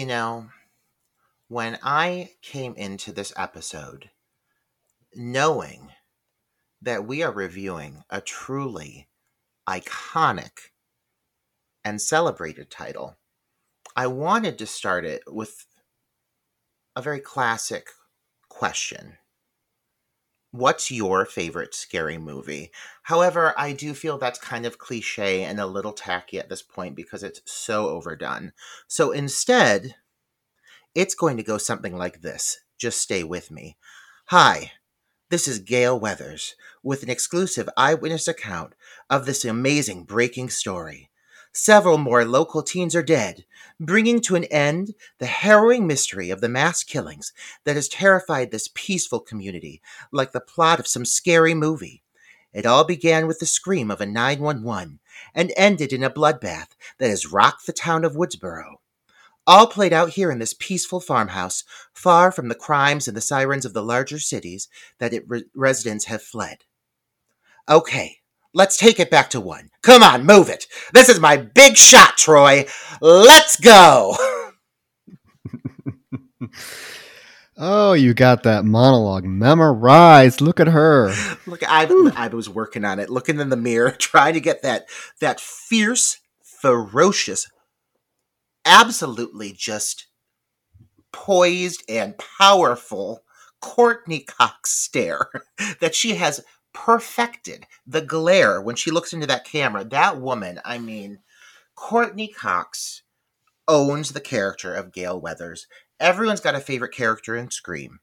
You know, when I came into this episode knowing that we are reviewing a truly iconic and celebrated title, I wanted to start it with a very classic question. What's your favorite scary movie? However, I do feel that's kind of cliche and a little tacky at this point because it's so overdone. So instead, it's going to go something like this. Just stay with me. Hi, this is Gale Weathers with an exclusive eyewitness account of this amazing breaking story. Several more local teens are dead, bringing to an end the harrowing mystery of the mass killings that has terrified this peaceful community like the plot of some scary movie. It all began with the scream of a 911 and ended in a bloodbath that has rocked the town of Woodsboro. All played out here in this peaceful farmhouse, far from the crimes and the sirens of the larger cities that its re- residents have fled. Okay, let's take it back to one. Come on, move it. This is my big shot, Troy. Let's go. Oh, you got that monologue memorized. Look at her. Look, I I was working on it, looking in the mirror, trying to get that that fierce, ferocious, absolutely just poised and powerful Courteney Cox stare that she has perfected. The glare when she looks into that camera. That woman, I mean, Courteney Cox owns the character of Gale Weathers. Everyone's got a favorite character in Scream.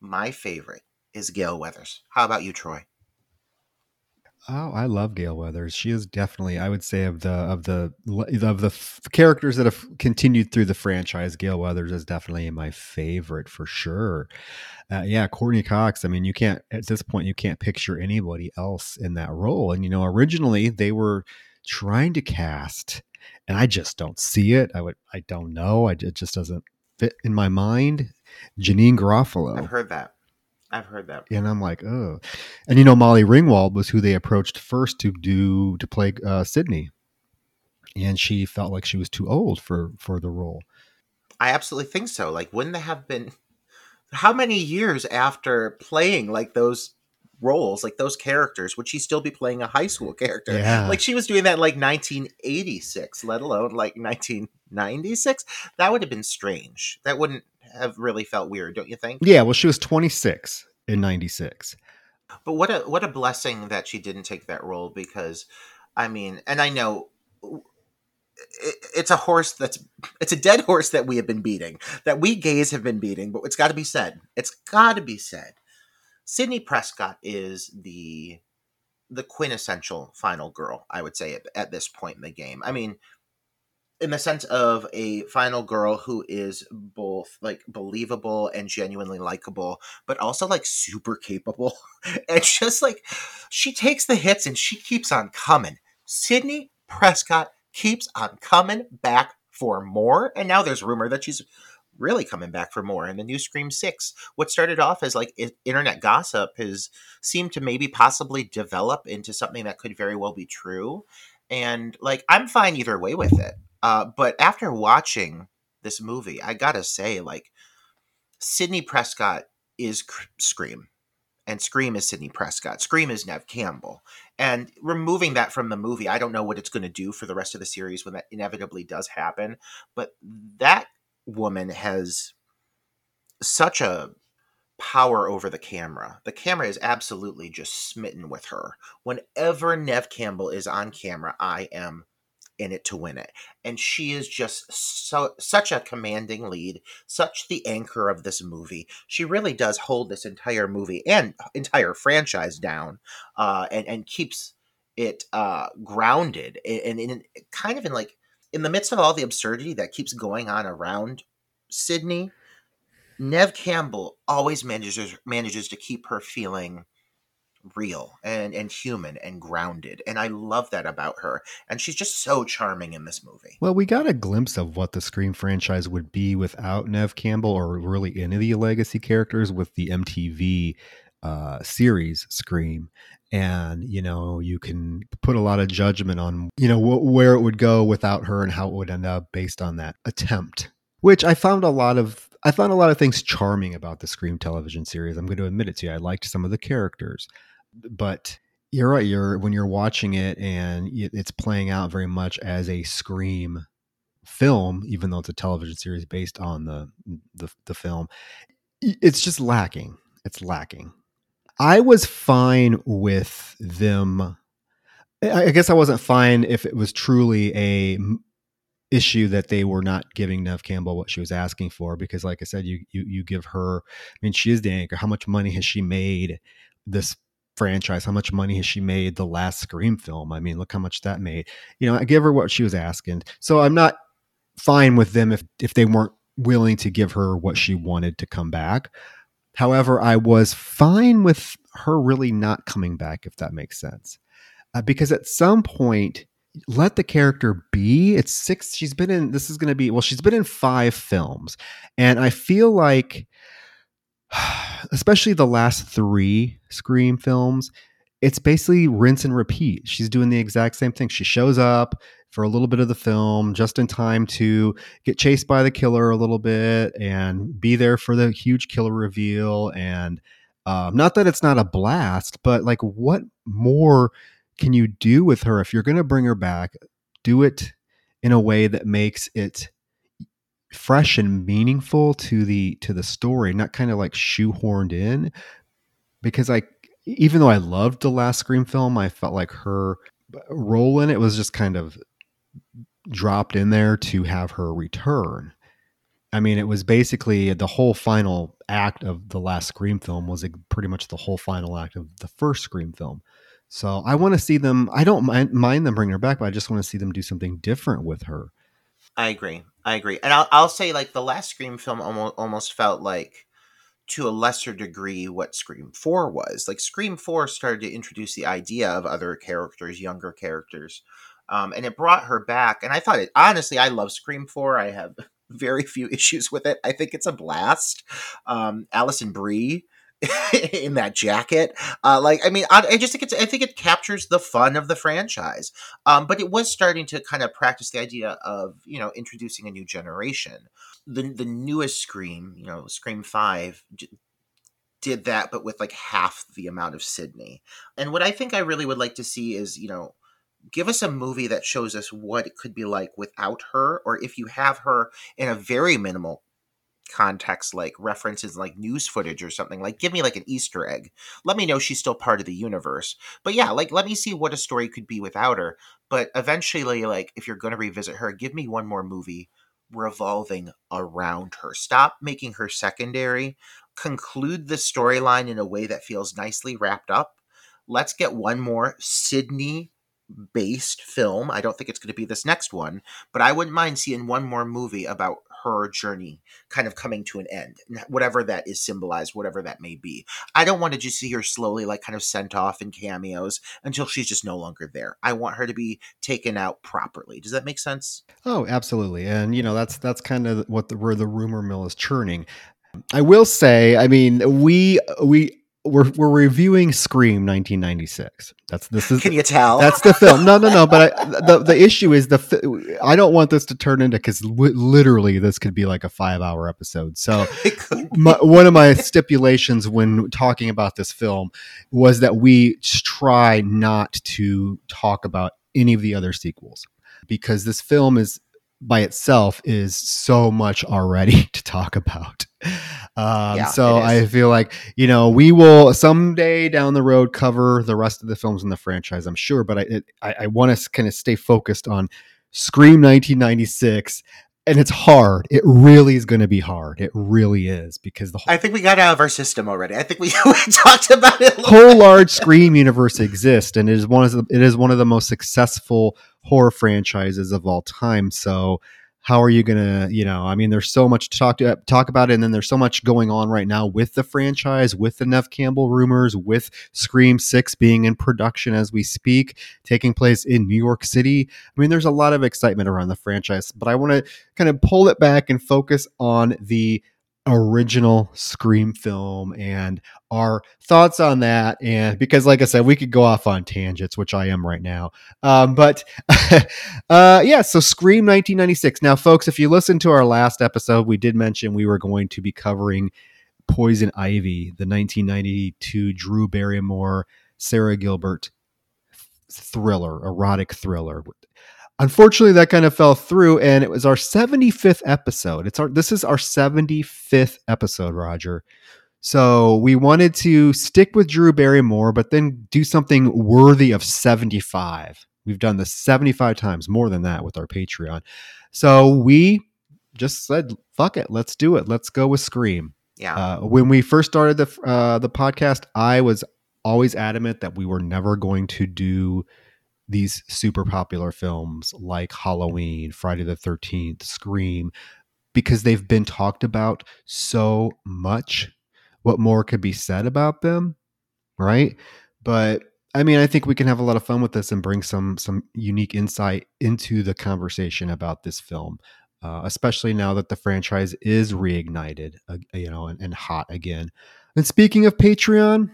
My favorite is Gale Weathers. How about you, Troy? Oh, I love Gale Weathers. She is definitely, I would say, of the of the of the f- characters that have continued through the franchise. Gale Weathers is definitely my favorite for sure. Uh, yeah, Courteney Cox. I mean, you can't at this point you can't picture anybody else in that role. And you know, originally they were trying to cast, and I just don't see it. I would, I don't know. I, it just doesn't fit in my mind. Janeane Garofalo. I've heard that. I've heard that. and I'm like, oh, and you know, Molly Ringwald was who they approached first to do to play uh, Sidney, and she felt like she was too old for for the role. I absolutely think so. Like, wouldn't there have been how many years after playing like those roles, like those characters, would she still be playing a high school character? Yeah. Like she was doing that in like 1986, let alone like 1996. That would have been strange. That wouldn't have really felt weird, don't you think? Yeah, well, she was 26 in '96. But what a what a blessing that she didn't take that role because, I mean, and I know it, it's a horse that's it's a dead horse that we have been beating that we gays have been beating, but it's got to be said. It's got to be said. Sidney Prescott is the the quintessential final girl, I would say, at, at this point in the game. I mean, in the sense of a final girl who is both like believable and genuinely likable, but also like super capable. and just like she takes the hits and she keeps on coming. Sidney Prescott keeps on coming back for more. And now there's rumor that she's really coming back for more in the new Scream 6. What started off as like internet gossip has seemed to maybe possibly develop into something that could very well be true. And like, I'm fine either way with it. Uh, but after watching this movie, I gotta say, like, Sidney Prescott is Cr- Scream, and Scream is Sidney Prescott. Scream is Neve Campbell. And removing that from the movie, I don't know what it's going to do for the rest of the series when that inevitably does happen. But that woman has such a power over the camera. The camera is absolutely just smitten with her. Whenever Neve Campbell is on camera, I am in it to win it. And she is just so such a commanding lead, such the anchor of this movie. She really does hold this entire movie and entire franchise down, uh, and and keeps it uh, grounded and in kind of in like in the midst of all the absurdity that keeps going on around Sidney. Neve Campbell always manages manages to keep her feeling real and and human and grounded and i love that about her and she's just so charming in this movie well we got a glimpse of what the scream franchise would be without neve campbell or really any of the legacy characters with the mtv uh, series scream and you know you can put a lot of judgment on you know wh- where it would go without her and how it would end up based on that attempt which i found a lot of I found a lot of things charming about the Scream television series. I'm going to admit it to you. I liked some of the characters but you're right. You're when you're watching it and it's playing out very much as a Scream film, even though it's a television series based on the the, the film. It's just lacking. It's lacking. I was fine with them. I guess I wasn't fine if it was truly a issue that they were not giving Neve Campbell what she was asking for because like I said you you you give her I mean she is the anchor how much money has she made this franchise. How much money has she made the last Scream film? I mean, look how much that made. You know, I give her what she was asking. So I'm not fine with them if if they weren't willing to give her what she wanted to come back. However, I was fine with her really not coming back, if that makes sense, uh, because at some point, let the character be. It's six. She's been in. This is going to be well. She's been in five films, and I feel like especially the last three Scream films, it's basically rinse and repeat. She's doing the exact same thing. She shows up for a little bit of the film just in time to get chased by the killer a little bit and be there for the huge killer reveal. And um, not that it's not a blast, but like, what more can you do with her if you're going to bring her back? Do it in a way that makes it fresh and meaningful to the to the story, not kind of like shoehorned in. Because I, even though I loved the last Scream film, I felt like her role in it was just kind of dropped in there to have her return. I mean, it was basically the whole final act of the last Scream film was pretty much the whole final act of the first Scream film. So I want to see them. I don't mind, mind them bringing her back, but I just want to see them do something different with her. I agree. I agree. And I'll, I'll say, like, the last Scream film almost, almost felt like, to a lesser degree, what Scream 4 was. Like, Scream 4 started to introduce the idea of other characters, younger characters. Um, and it brought her back. And I thought it, honestly, I love Scream 4. I have very few issues with it. I think it's a blast. Um, Alison Brie in that jacket. Uh, like, I mean, I, I, just think it's, I think it captures the fun of the franchise. Um, but it was starting to kind of practice the idea of, you know, introducing a new generation. The, the newest Scream, you know, Scream 5, did that, but with like half the amount of Sidney. And what I think I really would like to see is, you know, give us a movie that shows us what it could be like without her, or if you have her in a very minimal context like references like news footage or something like give me like an easter egg. Let me know she's still part of the universe. But yeah like let me see what a story could be without her. But eventually like if you're going to revisit her give me one more movie revolving around her. Stop making her secondary. Conclude the storyline in a way that feels nicely wrapped up. Let's get one more sidney based film. I don't think it's going to be this next one, but I wouldn't mind seeing one more movie about her journey kind of coming to an end, whatever that is symbolized, whatever that may be. I don't want to just see her slowly, like, kind of sent off in cameos until she's just no longer there. I want her to be taken out properly. Does that make sense? Oh, absolutely. And you know, that's that's kind of what the where the rumor mill is churning. I will say, I mean, we we we're we're reviewing Scream 1996. That's this is. Can you tell? That's the film. No, no, no. But I, the the issue is the I don't want this to turn into because literally this could be like a five hour episode. So my, one of my stipulations when talking about this film was that we try not to talk about any of the other sequels because this film is by itself is so much already to talk about. Um, yeah, so I feel like you know we will someday down the road cover the rest of the films in the franchise. I'm sure, but I it, I, I want to kind of stay focused on Scream 1996 and it's hard. It really is going to be hard. It really is because the whole, I think we got out of our system already. I think we, we talked about it. a whole bit. large Scream universe exists, and it is one of the, it is one of the most successful horror franchises of all time. So, how are you gonna, you know, I mean, there's so much to talk to uh, talk about, and then there's so much going on right now with the franchise, with the Neve Campbell rumors, with Scream Six being in production as we speak, taking place in New York City. I mean, there's a lot of excitement around the franchise, but I want to kind of pull it back and focus on the original Scream film and our thoughts on that. And because, like I said, we could go off on tangents, which I am right now. Um, but uh, yeah, so Scream 1996. Now, folks, if you listen to our last episode, we did mention we were going to be covering Poison Ivy, the 1992 Drew Barrymore, Sara Gilbert thriller, erotic thriller. Unfortunately, that kind of fell through, and it was our 75th episode. It's our this is our 75th episode, Roger. So we wanted to stick with Drew Barrymore, but then do something worthy of 75. We've done this 75 times, more than that with our Patreon. So we just said, fuck it, let's do it. Let's go with Scream. Yeah. Uh, when we first started the uh, the podcast, I was always adamant that we were never going to do these super popular films like Halloween, Friday the 13th, Scream, because they've been talked about so much. What more could be said about them? Right. But I mean, I think we can have a lot of fun with this and bring some some unique insight into the conversation about this film, uh, especially now that the franchise is reignited, uh, you know, and, and hot again. And speaking of Patreon,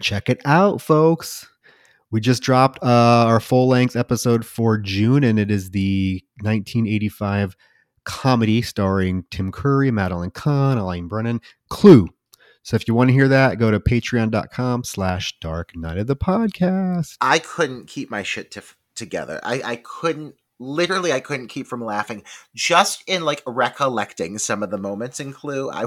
check it out, folks. We just dropped uh, our full length episode for June, and it is the 1985 comedy starring Tim Curry, Madeline Kahn, Eileen Brennan, Clue. So if you want to hear that, go to patreon.com slash dark night of the podcast. I couldn't keep my shit to, together. I, I couldn't literally I couldn't keep from laughing just in like recollecting some of the moments in Clue. I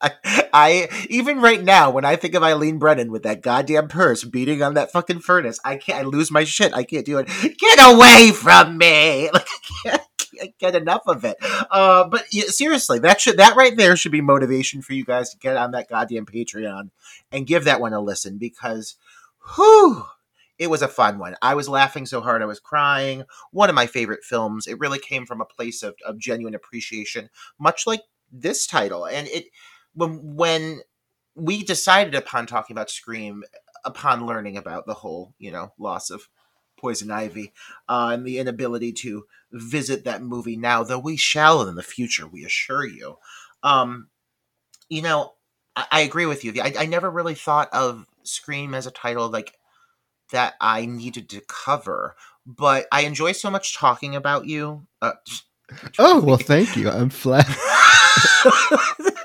I, I even right now when I think of Eileen Brennan with that goddamn purse beating on that fucking furnace, I can't. I lose my shit. I can't do it. Get away from me! Like I can't, can't get enough of it. Uh, but yeah, seriously, that should that right there should be motivation for you guys to get on that goddamn Patreon and give that one a listen because, whew, it was a fun one. I was laughing so hard I was crying. One of my favorite films. It really came from a place of, of genuine appreciation, much like this title, and it when when we decided upon talking about Scream upon learning about the whole, you know, loss of Poison Ivy uh, and the inability to visit that movie now, though we shall in the future, we assure you. Um, you know, I, I agree with you. I, I never really thought of Scream as a title like that I needed to cover, but I enjoy so much talking about you. Uh, Oh, well, thank you. I'm flattered.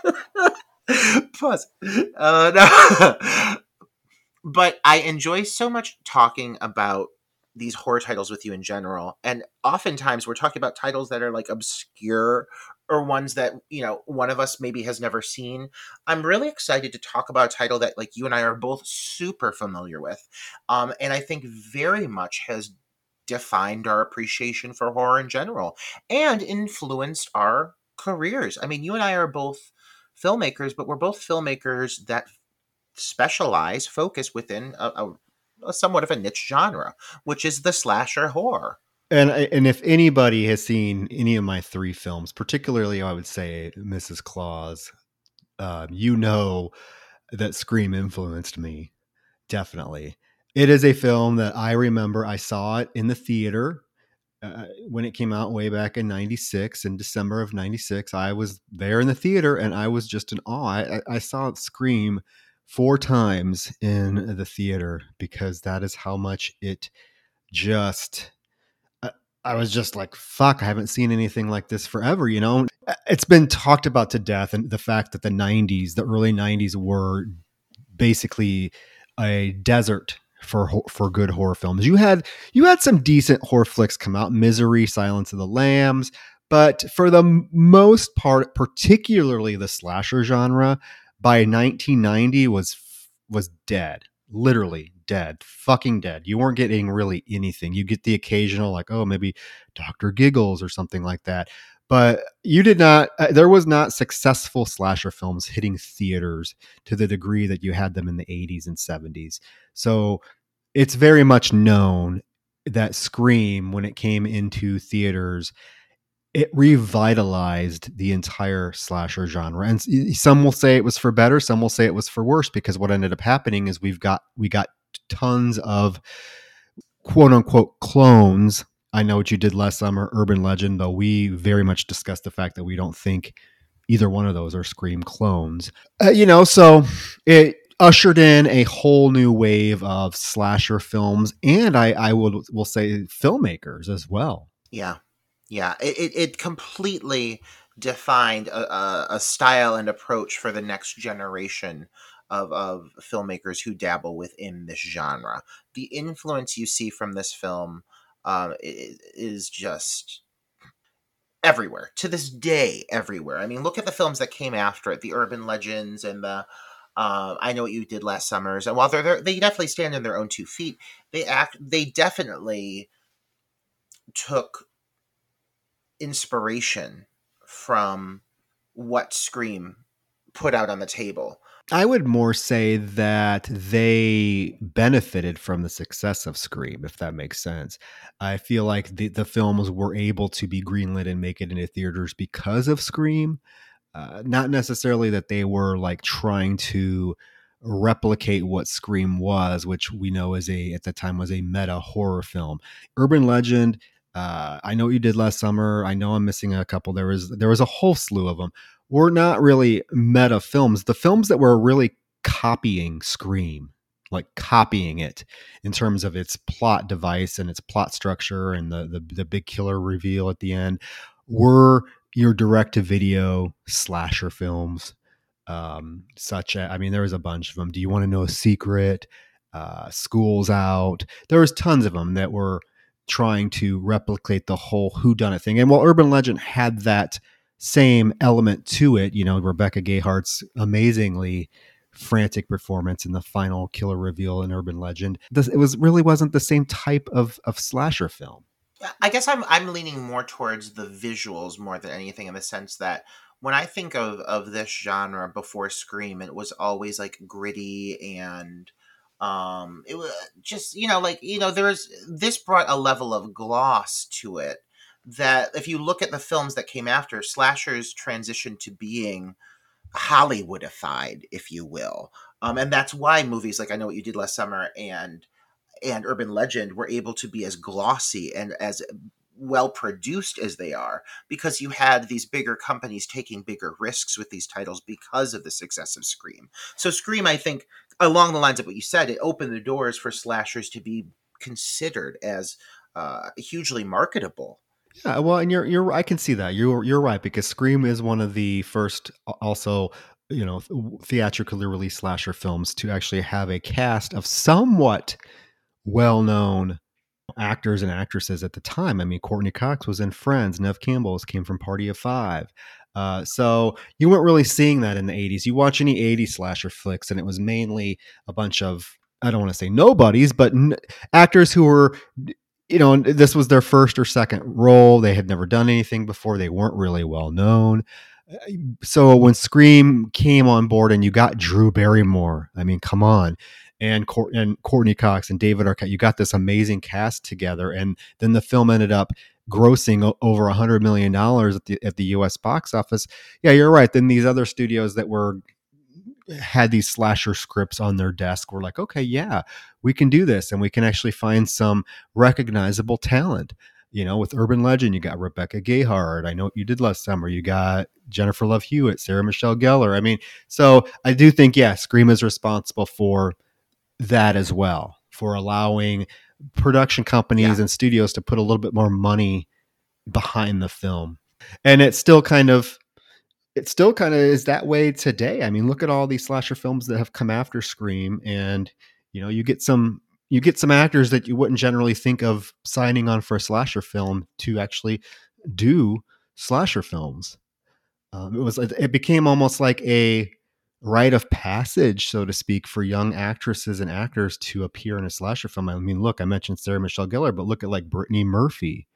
Pause. Uh, no. but I enjoy so much talking about these horror titles with you in general. And oftentimes we're talking about titles that are like obscure or ones that, you know, one of us maybe has never seen. I'm really excited to talk about a title that like you and I are both super familiar with. Um, and I think very much has defined our appreciation for horror in general and influenced our careers. I mean, you and I are both filmmakers, but we're both filmmakers that specialize, focus within a, a, a somewhat of a niche genre, which is the slasher horror. And and if anybody has seen any of my three films, particularly I would say Mrs. Claus, um, you know that Scream influenced me. Definitely, it is a film that I remember. I saw it in the theater Uh, uh, when it came out way back in 96 in december of 96 i was there in the theater and i was just in awe. I, I saw it scream four times in the theater because that is how much it just I, I was just like fuck i haven't seen anything like this forever you know? Uh, it's been talked about to death and the fact that the 90s the early 90s were basically a desert for for good horror films. You had you had some decent horror flicks come out, Misery, Silence of the Lambs, but for the most part, particularly the slasher genre, by 1990 was was dead. literally dead, fucking dead. You weren't getting really anything. You get the occasional, like, oh, maybe Dr. Giggles or something like that. But you did not, uh, there was not successful slasher films hitting theaters to the degree that you had them in the 80s and 70s. So it's very much known that Scream, when it came into theaters, it revitalized the entire slasher genre and some will say it was for better some will say it was for worse because what ended up happening is we've got we got tons of quote unquote clones i know what you did last summer urban legend though we very much discussed the fact that we don't think either one of those are scream clones. Uh, you know so it ushered in a whole new wave of slasher films and i i will will say filmmakers as well. Yeah. Yeah, it, it completely defined a, a, a, style and approach for the next generation of, of filmmakers who dabble within this genre. The influence you see from this film um, is, is just everywhere to this day everywhere i mean look at the films that came after it the urban legends and the uh, i know what you did last summers and while they're, they're, they definitely stand on their own two feet they act they definitely took inspiration from what Scream put out on the table. I would more say that they benefited from the success of Scream, if that makes sense. I feel like the, the films were able to be greenlit and make it into theaters because of Scream. Uh, not necessarily that they were like trying to replicate what Scream was, which we know as a at the time was a meta horror film. Urban Legend uh, I know what you did last summer. I know I'm missing a couple. There was there was a whole slew of them. Were not really meta films. The films that were really copying Scream, like copying it in terms of its plot device and its plot structure and the the, the big killer reveal at the end, were your direct to video slasher films. Um, such as, I mean, there was a bunch of them. Do you want to know a secret? Uh, Schools Out. There was tons of them that were trying to replicate the whole who done it thing. And while Urban Legend had that same element to it, you know, Rebecca Gayheart's amazingly frantic performance in the final killer reveal in Urban Legend, This, it was really wasn't the same type of of slasher film. I guess I'm I'm leaning more towards the visuals more than anything in the sense that when I think of of this genre before Scream, it was always like gritty and um it was just you know like you know there's this brought a level of gloss to it that if you look at the films that came after slashers transitioned to being hollywoodified if you will um and that's why movies like i know what you did last summer and and urban legend were able to be as glossy and as well produced as they are because you had these bigger companies taking bigger risks with these titles because of the success of Scream. So Scream, I think, along the lines of what you said, it opened the doors for slashers to be considered as uh, hugely marketable. Yeah, well, and you're you're I can see that you're you're right because Scream is one of the first also you know theatrically released slasher films to actually have a cast of somewhat well known actors and actresses at the time. I mean, Courteney Cox was in Friends. Neve Campbell's came from Party of Five. Uh, so you weren't really seeing that in the 80s. You watch any 80s slasher flicks, and it was mainly a bunch of, I don't want to say nobodies, but n- actors who were, you know, this was their first or second role. They had never done anything before. They weren't really well known. Uh, so when Scream came on board and you got Drew Barrymore, I mean, come on and and Courteney Cox and David Arquette. You got this amazing cast together, and then the film ended up grossing over a hundred million dollars at the at the U.S. box office. Yeah, you're right. Then these other studios that were had these slasher scripts on their desk were like, okay, yeah, we can do this, and we can actually find some recognizable talent. You know, with Urban Legend, you got Rebecca Gayheart. I know what you did last summer. You got Jennifer Love Hewitt, Sarah Michelle Gellar. I mean, so I do think, yeah, Scream is responsible for that as well for allowing production companies yeah. and studios to put a little bit more money behind the film. And it's still kind of it still kind of is that way today. I mean, look at all these slasher films that have come after Scream and you know, you get some you get some actors that you wouldn't generally think of signing on for a slasher film to actually do slasher films. Um, it was it became almost like a rite of passage, so to speak, for young actresses and actors to appear in a slasher film. I mean, look, I mentioned Sarah Michelle Gellar, but look at like Brittany Murphy,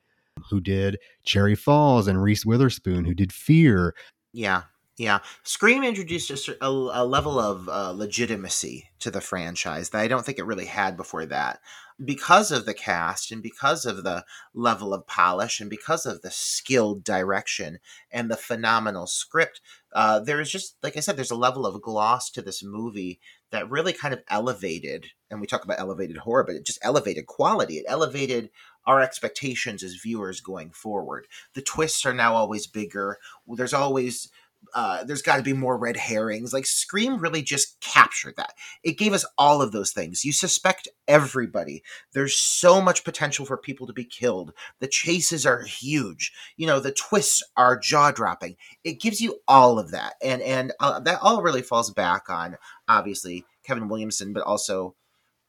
who did Cherry Falls, and Reese Witherspoon, who did Fear. Yeah, yeah. Scream introduced a, a, a level of uh, legitimacy to the franchise that I don't think it really had before that. Because of the cast and because of the level of polish and because of the skilled direction and the phenomenal script, uh, there's just, like I said, there's a level of gloss to this movie that really kind of elevated, and we talk about elevated horror, but it just elevated quality. It elevated our expectations as viewers going forward. The twists are now always bigger. There's always uh, there's got to be more red herrings. Like Scream really just captured that. It gave us all of those things. You suspect everybody. There's so much potential for people to be killed. The chases are huge. You know, the twists are jaw dropping. It gives you all of that, and and uh, that all really falls back on obviously Kevin Williamson, but also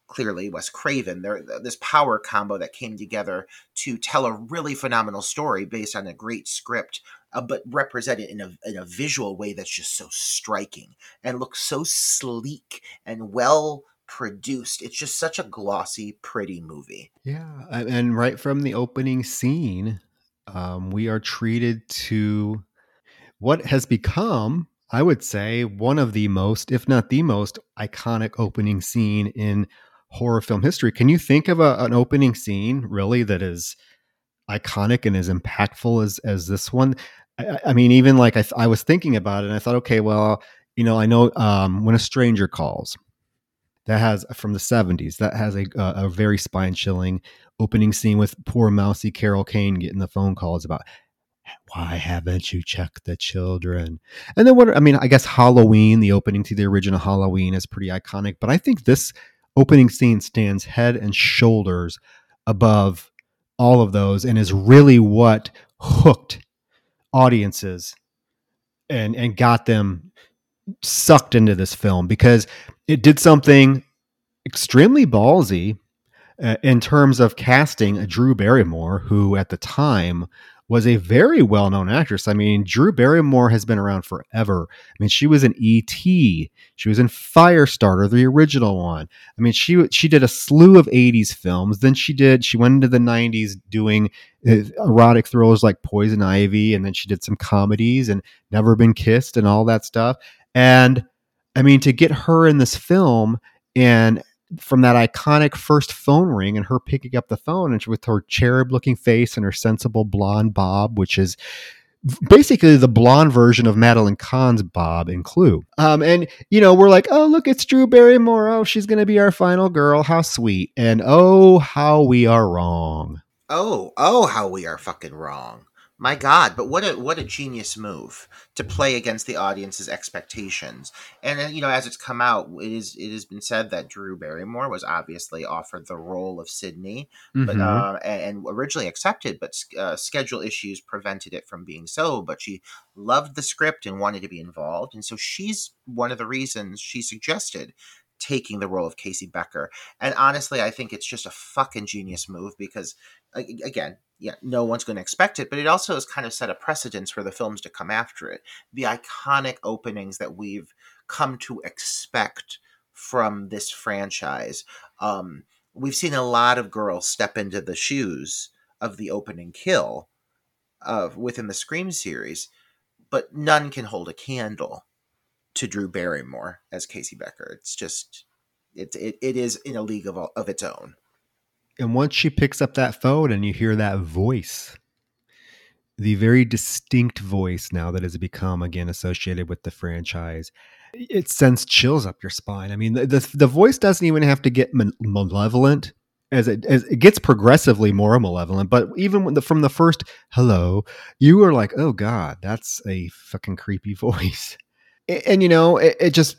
clearly Wes Craven. There, this power combo that came together to tell a really phenomenal story based on a great script uh, but represented in a, in a visual way that's just so striking and looks so sleek and well produced. It's just such a glossy, pretty movie. Yeah, and right from the opening scene, um, we are treated to what has become, I would say, one of the most, if not the most, iconic opening scene in horror film history. Can you think of a, an opening scene really that is iconic and as impactful as as this one? I, I mean, even like I, I was thinking about it, and I thought, okay, well, you know, I know um, when a stranger calls, that has from the 70s that has a, a, a very spine chilling opening scene with poor mousy carol kane getting the phone calls about why haven't you checked the children and then what i mean i guess halloween the opening to the original halloween is pretty iconic but i think this opening scene stands head and shoulders above all of those and is really what hooked audiences and and got them sucked into this film because it did something extremely ballsy uh, in terms of casting a Drew Barrymore, who at the time was a very well known actress. I mean, Drew Barrymore has been around forever. I mean, she was in E.T., she was in Firestarter, the original one. I mean, she she did a slew of 80s films. Then she did, she went into the 90s doing uh, erotic thrillers like Poison Ivy, and then she did some comedies and Never Been Kissed and all that stuff. And I mean, to get her in this film and from that iconic first phone ring and her picking up the phone and with her cherub looking face and her sensible blonde bob, which is basically the blonde version of Madeline Kahn's Bob in Clue. Um, and you know, we're like, oh look, it's Drew Barrymore. Oh, she's gonna be our final girl. How sweet. And oh, how we are wrong. Oh, oh, how we are fucking wrong. My God, but what a what a genius move to play against the audience's expectations. And uh, you know, as it's come out, it is it has been said that Drew Barrymore was obviously offered the role of Sidney, mm-hmm. but uh, and, originally accepted, but uh, schedule issues prevented it from being so. But she loved the script and wanted to be involved, and so she's one of the reasons she suggested taking the role of Casey Becker. And honestly, I think it's just a fucking genius move because, again, yeah, no one's going to expect it, but it also has kind of set a precedence for the films to come after it. The iconic openings that we've come to expect from this franchise. Um, we've seen a lot of girls step into the shoes of the opening kill of within the Scream series, but none can hold a candle to Drew Barrymore as Casey Becker. It's just it it, it is in a league of of its own. And once she picks up that phone and you hear that voice, the very distinct voice now that has become again associated with the franchise, it sends chills up your spine. I mean, the the, the voice doesn't even have to get malevolent as it as it gets progressively more malevolent. But even the, from the first hello, you are like, oh god, that's a fucking creepy voice and, and you know, it, it just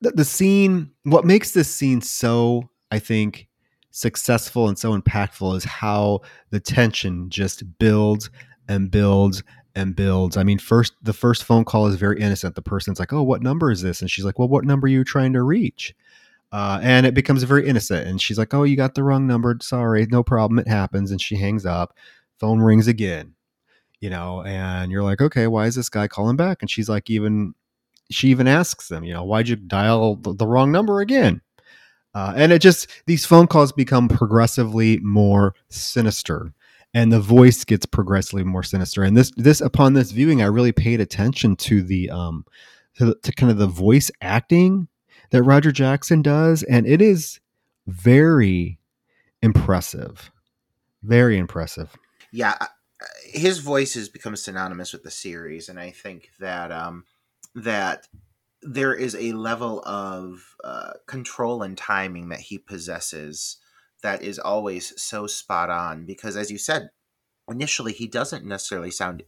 the, the scene. What makes this scene so, I think, successful and so impactful is how the tension just builds and builds and builds. I mean, first the first phone call is very innocent. The person's like, "Oh, what number is this?" And she's like, "Well, what number are you trying to reach?" Uh, and it becomes very innocent. And she's like, "Oh, you got the wrong number. Sorry, no problem. It happens." And she hangs up. Phone rings again, you know, and you're like, "Okay, why is this guy calling back?" And she's like, even she even asks them, you know, why'd you dial the, the wrong number again? Uh, and it just these phone calls become progressively more sinister and the voice gets progressively more sinister. And this this upon this viewing i really paid attention to the um to, to kind of the voice acting that roger jackson does and it is very impressive. Very impressive. Yeah uh, his voice has become synonymous with the series and i think that um that there is a level of uh, control and timing that he possesses that is always so spot on because as you said initially he doesn't necessarily sound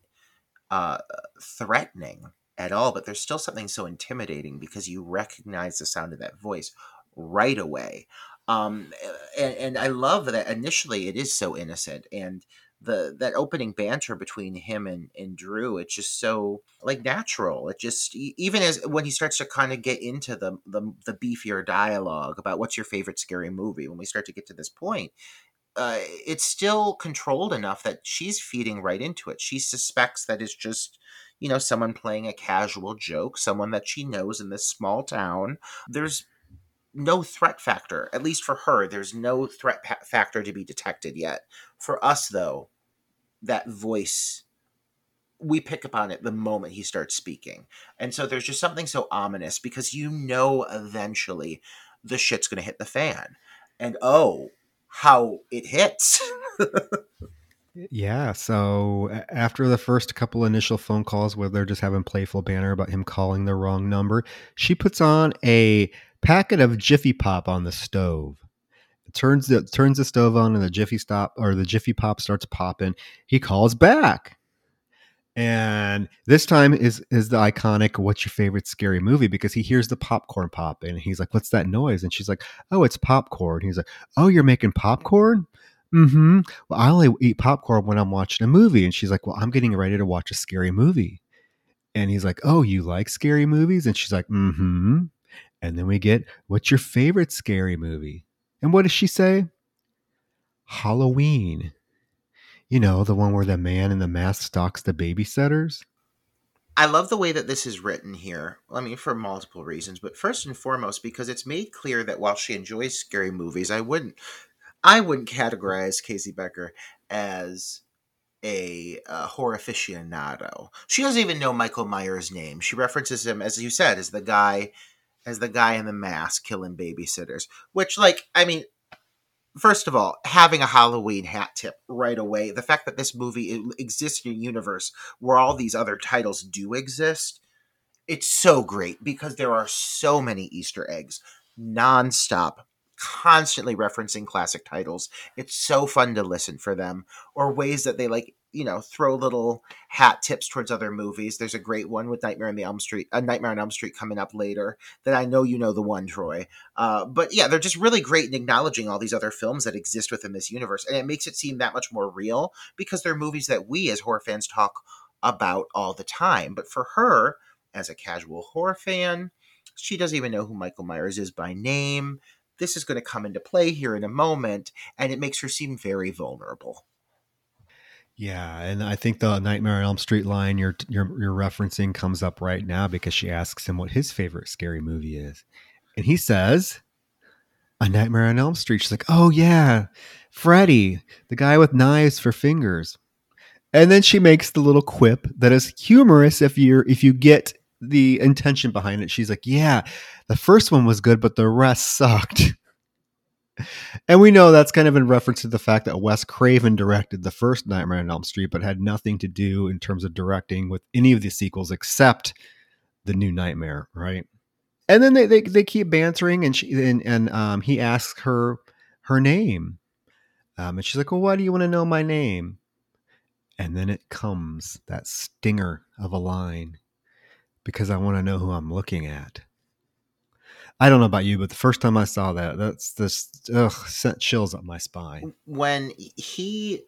uh, threatening at all but there's still something so intimidating because you recognize the sound of that voice right away. Um, and, and i love that initially it is so innocent and the that opening banter between him and, and Drew, it's just so like natural. It just even as when he starts to kind of get into the, the the beefier dialogue about what's your favorite scary movie, when we start to get to this point, uh, it's still controlled enough that she's feeding right into it. She suspects that it's just you know someone playing a casual joke, someone that she knows in this small town. There's no threat factor, at least for her. There's no threat pa- factor to be detected yet. For us, though, that voice we pick up on it the moment he starts speaking. And so there's just something so ominous because you know eventually the shit's going to hit the fan. And oh, how it hits. yeah. So after the first couple initial phone calls where they're just having playful banner about him calling the wrong number, she puts on a packet of Jiffy Pop on the stove turns the turns the stove on and the jiffy stop or the jiffy pop starts popping. He calls back. And this time is is the iconic what's your favorite scary movie? because he hears the popcorn pop and he's like what's that noise? And she's like oh it's popcorn. He's like oh you're making popcorn? Mm-hmm. Well i only eat popcorn when i'm watching a movie. And she's like well i'm getting ready to watch a scary movie. And he's like oh you like scary movies? And she's like mm-hmm. And then we get what's your favorite scary movie and what does she say? Halloween. You know, the one where the man in the mask stalks the babysitters. I love the way that this is written here. I mean, for multiple reasons, but first and foremost, because it's made clear that while she enjoys scary movies, I wouldn't, I wouldn't categorize Casey Becker as a uh, horror aficionado. She doesn't even know Michael Myers' name. She references him, as you said, as the guy as the guy in the mask killing babysitters. Which, like, I mean, first of all, having a Halloween hat tip right away, the fact that this movie exists in a universe where all these other titles do exist, it's so great because there are so many Easter eggs nonstop constantly referencing classic titles. It's so fun to listen for them, or ways that they like, you know, throw little hat tips towards other movies. There's a great one with Nightmare on the Elm Street, a Nightmare on Elm Street coming up later. That I know you know the one, Troy. Uh, but yeah, they're just really great in acknowledging all these other films that exist within this universe, and it makes it seem that much more real because they're movies that we as horror fans talk about all the time. But for her, as a casual horror fan, she doesn't even know who Michael Myers is by name this is going to come into play here in a moment, and it makes her seem very vulnerable. Yeah, and I think the Nightmare on Elm Street line you're you're, you're referencing comes up right now because she asks him what his favorite scary movie is, and he says, "A Nightmare on Elm Street." She's like, "Oh yeah, Freddy, the guy with knives for fingers." And then she makes the little quip that is humorous if you're if you get the intention behind it. She's like, "Yeah, the first one was good, but the rest sucked." and we know that's kind of in reference to the fact that Wes Craven directed the first Nightmare on Elm Street, but had nothing to do in terms of directing with any of the sequels except the New Nightmare, right? And then they they, they keep bantering, and she and, and um, he asks her her name, um, and she's like, "Well, why do you want to know my name?" And then it comes that stinger of a line because I want to know who I'm looking at. I don't know about you, but the first time I saw that, that's just ugh, sent chills up my spine. When he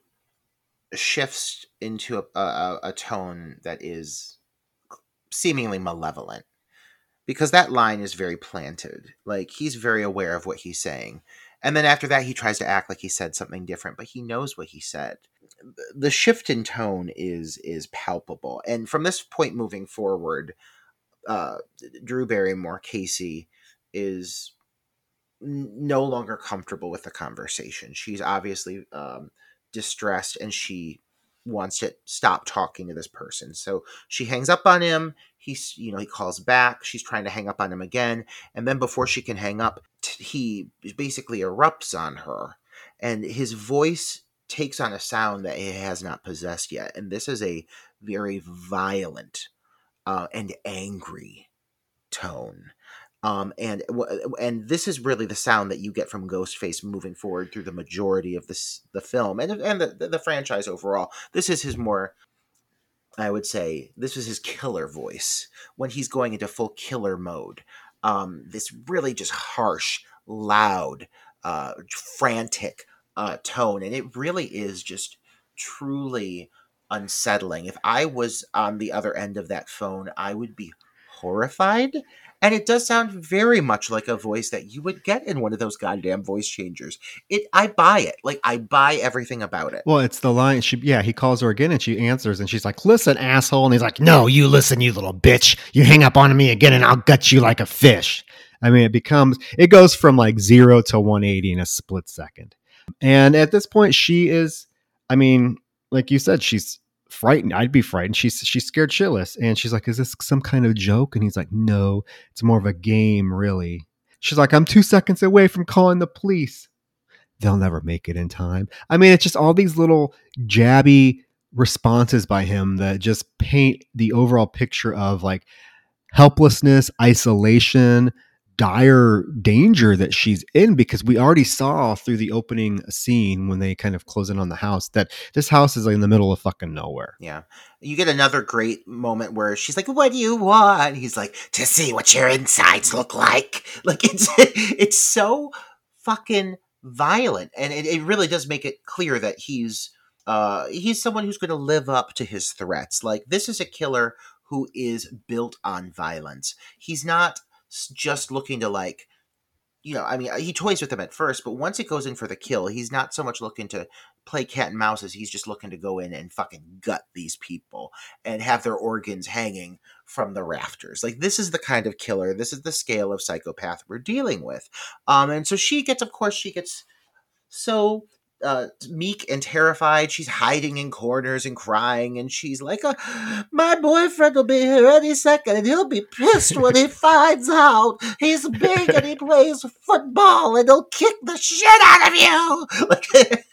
shifts into a, a, a tone that is seemingly malevolent, because that line is very planted. Like he's very aware of what he's saying. And then after that, he tries to act like he said something different, but he knows what he said. The shift in tone is is palpable, and from this point moving forward, uh, Drew Barrymore, Casey, is no longer comfortable with the conversation. She's obviously um, distressed and she wants to stop talking to this person. So she hangs up on him. He's, you know, he calls back. She's trying to hang up on him again. And then before she can hang up, t- he basically erupts on her. And his voice takes on a sound that he has not possessed yet. And this is a very violent uh, and angry tone. Um, and and this is really the sound that you get from Ghostface moving forward through the majority of this the film and and the, the franchise overall. This is his more, I would say, this is his killer voice when he's going into full killer mode. Um, this really just harsh, loud, uh, frantic uh, tone, and it really is just truly unsettling. If I was on the other end of that phone, I would be horrified and it does sound very much like a voice that you would get in one of those goddamn voice changers. It, I buy it. Like I buy everything about it. Well, it's the line. She, yeah, he calls her again, and she answers, and she's like, "Listen, asshole," and he's like, "No, you listen, you little bitch. You hang up on me again, and I'll gut you like a fish." I mean, it becomes it goes from like zero to 180 in a split second, and at this point, she is. I mean, like you said, she's frightened. I'd be frightened. She's she's scared shitless, and she's like, "Is this some kind of joke?" And he's like, "No, it's more of a game, really." She's like, "I'm two seconds away from calling the police." They'll never make it in time. I mean, it's just all these little jabby responses by him that just paint the overall picture of like helplessness, isolation, dire danger that she's in because we already saw through the opening scene when they kind of close in on the house that this house is like in the middle of fucking nowhere. Yeah. You get another great moment where she's like, What do you want? he's like, To see what your insides look like. Like it's it's so fucking violent. And it, it really does make it clear that he's uh he's someone who's gonna live up to his threats. Like this is a killer who is built on violence. He's not just looking to like you know, I mean, he toys with them at first, but once it goes in for the kill, he's not so much looking to play cat and mouse as he's just looking to go in and fucking gut these people and have their organs hanging from the rafters. Like this is the kind of killer, this is the scale of psychopath we're dealing with. Um, and so she gets, of course, she gets so uh, meek and terrified. She's hiding in corners and crying, and she's like, uh, "My boyfriend will be here any second, and he'll be pissed when he finds out he's big and he plays football, and he'll kick the shit out of you." Like,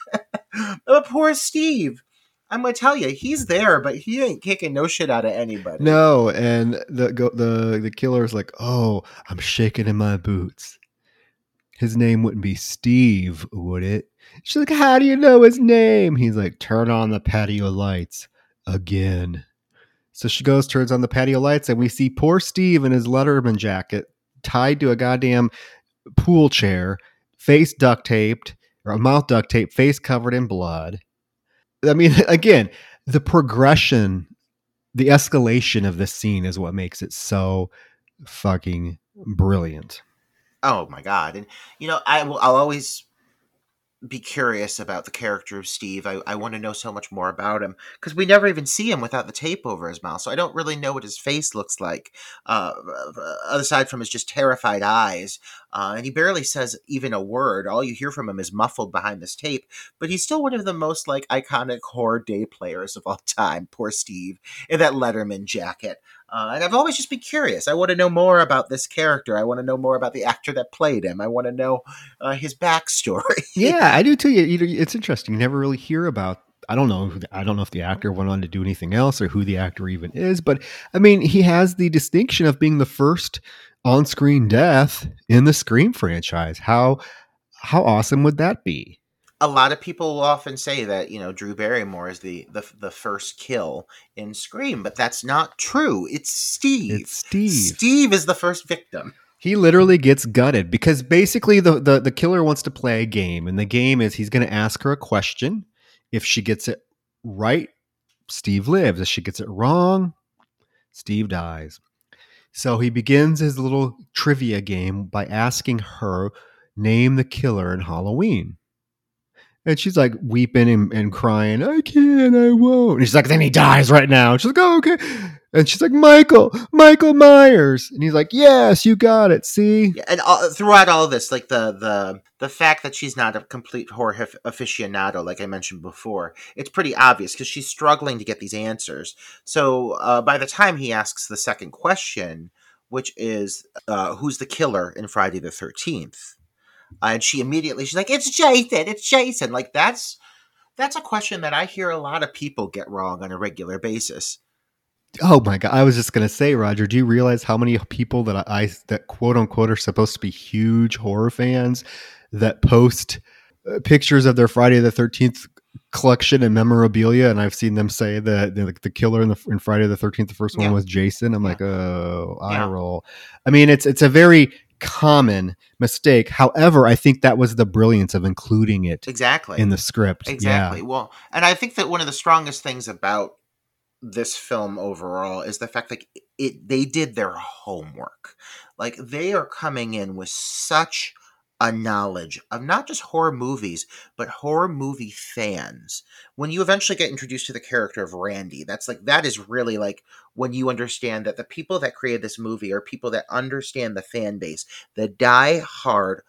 oh, poor Steve. I'm gonna tell you, he's there, but he ain't kicking no shit out of anybody. No, and the the the killer's like, "Oh, I'm shaking in my boots." His name wouldn't be Steve, would it? She's like, How do you know his name? He's like, Turn on the patio lights again. So she goes, turns on the patio lights, and we see poor Steve in his Letterman jacket tied to a goddamn pool chair, face duct taped, or mouth duct tape, face covered in blood. I mean, again, the progression, the escalation of this scene is what makes it so fucking brilliant. Oh my god! And you know, I will. I'll always be curious about the character of Steve. I, I want to know so much more about him because we never even see him without the tape over his mouth. So I don't really know what his face looks like, uh, aside from his just terrified eyes. Uh, and he barely says even a word. All you hear from him is muffled behind this tape. But he's still one of the most like iconic horror day players of all time. Poor Steve in that Letterman jacket. Uh, and I've always just been curious. I want to know more about this character. I want to know more about the actor that played him. I want to know uh, his backstory. yeah, I do too. It's interesting. You never really hear about. I don't know. I don't know if the actor went on to do anything else or who the actor even is. But I mean, he has the distinction of being the first on-screen death in the Scream franchise. How how awesome would that be? A lot of people will often say that you know Drew Barrymore is the the, the first kill in Scream, but that's not true. It's Steve. It's Steve. Steve is the first victim. He literally gets gutted because basically the, the, the killer wants to play a game, and the game is he's going to ask her a question. If she gets it right, Steve lives. If she gets it wrong, Steve dies. So he begins his little trivia game by asking her, name the killer in Halloween. And she's like weeping and, and crying, I can't, I won't. And she's like, then he dies right now. And she's like, oh, okay. And she's like, Michael, Michael Myers. And he's like, yes, you got it. See? And all, throughout all this, like the the the fact that she's not a complete horror aficionado, like I mentioned before, it's pretty obvious because she's struggling to get these answers. So uh, by the time he asks the second question, which is uh, who's the killer in Friday the Thirteenth, uh, and she immediately she's like, "It's Jason, it's Jason." Like that's that's a question that I hear a lot of people get wrong on a regular basis. Oh my god! I was just gonna say, Roger. Do you realize how many people that I, I that quote unquote are supposed to be huge horror fans that post uh, pictures of their Friday the Thirteenth collection and memorabilia, and I've seen them say that the, the killer in the in Friday the Thirteenth, the first one Yeah. was Jason. I'm Yeah. like, oh, I Yeah. roll. I mean, it's it's a very common mistake. However, I think that was the brilliance of including it Exactly. in the script. Exactly. Well, and I think that one of the strongest things about this film overall is the fact that it they did their homework. Like they are coming in with such a knowledge of not just horror movies, but horror movie fans. When you eventually get introduced to the character of Randy, that's like that is really like when you understand that the people that created this movie are people that understand the fan base, the die hard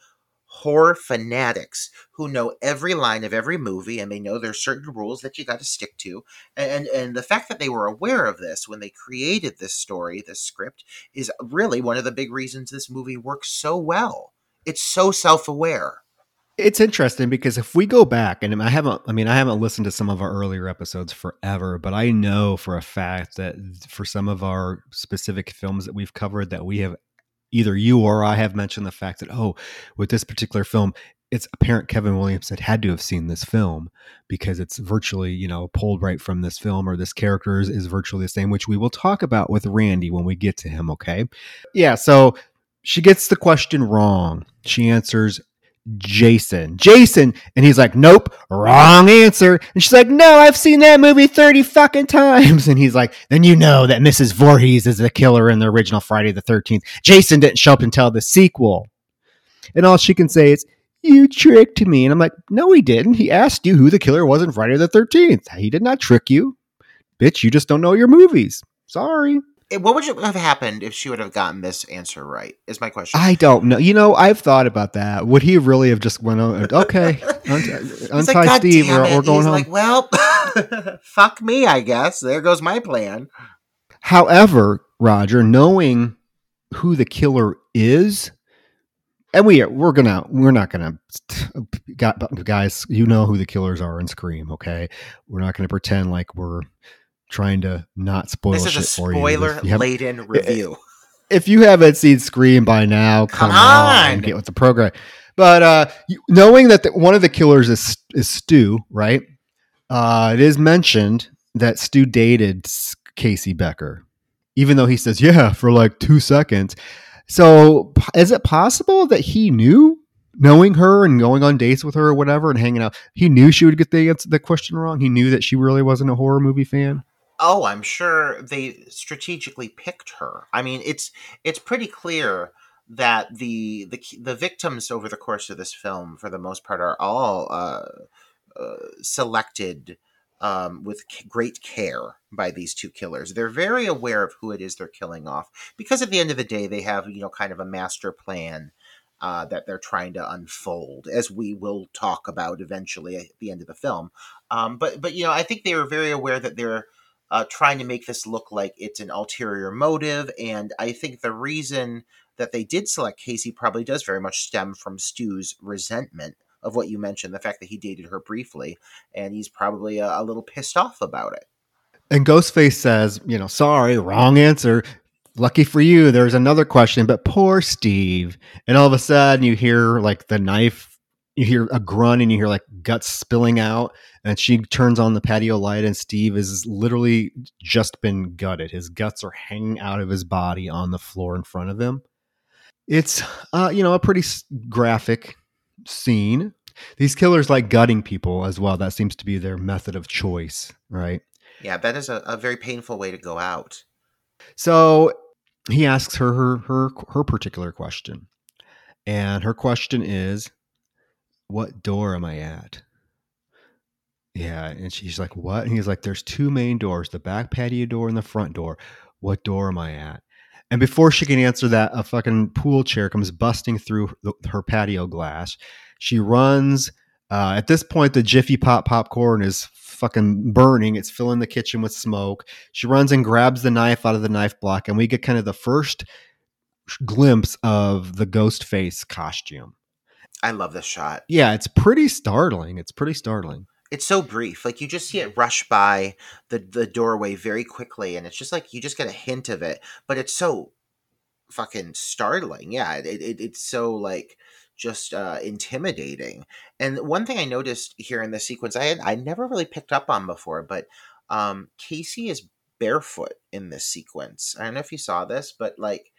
horror fanatics who know every line of every movie and they know there's certain rules that you got to stick to. And and the fact that they were aware of this when they created this story this script is really one of the big reasons this movie works so well. It's so self-aware It's interesting because if we go back, and I haven't, I mean, I haven't listened to some of our earlier episodes forever, but I know for a fact that for some of our specific films that we've covered, that we have either you or I have mentioned the fact that, oh, with this particular film, it's apparent Kevin Williams had had to have seen this film because it's virtually, you know, pulled right from this film or this character is, is virtually the same, which we will talk about with Randy when we get to him. Okay. Yeah. So she gets the question wrong. She answers Jason. Jason. And he's like, nope, wrong answer. And she's like, no, I've seen that movie 30 fucking times. And he's like, then you know that Mrs. Voorhees is the killer in the original Friday the 13th. Jason didn't show up until the sequel. And all she can say is, you tricked me. And I'm like, no, he didn't. He asked you who the killer was in Friday the 13th. He did not trick you. Bitch, you just don't know your movies. Sorry. What would have happened if she would have gotten this answer right is my question I don't know. You know, I've thought about that. Would he really have just went on? Okay, untie, untie like, "God Steve. We're, we're going He's home. like well fuck me i guess there goes my plan However, Roger, knowing who the killer is, and we we're gonna we're not gonna guys. You know who the killers are in Scream. Okay, we're not gonna pretend like we're trying to not spoil this is shit a for you. spoiler If you, haven't, laden review if you haven't seen Scream by now, come, Come on. on. get with the program. But uh, knowing that the, one of the killers is is Stu, right? Uh, it is mentioned that Stu dated Casey Becker, even though he says yeah for like two seconds. So is it possible that he knew, knowing her and going on dates with her or whatever and hanging out, he knew she would get the answer, the question wrong. He knew that she really wasn't a horror movie fan. Oh, I'm sure they strategically picked her. I mean, it's it's pretty clear that the the the victims over the course of this film, for the most part, are all uh, uh, selected um, with great care by these two killers. They're very aware of who it is they're killing off because at the end of the day, they have you know kind of a master plan. Uh, that they're trying to unfold, as we will talk about eventually at the end of the film. Um, but but you know, I think they were very aware that they're uh, trying to make this look like it's an ulterior motive. And I think the reason that they did select Casey probably does very much stem from Stu's resentment of what you mentioned, the fact that he dated her briefly, and he's probably a, a little pissed off about it. And Ghostface says, you know, sorry, wrong answer. Lucky for you, there's another question, but poor Steve. And all of a sudden, you hear like the knife, you hear a grunt, and you hear like guts spilling out. And she turns on the patio light, and Steve is literally just been gutted. His guts are hanging out of his body on the floor in front of him. It's, uh, you know, a pretty graphic scene. These killers like gutting people as well. That seems to be their method of choice, right? Yeah, that is a, a very painful way to go out. So he asks her her her her particular question. And her question is, what door am I at? Yeah, and she's like, "What?" And he's like, "There's two main doors: the back patio door and the front door. What door am I at?" And before she can answer that, a fucking pool chair comes busting through her patio glass. She runs. Uh, at this point, the Jiffy Pop popcorn is fucking burning. It's filling the kitchen with smoke. She runs and grabs the knife out of the knife block, and we get kind of the first glimpse of the ghost face costume. I love this shot. Yeah, it's pretty startling. It's pretty startling. It's so brief. Like you just see it rush by the the doorway very quickly, and it's just like you just get a hint of it, but it's so fucking startling. Yeah, it, it it's so like just uh, intimidating. And one thing I noticed here in the sequence, I had I never really picked up on before, but um, Casey is barefoot in this sequence. I don't know if you saw this, but like,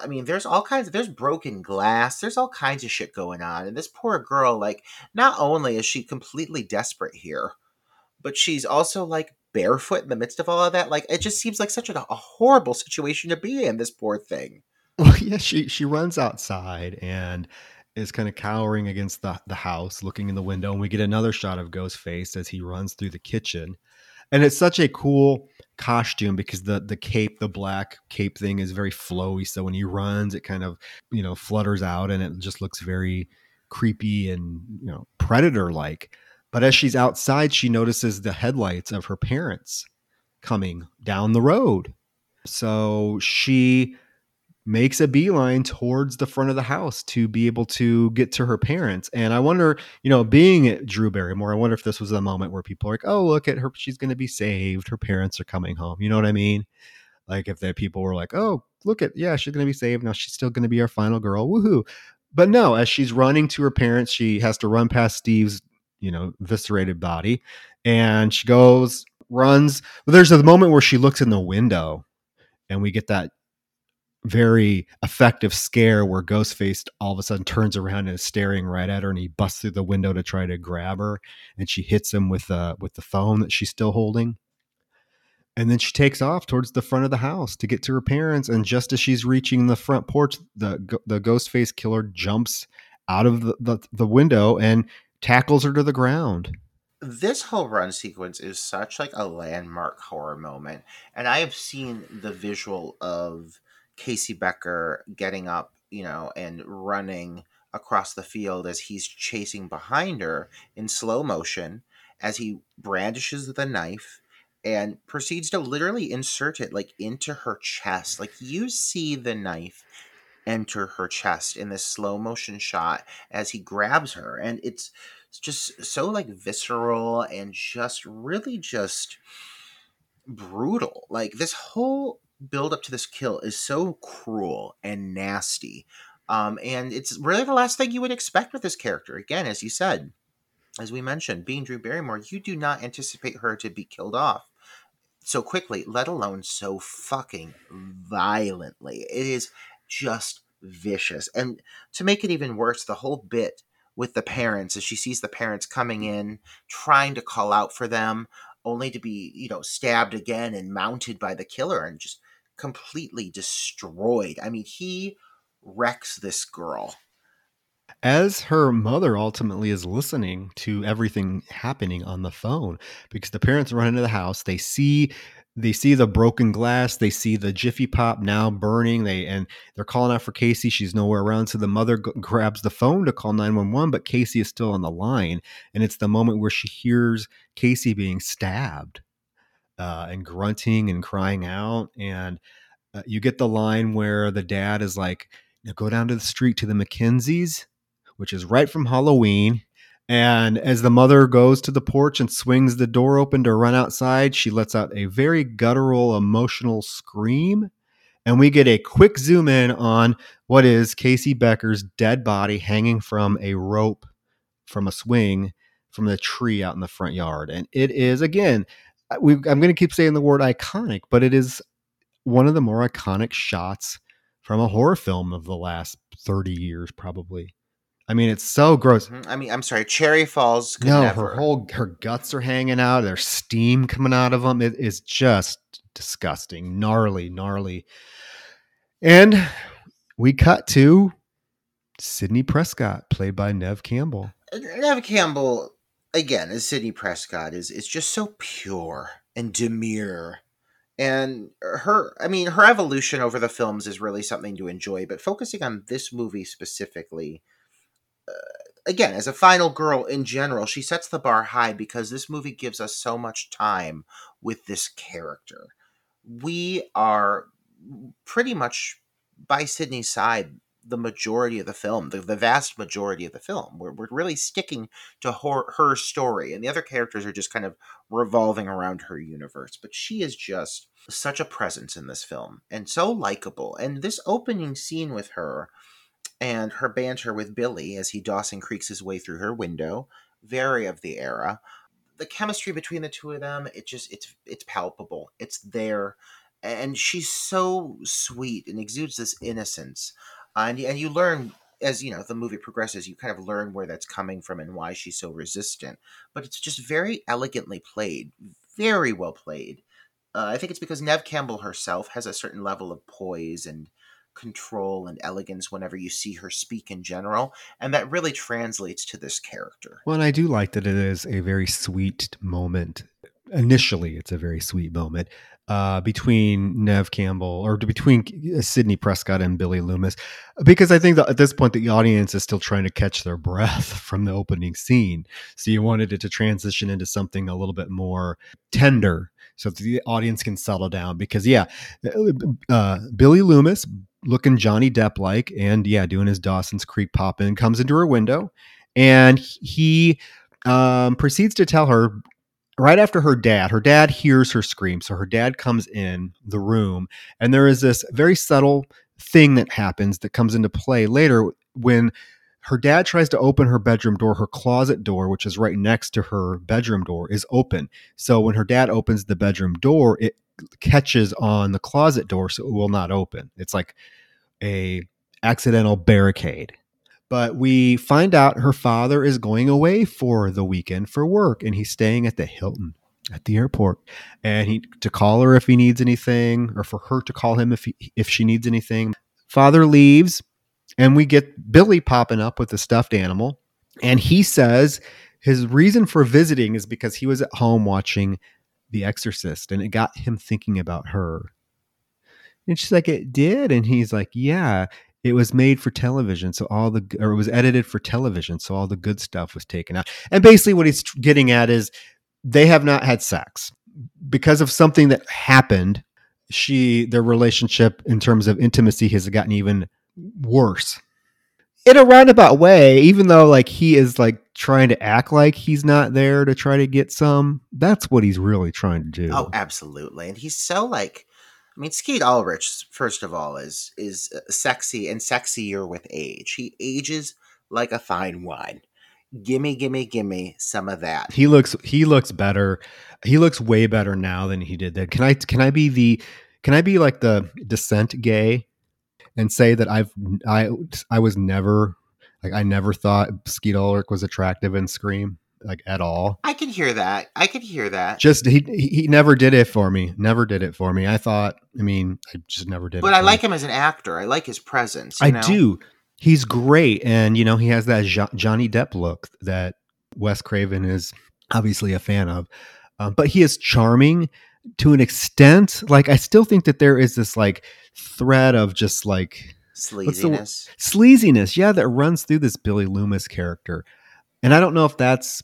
I mean, there's all kinds of there's broken glass, there's all kinds of shit going on, and this poor girl, like, not only is she completely desperate here, but she's also like barefoot in the midst of all of that. Like, it just seems like such a, a horrible situation to be in. This poor thing. Well, yeah, she she runs outside and is kind of cowering against the, the house, looking in the window, and we get another shot of Ghostface as he runs through the kitchen. And it's such a cool costume because the the cape, the black cape thing is very flowy. So when he runs, it kind of, you know, flutters out and it just looks very creepy and, you know, predator like. But as she's outside, she notices the headlights of her parents coming down the road. So she makes a beeline towards the front of the house to be able to get to her parents. And I wonder, you know, being at Drew Barrymore, I wonder if this was a moment where people are like, oh, look at her. She's going to be saved. Her parents are coming home. You know what I mean? Like if the people were like, oh, look at, yeah, she's going to be saved. Now she's still going to be our final girl. Woohoo. But no, as she's running to her parents, she has to run past Steve's, you know, viscerated body. And she goes, runs. But there's a moment where she looks in the window and we get that very effective scare where Ghostface all of a sudden turns around and is staring right at her, and he busts through the window to try to grab her, and she hits him with uh, with the phone that she's still holding. And then she takes off towards the front of the house to get to her parents. And just as she's reaching the front porch, the the Ghostface killer jumps out of the, the, the window and tackles her to the ground this whole run sequence is such like a landmark horror moment and i have seen the visual of Casey Becker getting up, you know, and running across the field as he's chasing behind her in slow motion as he brandishes the knife and proceeds to literally insert it like into her chest. Like you see the knife enter her chest in this slow motion shot as he grabs her and it's just so like visceral and just really just brutal. Like this whole build up to this kill is so cruel and nasty. Um, and it's really the last thing you would expect with this character. Again, as you said, as we mentioned, being Drew Barrymore, you do not anticipate her to be killed off so quickly, let alone so fucking violently. It is just vicious. And to make it even worse, the whole bit with the parents as she sees the parents coming in, trying to call out for them, only to be, you know, stabbed again and mounted by the killer and just completely destroyed. I mean, he wrecks this girl. As her mother ultimately is listening to everything happening on the phone because the parents run into the house, they see they see the broken glass, they see the Jiffy Pop now burning, they and they're calling out for Casey. She's nowhere around, so the mother g- grabs the phone to call 911, but Casey is still on the line, and it's the moment where she hears Casey being stabbed uh, and grunting and crying out. And uh, you get the line where the dad is like, go down to the street to the McKenzie's, which is right from Halloween. And as the mother goes to the porch and swings the door open to run outside, she lets out a very guttural, emotional scream. And we get a quick zoom in on what is Casey Becker's dead body hanging from a rope from a swing from the tree out in the front yard. And it is, again, we, I'm going to keep saying the word iconic, but it is one of the more iconic shots from a horror film of the last 30 years, probably. I mean, it's so gross. Mm-hmm. I mean, I'm sorry, Cherry Falls. no, never. her whole her guts are hanging out. There's steam coming out of them. It is just disgusting, gnarly, gnarly. And we cut to Sidney Prescott, played by Neve Campbell. Neve Campbell again, as Sidney Prescott is is just so pure and demure. And her I mean, her evolution over the films is really something to enjoy, but focusing on this movie specifically, uh, again, as a final girl in general, she sets the bar high because this movie gives us so much time with this character. We are pretty much by Sidney's side the majority of the film, the, the vast majority of the film. We're, we're really sticking to her, her story, and the other characters are just kind of revolving around her universe. But she is just such a presence in this film and so likable. And this opening scene with her and her banter with Billy as he Dawson creaks his way through her window, very of the era. The chemistry between the two of them, it just it's it's palpable. It's there. And she's so sweet and exudes this innocence. And and you learn as you know the movie progresses, you kind of learn where that's coming from and why she's so resistant. But it's just very elegantly played, very well played. Uh, I think it's because neve Campbell herself has a certain level of poise and control and elegance whenever you see her speak in general, and that really translates to this character. Well, and I do like that it is a very sweet moment. Initially, it's a very sweet moment uh, between Neve Campbell or between Sidney Prescott and Billy Loomis, because I think that at this point the audience is still trying to catch their breath from the opening scene. So you wanted it to transition into something a little bit more tender, so the audience can settle down. Because yeah, uh, Billy Loomis looking Johnny Depp like, and yeah, doing his Dawson's Creek pop in, comes into her window, and he um, proceeds to tell her right after her dad, her dad hears her scream. So her dad comes in the room, and there is this very subtle thing that happens that comes into play later when her dad tries to open her bedroom door. Her closet door, which is right next to her bedroom door, is open. So when her dad opens the bedroom door, it catches on the closet door, so it will not open. It's like a accidental barricade. But we find out her father is going away for the weekend for work and he's staying at the Hilton at the airport and he to call her if he needs anything or for her to call him if he, if she needs anything. Father leaves and we get Billy popping up with a stuffed animal and he says his reason for visiting is because he was at home watching The Exorcist and it got him thinking about her. And she's like, It did. And he's like, Yeah it was made for television so all the or it was edited for television so all the good stuff was taken out. And basically what he's getting at is they have not had sex. Because of something that happened she their relationship in terms of intimacy has gotten even worse. In a roundabout way even though like he is like trying to act like he's not there to try to get some that's what he's really trying to do. Oh absolutely. And he's so like I mean, Skeet Ulrich, first of all, is is uh, sexy and sexier with age. He ages like a fine wine. Gimme, gimme, gimme some of that. He looks he looks better. He looks way better now than he did then. Can I can I be the can I be like the descent gay and say that I've I I was never like I never thought Skeet Ulrich was attractive in Scream like at all. I can hear that. I can hear that. Just he he never did it for me. Never did it for me. I thought. I mean, I just never did. But I like me. him as an actor. I like his presence. I know? do. He's great, and you know he has that jo- Johnny Depp look that Wes Craven is obviously a fan of. Um, but he is charming to an extent. Like I still think that there is this like thread of just like sleaziness. Sleaziness, yeah, that runs through this Billy Loomis character. And I don't know if that's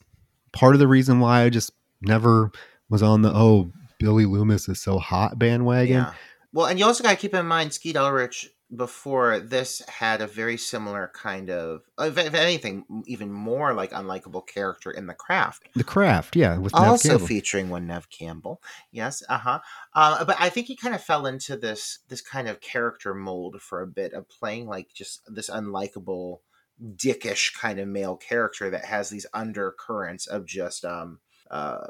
part of the reason why I just never was on the oh Billy Loomis is so hot bandwagon. Yeah. Well, and you also got to keep in mind Skeet Ulrich before this had a very similar kind of, if, anything, even more like unlikable character in the craft. The craft, yeah, with also featuring one Neve Campbell. Yes, uh-huh. uh But I think he kind of fell into this this kind of character mold for a bit of playing like just this unlikable dickish kind of male character that has these undercurrents of just um uh,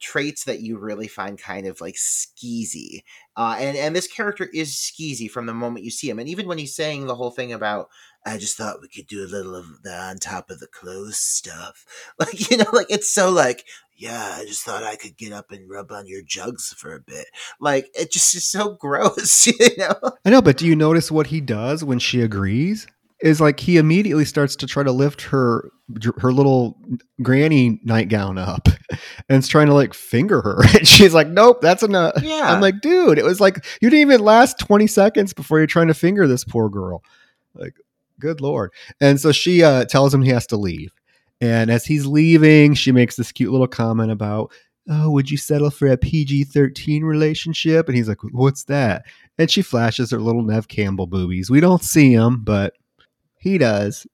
traits that you really find kind of like skeezy. Uh, and and this character is skeezy from the moment you see him. And even when he's saying the whole thing about, I just thought we could do a little of the on top of the clothes stuff, like you know, like it's so like, yeah, I just thought I could get up and rub on your jugs for a bit. Like it just is so gross, you know. I know, but do you notice what he does when she agrees? Is like he immediately starts to try to lift her her little granny nightgown up and is trying to like finger her. And she's like nope that's enough. Yeah. i'm like dude it was like you didn't even last 20 seconds before you're trying to finger this poor girl. Like good lord. And so she uh, tells him he has to leave. And as he's leaving she makes this cute little comment about oh would you settle for a pg-13 relationship? And he's like what's that? And she flashes her little neve campbell boobies. We don't see them but he does.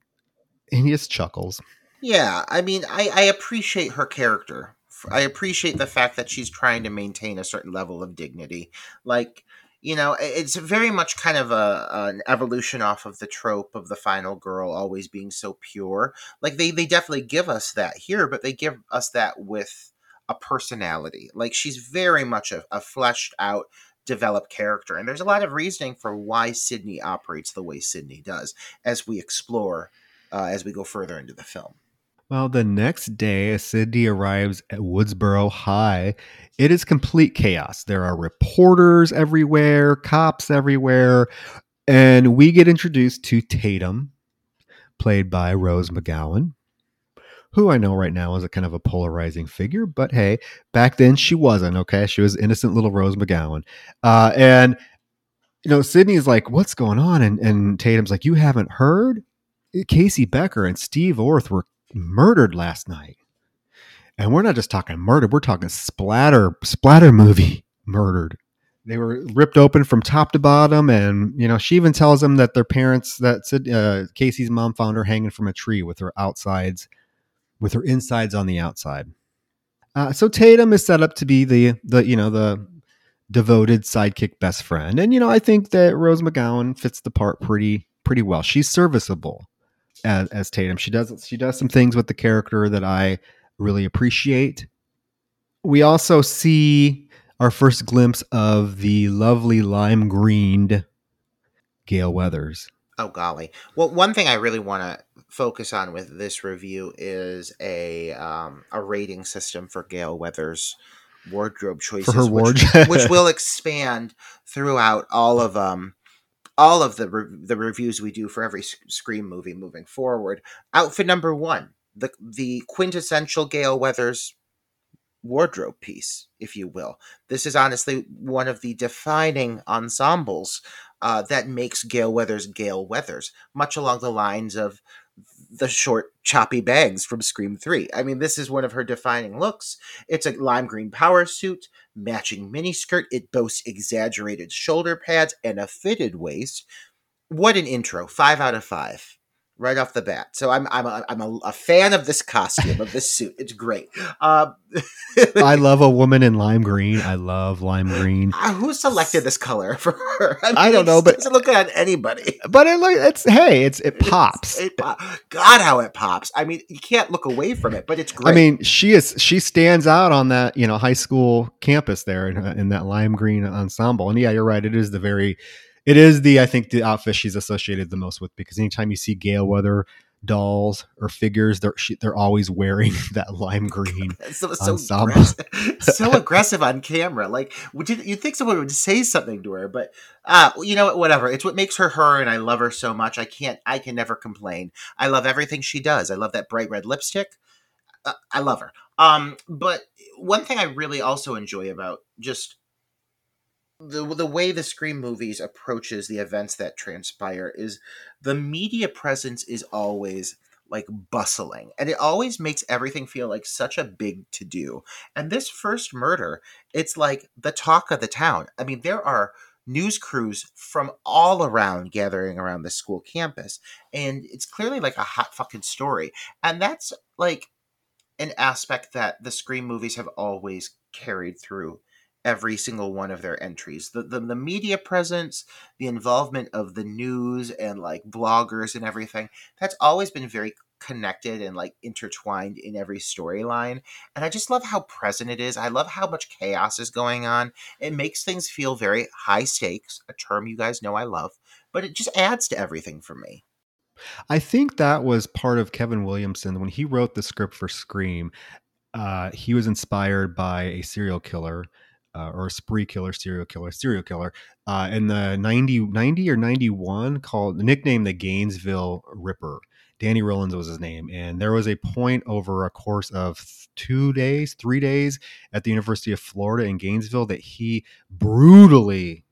And he just chuckles. Yeah, I mean, I, I appreciate her character. I appreciate the fact that she's trying to maintain a certain level of dignity. Like, you know, it's very much kind of a an evolution off of the trope of the final girl always being so pure. Like they they definitely give us that here, but they give us that with a personality. Like she's very much a, a fleshed out developed character. And there's a lot of reasoning for why Sidney operates the way Sidney does as we explore uh, as we go further into the film. Well, the next day, Sidney arrives at Woodsboro High, it is complete chaos. There are reporters everywhere, cops everywhere, and we get introduced to Tatum, played by Rose McGowan, who I know right now is a kind of a polarizing figure, but hey, back then she wasn't, okay? She was innocent little Rose McGowan. Uh, and, you know, Sidney's like, what's going on? And, and Tatum's like, you haven't heard? Casey Becker and Steve Orth were murdered last night. And we're not just talking murder, we're talking splatter, splatter movie murdered. They were ripped open from top to bottom, and you know she even tells them that their parents, that uh, Casey's mom, found her hanging from a tree with her outsides with her insides on the outside. Uh, so Tatum is set up to be the the you know the devoted sidekick best friend, and you know I think that Rose McGowan fits the part pretty pretty well. She's serviceable as, as Tatum. She does she does some things with the character that I really appreciate. We also see our first glimpse of the lovely lime greened Gale Weathers. Oh golly! Well, one thing I really want to focus on with this review is a um, a rating system for Gale Weathers wardrobe choices, which, wardrobe. which will expand throughout all of um all of the re- the reviews we do for every Scream movie moving forward. Outfit number one, the the quintessential Gale Weathers wardrobe piece, if you will. This is honestly one of the defining ensembles uh, that makes Gale Weathers Gale Weathers, much along the lines of the short, choppy bangs from Scream 3. I mean, this is one of her defining looks. It's a lime green power suit, matching miniskirt. It boasts exaggerated shoulder pads and a fitted waist. What an intro! Five out of five. Right off the bat, so I'm I'm a, I'm a, a fan of this costume of this suit. It's great. Um, I love a woman in lime green. I love lime green. Uh, Who selected this color for her? I don't know, but- it doesn't look good on anybody. But it look it's hey, it's it pops. It pop- God, how it pops! I mean, you can't look away from it, but it's great. I mean, she is she stands out on that you know high school campus there in, in that lime green ensemble. And yeah, you're right. It is the very, it is the I think the outfit she's associated the most with because anytime you see Gale Weather dolls or figures, they're she, they're always wearing that lime green. So, so, aggressive, so aggressive on camera. Like, would you, you'd think someone would say something to her, but uh, you know what? Whatever. It's what makes her her, and I love her so much. I can't. I can never complain. I love everything she does. I love that bright red lipstick. Uh, I love her. Um, but one thing I really also enjoy about just the the way the Scream movies approaches the events that transpire is the media presence is always like bustling and it always makes everything feel like such a big to do. And this first murder, it's like the talk of the town. I mean, there are news crews from all around gathering around the school campus and it's clearly like a hot fucking story. And that's like an aspect that the Scream movies have always carried through every single one of their entries. The, the the media presence, the involvement of the news and like bloggers and everything, that's always been very connected and like intertwined in every storyline. And I just love how present it is. I love how much chaos is going on. It makes things feel very high stakes, a term you guys know I love, but it just adds to everything for me. I think that was part of Kevin Williamson when he wrote the script for Scream. Uh, he was inspired by a serial killer uh, or a spree killer, serial killer, serial killer uh, in the 90, 90 or 91 called nicknamed the Gainesville Ripper. Danny Rollins was his name. And there was a point over a course of two days, three days at the University of Florida in Gainesville that he brutally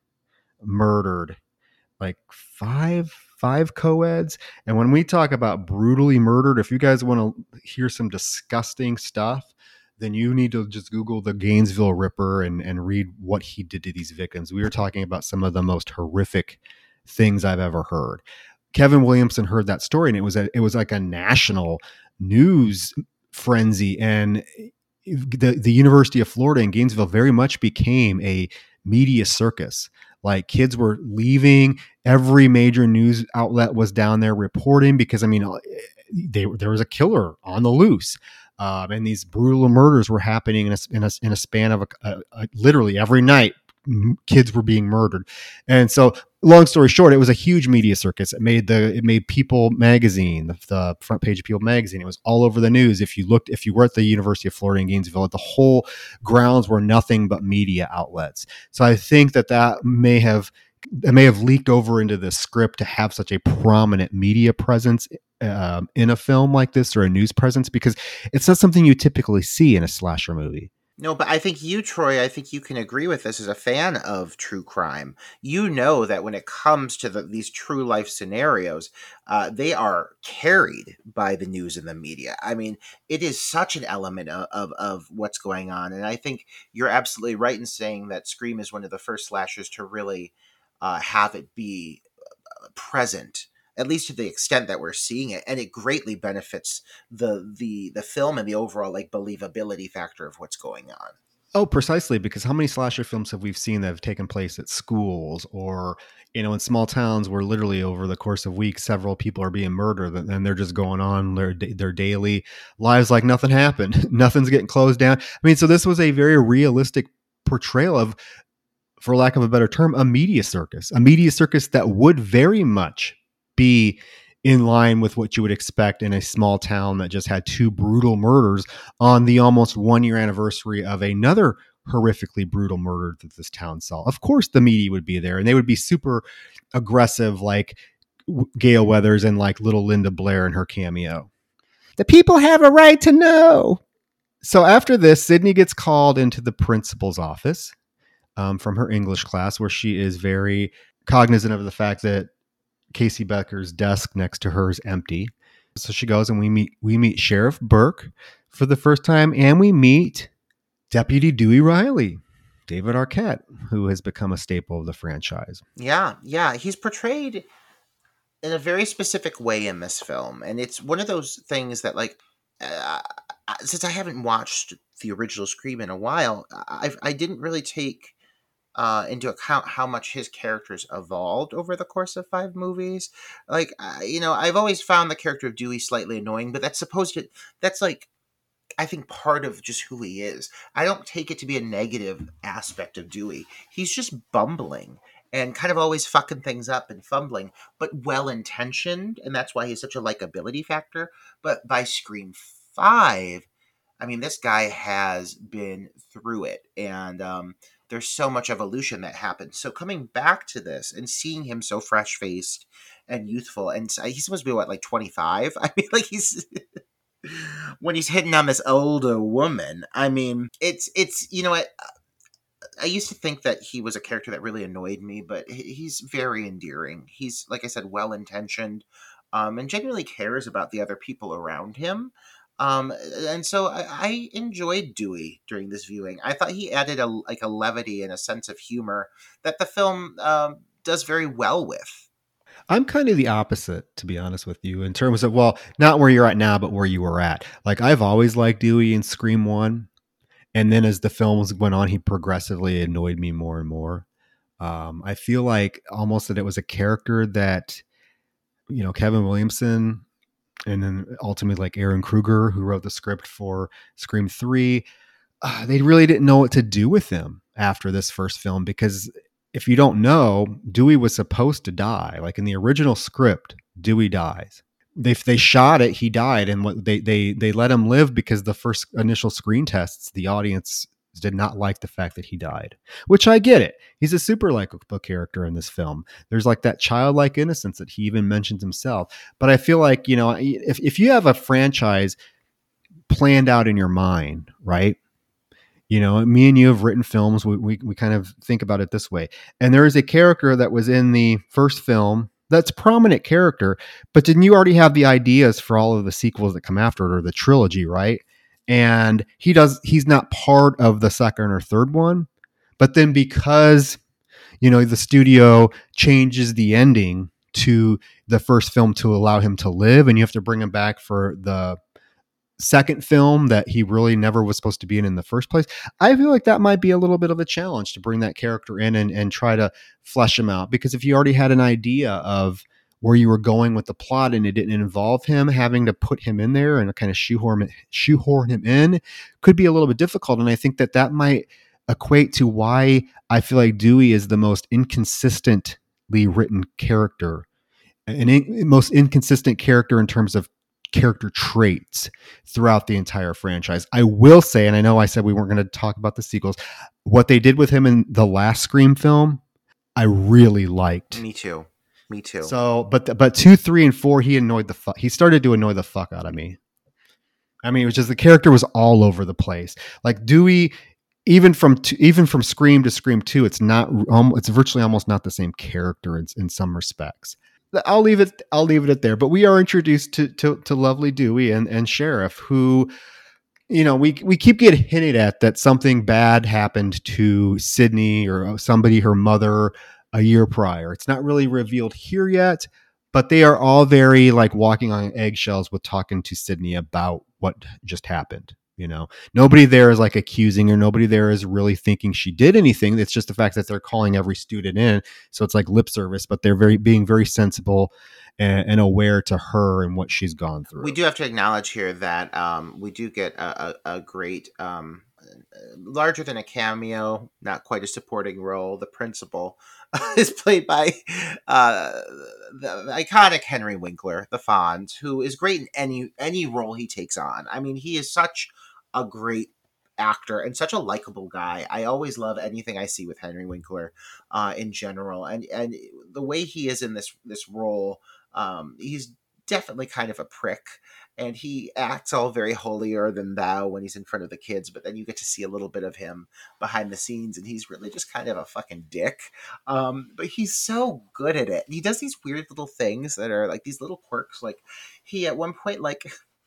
murdered like five five co-eds and when we talk about brutally murdered if you guys want to hear some disgusting stuff then you need to just google the gainesville ripper and and read what he did to these victims. We were talking about some of the most horrific things i've ever heard. Kevin williamson heard that story and it was a, it was like a national news frenzy and the the university of florida in gainesville very much became a media circus. Like kids were leaving every major news outlet was down there reporting because i mean they, there was a killer on the loose um, and these brutal murders were happening in a, in a, in a span of a, a, literally every night kids were being murdered. And so long story short it was a huge media circus. It made the it made people magazine the, the, front page of people magazine. It was all over the news. If you looked if you were at the university of florida in gainesville the whole grounds were nothing but media outlets. So i think that that may have it may have leaked over into the script to have such a prominent media presence um, in a film like this or a news presence because it's not something you typically see in a slasher movie no, but I think you, Troy, I think you can agree with this as a fan of true crime. You know that when it comes to the, these true life scenarios, uh, they are carried by the news and the media. I mean, it is such an element of, of, of what's going on. And I think you're absolutely right in saying that Scream is one of the first slashers to really uh, have it be uh, present at least to the extent that we're seeing it and it greatly benefits the the the film and the overall like believability factor of what's going on. Oh precisely because how many slasher films have we seen that have taken place at schools or you know in small towns where literally over the course of weeks several people are being murdered and they're just going on their their daily lives like nothing happened nothing's getting closed down. I mean so this was a very realistic portrayal of for lack of a better term a media circus a media circus that would very much be in line with what you would expect in a small town that just had two brutal murders on the almost one year anniversary of another horrifically brutal murder that this town saw. Of course, the media would be there and they would be super aggressive, like Gale Weathers and like little Linda Blair in her cameo. The people have a right to know. So after this, Sidney gets called into the principal's office um, from her English class, where she is very cognizant of the fact that Casey Becker's desk next to hers empty. So she goes and we meet we meet Sheriff Burke for the first time and we meet Deputy Dewey Riley, David Arquette, who has become a staple of the franchise. Yeah, yeah, he's portrayed in a very specific way in this film and it's one of those things that like uh, since I haven't watched the original Scream in a while, I I didn't really take uh, into account how much his characters evolved over the course of five movies. Like, uh, you know, I've always found the character of Dewey slightly annoying, but that's supposed to, that's like, I think part of just who he is. I don't take it to be a negative aspect of Dewey. He's just bumbling and kind of always fucking things up and fumbling, but well intentioned, and that's why he's such a likability factor. But by Scream 5, I mean, this guy has been through it. And um, there's so much evolution that happens. So coming back to this and seeing him so fresh faced and youthful, and he's supposed to be what like 25. I mean, like he's when he's hitting on this older woman. I mean, it's it's you know what. I used to think that he was a character that really annoyed me, but he's very endearing. He's, like I said, well intentioned, um, and genuinely cares about the other people around him. Um, and so I, I, enjoyed Dewey during this viewing. I thought he added a like a levity and a sense of humor that the film um, does very well with. I'm kind of the opposite, to be honest with you, in terms of well, not where you're at now, but where you were at. Like I've always liked Dewey in Scream One, and then as the films went on, he progressively annoyed me more and more. Um, I feel like almost that it was a character that, you know, Kevin Williamson and then ultimately like Ehren Kruger, who wrote the script for Scream Three, uh, they really didn't know what to do with him after this first film because if you don't know, Dewey was supposed to die. Like in the original script, Dewey dies. They they shot it, he died, and what they they they let him live because the first initial screen tests, the audience did not like the fact that he died, which I get it. He's a super likable character in this film. There's like that childlike innocence that he even mentions himself. But I feel like, you know, if, if you have a franchise planned out in your mind, right? You know, me and you have written films. We, we, we kind of think about it this way. And there is a character that was in the first film that's prominent character, but didn't you already have the ideas for all of the sequels that come after it or the trilogy, right? And he does he's not part of the second or third one, but then because you know the studio changes the ending to the first film to allow him to live and you have to bring him back for the second film that he really never was supposed to be in in the first place. I feel like that might be a little bit of a challenge to bring that character in and, and try to flesh him out because if you already had an idea of where you were going with the plot and it didn't involve him having to put him in there and kind of shoehorn shoehorn him in could be a little bit difficult and I think that that might equate to why I feel like Dewey is the most inconsistently written character an in, most inconsistent character in terms of character traits throughout the entire franchise. I will say, and I know I said we weren't going to talk about the sequels, what they did with him in the last Scream film, I really liked. Me too. Me too. So, but but two, three, and four, he annoyed the fuck. He started to annoy the fuck out of me. I mean, it was just the character was all over the place. Like Dewey, even from two, even from Scream to Scream Two, it's not. Um, it's virtually almost not the same character in, in some respects. I'll leave it. I'll leave it at there. But we are introduced to to, to Lovely Dewey and and Sheriff, who, you know, we we keep getting hinted at that something bad happened to Sidney or somebody, her mother, a year prior. It's not really revealed here yet, but they are all very like walking on eggshells with talking to Sidney about what just happened. You know, nobody there is like accusing her. Nobody there is really thinking she did anything. It's just the fact that they're calling every student in. So it's like lip service, but they're very being very sensible and, and aware to her and what she's gone through. We do have to acknowledge here that um, we do get a, a, a great, um, larger than a cameo, not quite a supporting role. The principal is played by uh, the, iconic Henry Winkler, the Fonz, who is great in any any role he takes on. I mean, he is such a great actor and such a likable guy. I always love anything I see with Henry Winkler uh, in general, and and the way he is in this this role, um, he's definitely kind of a prick and he acts all very holier than thou when he's in front of the kids but then you get to see a little bit of him behind the scenes and he's really just kind of a fucking dick. Um, but he's so good at it he does these weird little things that are like these little quirks like he at one point like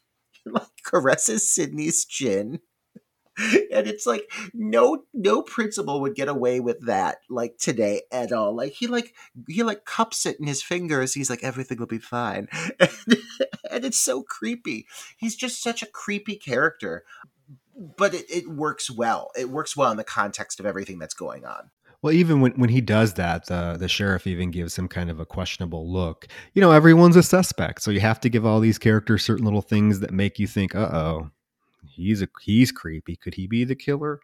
like caresses sidney's chin and it's like no no principal would get away with that like today at all. Like he like he like cups it in his fingers he's like everything will be fine. And, and so creepy he's just such a creepy character but it, it works well it works well in the context of everything that's going on well, even when, when he does that, the the sheriff even gives him kind of a questionable look. You know, everyone's a suspect, so you have to give all these characters certain little things that make you think, "Uh oh, he's a he's creepy. Could he be the killer?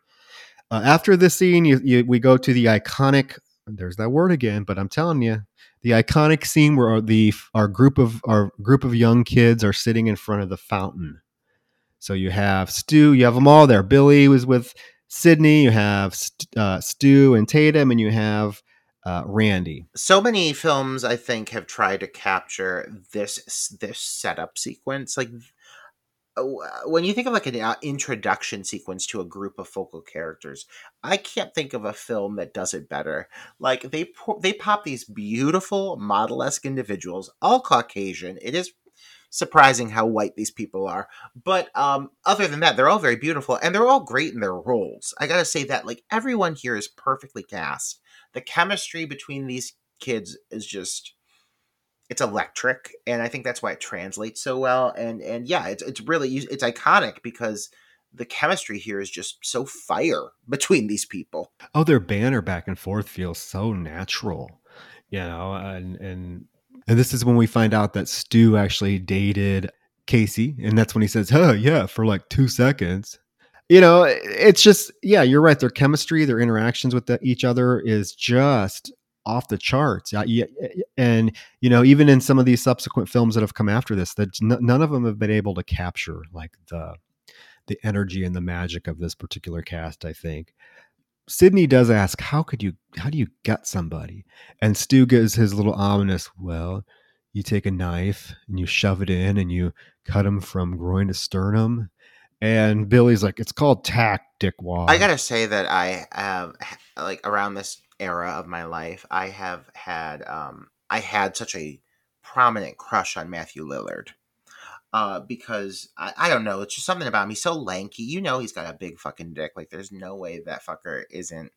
Uh, after this scene, you, you, we go to the iconic. There's that word again, but I'm telling you, the iconic scene where our, the our group of our group of young kids are sitting in front of the fountain. So you have Stu, you have them all there. Billy was with Sidney. You have uh, Stu and Tatum, and you have uh, Randy. So many films, I think, have tried to capture this this setup sequence. Like when you think of like an uh, introduction sequence to a group of focal characters, I can't think of a film that does it better. Like they they pop these beautiful model esque individuals, all Caucasian. It is surprising how white these people are, but um, other than that, they're all very beautiful and they're all great in their roles. I gotta say that like everyone here is perfectly cast. The chemistry between these kids is just it's electric and i think that's why it translates so well and and yeah it's, it's really it's iconic because the chemistry here is just so fire between these people. Oh their banner back and forth feels so natural you know and and and this is when we find out that stu actually dated casey and that's when he says huh yeah for like two seconds. You know it's just yeah you're right their chemistry their interactions with the, each other is just off the charts. And you know, even in some of these subsequent films that have come after this, that none of them have been able to capture like the the energy and the magic of this particular cast. I think Sidney does ask, "How could you? How do you gut somebody?" And Stu gives his little ominous, "Well, you take a knife and you shove it in and you cut him from groin to sternum." And Billy's like, "It's called tack, dickwad." I gotta say that I have like around this era of my life, I have had um I had such a prominent crush on Matthew Lillard. Uh, because I, I don't know, it's just something about him. He's so lanky. You know, he's got a big fucking dick. Like, there's no way that fucker isn't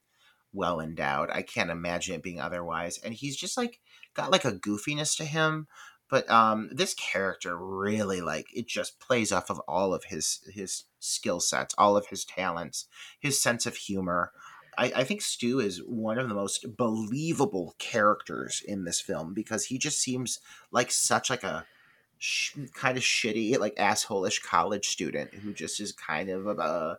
well endowed. I can't imagine it being otherwise. And he's just like got like a goofiness to him. But um, this character really like it just plays off of all of his his skill sets, all of his talents, his sense of humor. I, I think Stu is one of the most believable characters in this film because he just seems like such like a sh- kind of shitty, like assholeish college student who just is kind of a,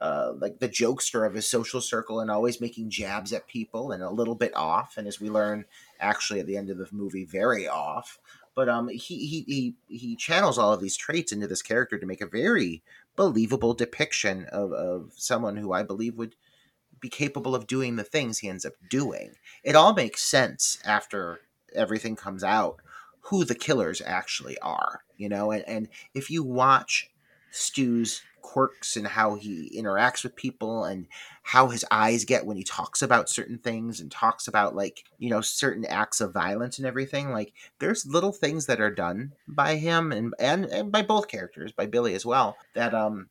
uh, like the jokester of his social circle and always making jabs at people and a little bit off. And as we learn, actually at the end of the movie, very off. But um, he he he he channels all of these traits into this character to make a very believable depiction of of someone who I believe would be capable of doing the things he ends up doing. It all makes sense after everything comes out who the killers actually are, you know, and, and if you watch Stu's quirks and how he interacts with people and how his eyes get when he talks about certain things and talks about like you know certain acts of violence and everything like there's little things that are done by him and and, and by both characters by billy as well that um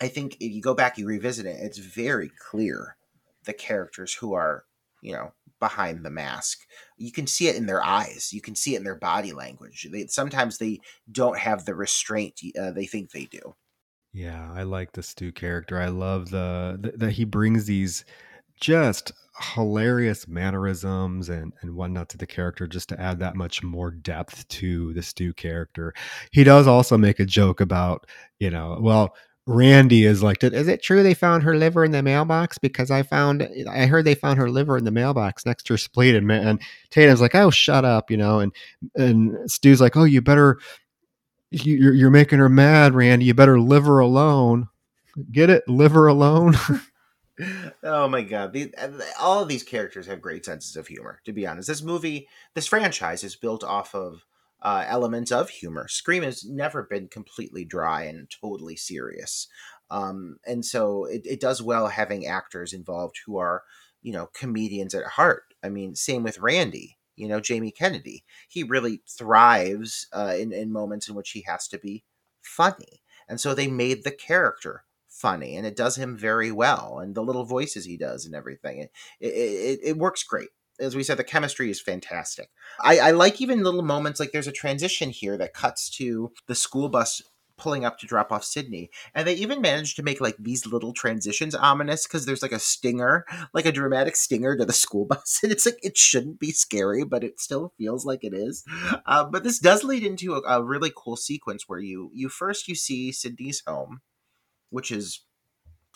i think if you go back you revisit it it's very clear the characters who are you know behind the mask you can see it in their eyes you can see it in their body language they sometimes they don't have the restraint uh, they think they do Yeah, I like the Stu character. I love the that he brings these just hilarious mannerisms and and whatnot to the character just to add that much more depth to the Stu character. He does also make a joke about, you know, well, Randy is like, is it true they found her liver in the mailbox? Because I found, I heard they found her liver in the mailbox next to her spleen. And, and Tatum's like, oh, shut up, you know. And and Stu's like, oh, you better, you- you're, you're making her mad, Randy. You better live her alone. Get it? Live her alone. oh my god uh, the, all of these characters have great senses of humor to be honest this movie this franchise is built off of uh, elements of humor. Scream has never been completely dry and totally serious. Um, and so it, it does well having actors involved who are you know comedians at heart. I mean same with randy you know jamie kennedy. He really thrives uh, in, in moments in which he has to be funny. And so they made the character funny and it does him very well and the little voices he does and everything it, it, it, it works great as we said the chemistry is fantastic I, I like even little moments like there's a transition here that cuts to the school bus pulling up to drop off sidney and they even managed to make like these little transitions ominous because there's like a stinger like a dramatic stinger to the school bus and it's like it shouldn't be scary but it still feels like it is uh, but this does lead into a, a really cool sequence where you you first you see sidney's home which is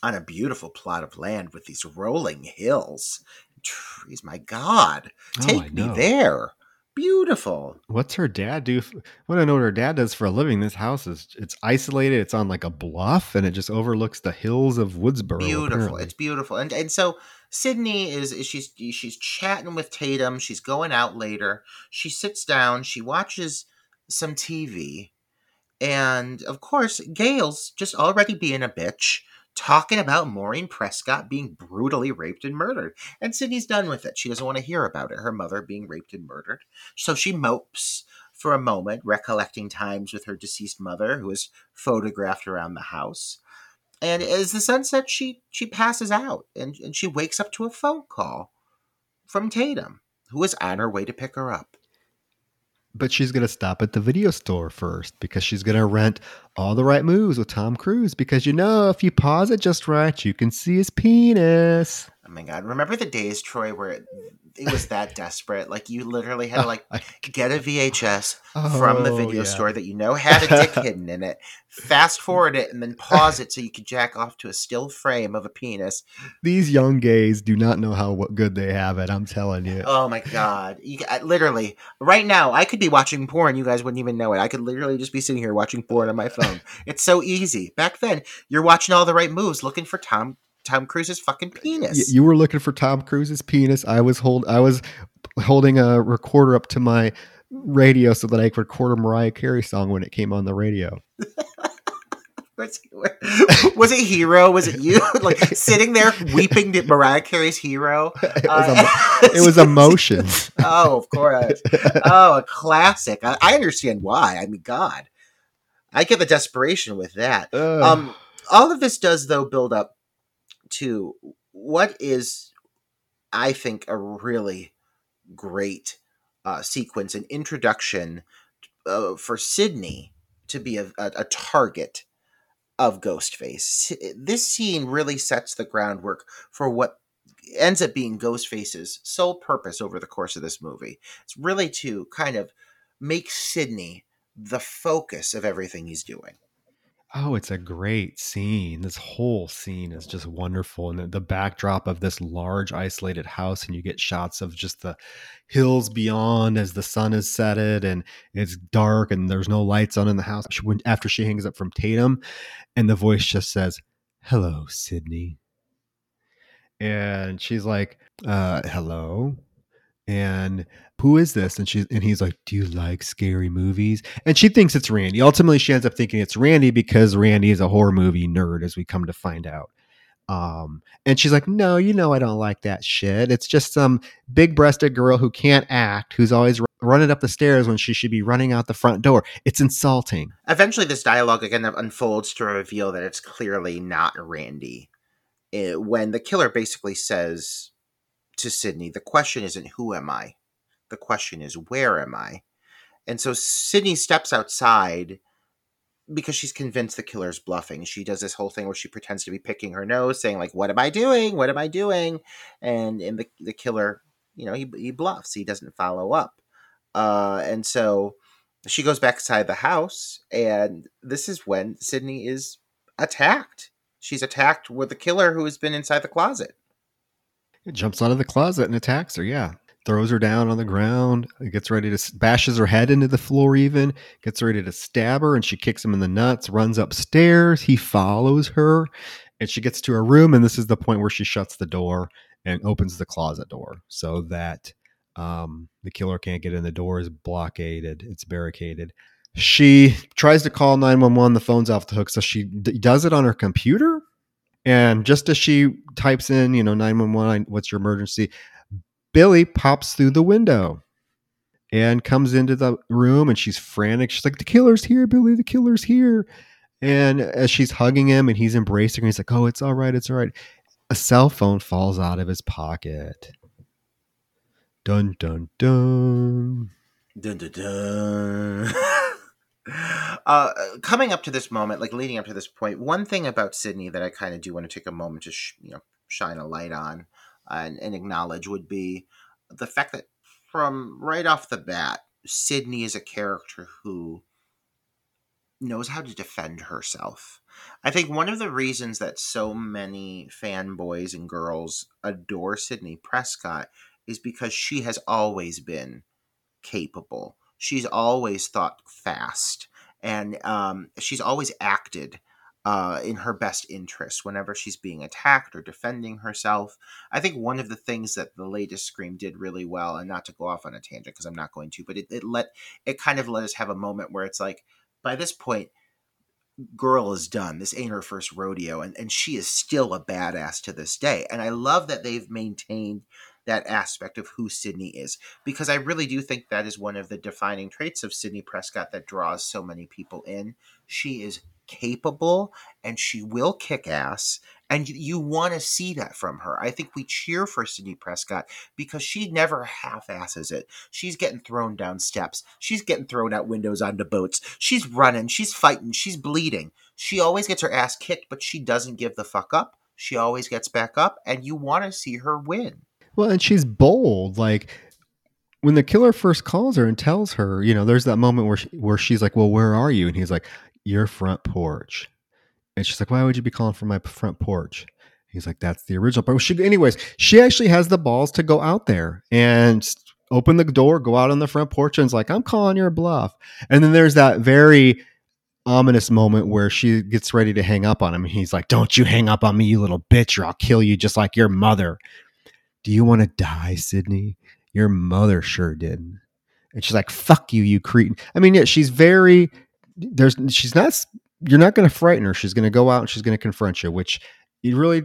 on a beautiful plot of land with these rolling hills. Trees, my God. Oh, Take I me there. Beautiful. What's her dad do? f- What I know what her dad does for a living. This house is it's isolated. It's on like a bluff, and it just overlooks the hills of Woodsboro. Beautiful. apparently. It's beautiful. And and so Sidney is, is she's she's chatting with Tatum. She's going out later. She sits down, she watches some TV, and of course, Gale's just already being a bitch, talking about Maureen Prescott being brutally raped and murdered. And Sidney's done with it. She doesn't want to hear about it, her mother being raped and murdered. So she mopes for a moment, recollecting times with her deceased mother, who is photographed around the house. And as the sun sets, she she passes out and, and she wakes up to a phone call from Tatum, who is on her way to pick her up. But she's gonna stop at the video store first because she's gonna rent all the right moves with Tom Cruise. Because you know, if you pause it just right, you can see his penis. Oh my god! Remember the days, Troy, where it, it was that desperate? Like you literally had to like get a VHS from the Oh, video yeah. store that you know had a dick hidden in it, fast forward it, and then pause it so you could jack off to a still frame of a penis. These young gays do not know how what good they have it. I'm telling you. Oh my god! You, I, literally, right now, I could be watching porn. You guys wouldn't even know it. I could literally just be sitting here watching porn on my phone. it's so easy. Back then, you're watching all the right moves, looking for Tom Tom Cruise's fucking penis. you were looking for Tom Cruise's penis. I was hold I was holding a recorder up to my radio so that I could record a Mariah Carey song when it came on the radio. Was, was it Hero? Was it you? like sitting there weeping to Mariah Carey's Hero? It was, Uh, emo- it was emotions. oh, of course. Oh, a classic. I, I understand why. I mean, God, I get the desperation with that. Um, all of this does, though, build up to what is, I think, a really great uh, sequence, an introduction uh, for Sidney to be a, a, a target of Ghostface. This scene really sets the groundwork for what ends up being Ghostface's sole purpose over the course of this movie. It's really to kind of make Sidney the focus of everything he's doing. Oh, it's a great scene. This whole scene is just wonderful. And the, the backdrop of this large, isolated house, and you get shots of just the hills beyond as the sun is setted and it's dark and there's no lights on in the house. She, when, after she hangs up from Tatum, and the voice just says, Hello, Sidney. And she's like, uh, Hello. And who is this? And she's and he's like, Do you like scary movies? And she thinks it's Randy. Ultimately, she ends up thinking it's Randy because Randy is a horror movie nerd, as we come to find out. Um, and she's like, No, you know I don't like that shit. It's just some big breasted girl who can't act, who's always running up the stairs when she should be running out the front door. It's insulting. Eventually, this dialogue again unfolds to reveal that it's clearly not Randy. Eh, when the killer basically says to Sidney, The question isn't who am I? The question is where am I? And so Sidney steps outside because she's convinced the killer's bluffing. She does this whole thing where she pretends to be picking her nose, saying, like, What am I doing? What am I doing? And, and the, the killer, you know, he, he bluffs. He doesn't follow up. Uh, and so she goes back inside the house, and this is when Sidney is attacked. She's attacked with the killer who has been inside the closet. It jumps out of the closet and attacks her. Yeah. Throws her down on the ground, gets ready to bashes her head into the floor, even gets ready to stab her, and she kicks him in the nuts, runs upstairs. He follows her, and she gets to her room. And this is the point where she shuts the door and opens the closet door so that um, the killer can't get in. The door is blockaded, it's barricaded. She tries to call 911, the phone's off the hook, so she d- does it on her computer. And just as she types in, you know, 911, what's your emergency? Billy pops through the window and comes into the room and she's frantic. She's like, The killer's here, Billy, the killer's here. And as she's hugging him and he's embracing her, he's like, Oh, it's all right, it's all right. A cell phone falls out of his pocket. Dun dun dun. Dun, dun, dun. uh, coming up to this moment, like leading up to this point, one thing about Sidney that I kind of do want to take a moment to sh- you know shine a light on and, and acknowledge would be the fact that from right off the bat, Sidney is a character who knows how to defend herself. I think one of the reasons that so many fanboys and girls adore Sidney Prescott is because she has always been capable. She's always thought fast, and um, she's always acted uh, in her best interest whenever she's being attacked or defending herself. I think one of the things that the latest Scream did really well, and not to go off on a tangent because I'm not going to, but it, it let it kind of let us have a moment where it's like, by this point, girl is done. This ain't her first rodeo, and, and she is still a badass to this day. And I love that they've maintained that aspect of who Sidney is because I really do think that is one of the defining traits of Sidney Prescott that draws so many people in. She is capable and she will kick ass and you, want to see that from her. I think we cheer for Sidney Prescott because she never half asses it. She's getting thrown down steps. She's getting thrown out windows onto boats. She's running. She's fighting. She's bleeding. She always gets her ass kicked, but she doesn't give the fuck up. she always gets back up, and you want to see her win. Well, and she's bold. Like when the killer first calls her and tells her, you know, there's that moment where she, where she's like, "Well, where are you?" And he's like, "Your front porch." And she's like, "Why would you be calling from my front porch?" He's like, "That's the original." But she, anyways, she actually has the balls to go out there and open the door, go out on the front porch, and is like, "I'm calling your bluff." And then there's that very ominous moment where she gets ready to hang up on him. He's like, Don't you hang up on me, you little bitch, or I'll kill you just like your mother. Do you want to die, Sidney? Your mother sure did. And she's like, Fuck you, you cretin. I mean, yeah, she's very, there's, she's not, you're not going to frighten her. She's going to go out and she's going to confront you, which it really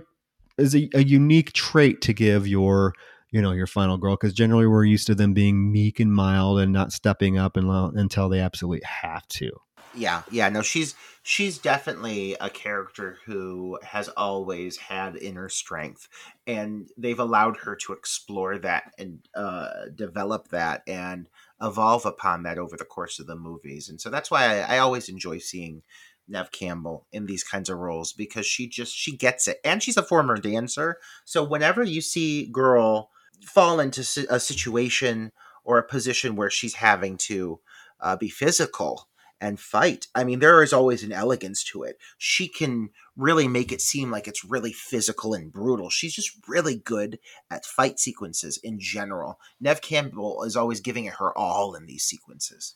is a, a unique trait to give your, you know, your final girl. Cause generally we're used to them being meek and mild and not stepping up and, until they absolutely have to yeah yeah no she's she's definitely a character who has always had inner strength and they've allowed her to explore that and uh, develop that and evolve upon that over the course of the movies and so that's why I, I always enjoy seeing Neve Campbell in these kinds of roles because she just she gets it and she's a former dancer so whenever you see girl fall into a situation or a position where she's having to uh, be physical and fight. I mean, there is always an elegance to it. She can really make it seem like it's really physical and brutal. She's just really good at fight sequences in general. Neve Campbell is always giving it her all in these sequences.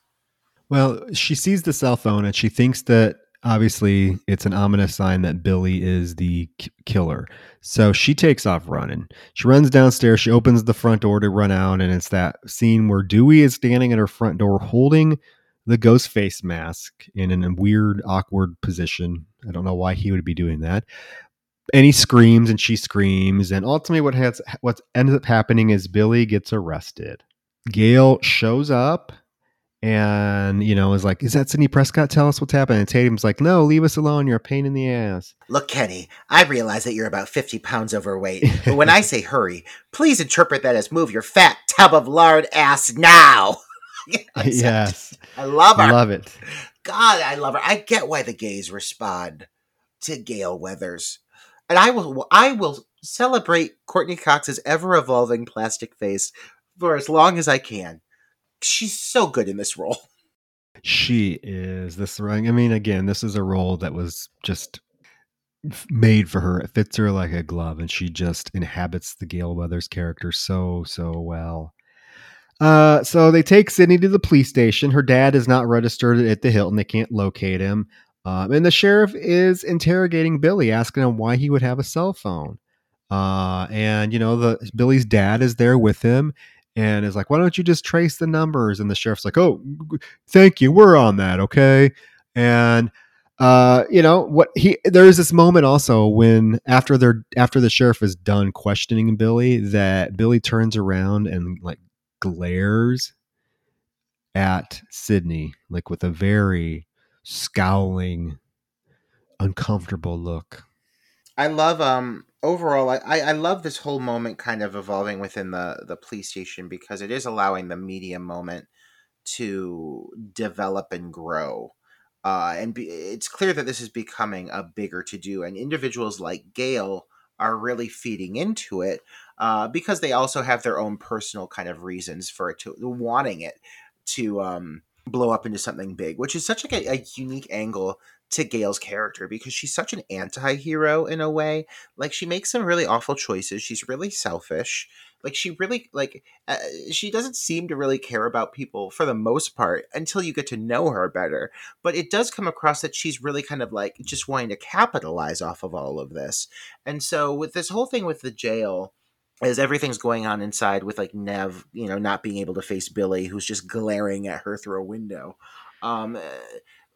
Well, she sees the cell phone and she thinks that obviously it's an ominous sign that Billy is the k- killer. So she takes off running. She runs downstairs. She opens the front door to run out, and it's that scene where Dewey is standing at her front door holding the ghost face mask in a weird, awkward position. I don't know why he would be doing that. And he screams and she screams. And ultimately, what has what ends up happening is Billy gets arrested. Gail shows up and you know is like, "Is that Sidney Prescott? Tell us what's happening." And Tatum's like, "No, leave us alone. You're a pain in the ass." Look, Kenny, I realize that you're about fifty pounds overweight, but when I say hurry, please interpret that as move your fat tub of lard ass now. yes. I love her. I love it. God, I love her. I get why the gays respond to Gale Weathers. And I will I will celebrate Courteney Cox's ever evolving plastic face for as long as I can. She's so good in this role. She is this ring. I mean, again, this is a role that was just made for her. It fits her like a glove, and she just inhabits the Gale Weathers character so so well. Uh, so they take Sidney to the police station. Her dad is not registered at the Hilton. They can't locate him. Um, and the sheriff is interrogating Billy, asking him why he would have a cell phone. Uh, and you know, the Billy's dad is there with him and is like, "Why don't you just trace the numbers?" And the sheriff's like, "Oh, thank you. We're on that, okay." And uh, you know what he there is this moment also when after they're after the sheriff is done questioning Billy that Billy turns around and like glares at Sidney, like with a very scowling, uncomfortable look. I love um overall I, I love this whole moment kind of evolving within the the police station because it is allowing the media moment to develop and grow. Uh, and be, it's clear that this is becoming a bigger to do, and individuals like Gale are really feeding into it uh, because they also have their own personal kind of reasons for it to wanting it to um, blow up into something big, which is such like a, a unique angle to Gale's character because she's such an anti-hero in a way. Like she makes some really awful choices. She's really selfish. Like she really like uh, she doesn't seem to really care about people for the most part until you get to know her better. But it does come across that she's really kind of like just wanting to capitalize off of all of this. And so with this whole thing with the jail, as everything's going on inside with like Neve, you know, not being able to face Billy, who's just glaring at her through a window. Um,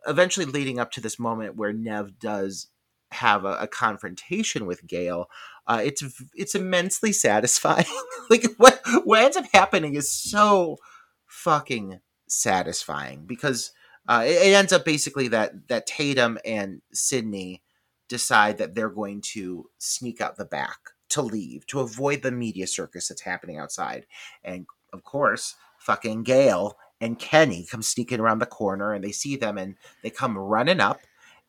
eventually, leading up to this moment where Neve does have a, a confrontation with Gale, uh, it's it's immensely satisfying. like what what ends up happening is so fucking satisfying because uh, it, it ends up basically that that Tatum and Sidney decide that they're going to sneak out the back to leave to avoid the media circus that's happening outside. And of course, fucking Gale and Kenny come sneaking around the corner and they see them and they come running up.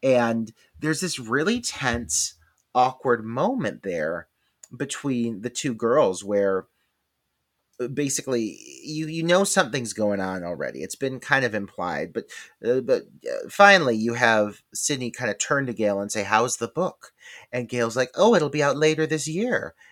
And there's this really tense awkward moment there between the two girls where basically you you know something's going on already. It's been kind of implied but uh, but uh, finally you have sidney kind of turn to gale and say how's the book? And gale's like oh it'll be out later this year.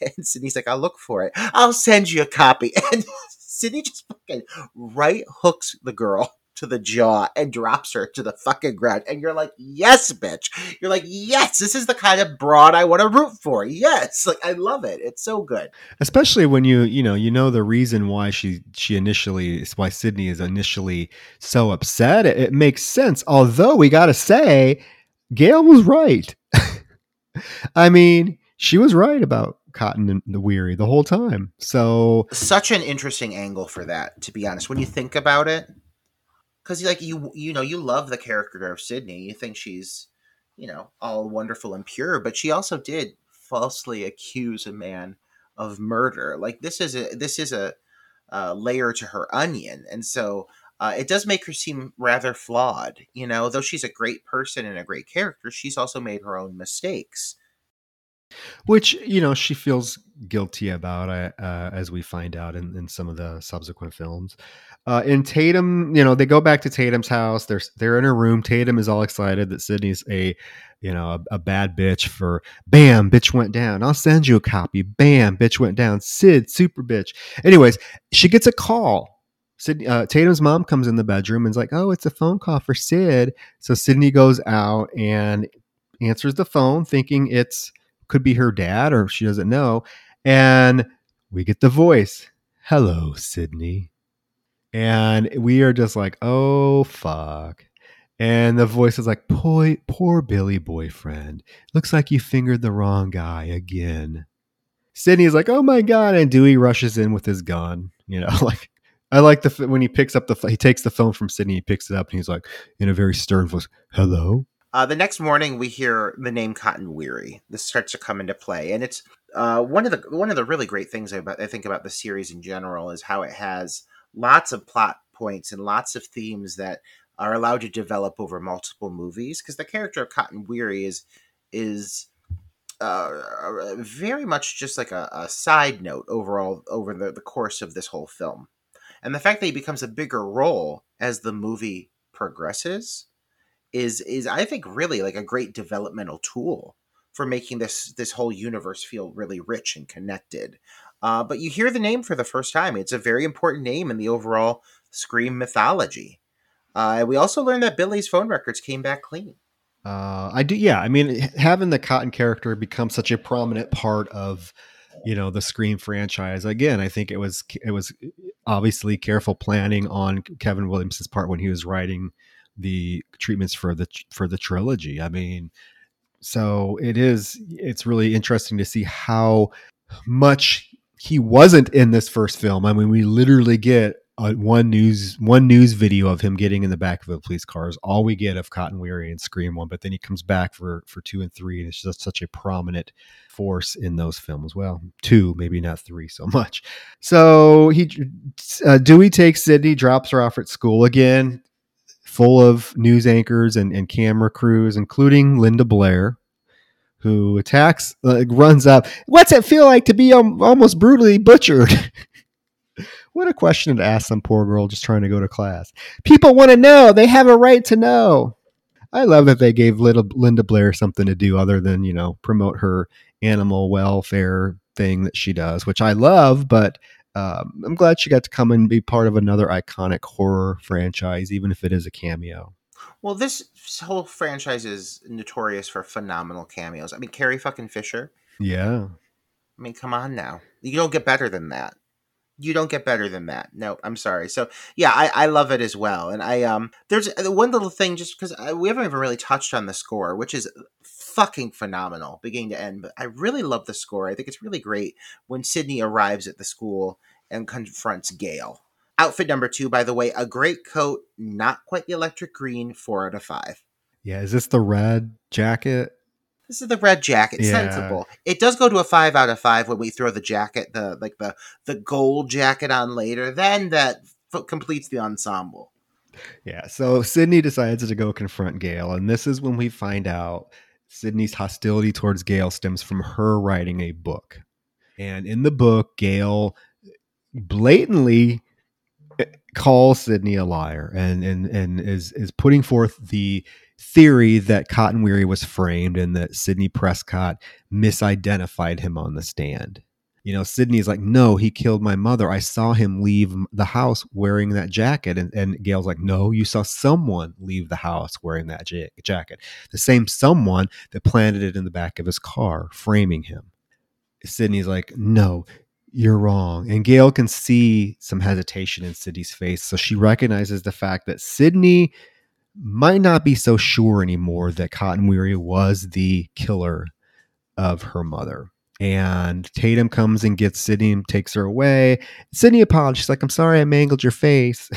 And sidney's like i'll look for it. I'll send you a copy. And sidney just fucking right hooks the girl to the jaw and drops her to the fucking ground. And you're like, yes, bitch. You're like, yes, this is the kind of broad I want to root for. Yes. Like I love it. It's so good. Especially when you, you know, you know the reason why she she initially why Sidney is initially so upset. It, it makes sense. Although we gotta say, Gale was right. I mean, she was right about Cotton and the Weary the whole time. So such an interesting angle for that, to be honest. When you think about it, because like you you know you love the character of Sidney. You think she's you know all wonderful and pure, but she also did falsely accuse a man of murder. Like this is a this is a, a layer to her onion, and so. Uh, it does make her seem rather flawed, you know. Though she's a great person and a great character, she's also made her own mistakes which you know she feels guilty about uh, uh, as we find out in, in some of the subsequent films uh, in tatum you know they go back to tatum's house. They're they're in her room. Tatum is all excited that sidney's a you know a, a, bad bitch for bam bitch went down. I'll send you a copy. Bam bitch went down. Sid super bitch. Anyways she gets a call. Sid, uh, Tatum's mom comes in the bedroom and's like, "Oh, it's a phone call for Sid." So Sidney goes out and answers the phone, thinking it's could be her dad or she doesn't know. And we get the voice Hello, Sidney. And we are just like, oh, fuck. And the voice is like, poor, poor Billy boyfriend. Looks like you fingered the wrong guy again. Sidney is like, oh my God. And Dewey rushes in with his gun. You know, like, I like the when he picks up the he takes the phone from Sidney, he picks it up, and he's like in a very stern voice, "Hello." Uh, the next morning, we hear the name Cotton Weary. This starts to come into play, and it's uh, one of the one of the really great things about I think about the series in general is how it has lots of plot points and lots of themes that are allowed to develop over multiple movies. Because the character of Cotton Weary is is uh, very much just like a, a, side note overall over the, the course of this whole film, and the fact that he becomes a bigger role as the movie progresses is is I think really like a great developmental tool for making this this whole universe feel really rich and connected. Uh, but you hear the name for the first time. It's a very important name in the overall Scream mythology. Uh, we also learned that Billy's phone records came back clean. Uh, I do, yeah. I mean, having the Cotton character become such a prominent part of you know the Scream franchise again. I think it was it was obviously careful planning on Kevin Williams's part when he was writing the treatments for the for the trilogy. I mean, so it is it's really interesting to see how much he wasn't in this first film. I mean, we literally get one news one news video of him getting in the back of a police car is all we get of Cotton Weary and Scream one. But then he comes back for for two and three, and it's just such a prominent force in those films. Well, two, maybe not three so much. So he uh, Dewey takes Sidney, drops her off at school again full of news anchors and, and camera crews, including Linda Blair, who attacks, uh, runs up. What's it feel like to be um, almost brutally butchered? what a question to ask some poor girl just trying to go to class. People want to know. They have a right to know. I love that they gave little Linda Blair something to do other than, you know, promote her animal welfare thing that she does, which I love, but um, I'm glad she got to come and be part of another iconic horror franchise, even if it is a cameo. Well, this whole franchise is notorious for phenomenal cameos. I mean, Carrie fucking Fisher. Yeah. I mean, come on now. You don't get better than that. You don't get better than that. No, I'm sorry. So yeah, I, I love it as well. And I um, there's uh, one little thing just because we haven't even really touched on the score, which is fucking phenomenal, beginning to end. But I really love the score. I think it's really great when Sidney arrives at the school and confronts Gale. Outfit number two, by the way, a great coat, not quite the electric green, four out of five. Yeah, is this the red jacket? This is the red jacket, yeah. sensible. It does go to a five out of five when we throw the jacket, the like the the gold jacket on later. Then that f- completes the ensemble. Yeah, so Sidney decides to go confront Gale, and this is when we find out Sidney's hostility towards Gale stems from her writing a book. And in the book, Gale blatantly calls Sidney a liar and and and is is putting forth the theory that Cotton Weary was framed and that Sidney Prescott misidentified him on the stand. You know, Sidney's like, no, he killed my mother. I saw him leave the house wearing that jacket. And, and Gale's like, no, you saw someone leave the house wearing that ja- jacket. The same someone that planted it in the back of his car, framing him. Sidney's like, no, you're wrong. And Gale can see some hesitation in Sidney's face. So she recognizes the fact that Sidney might not be so sure anymore that Cotton Weary was the killer of her mother. And Tatum comes and gets Sidney and takes her away. Sidney apologizes. Like, I'm sorry I mangled your face.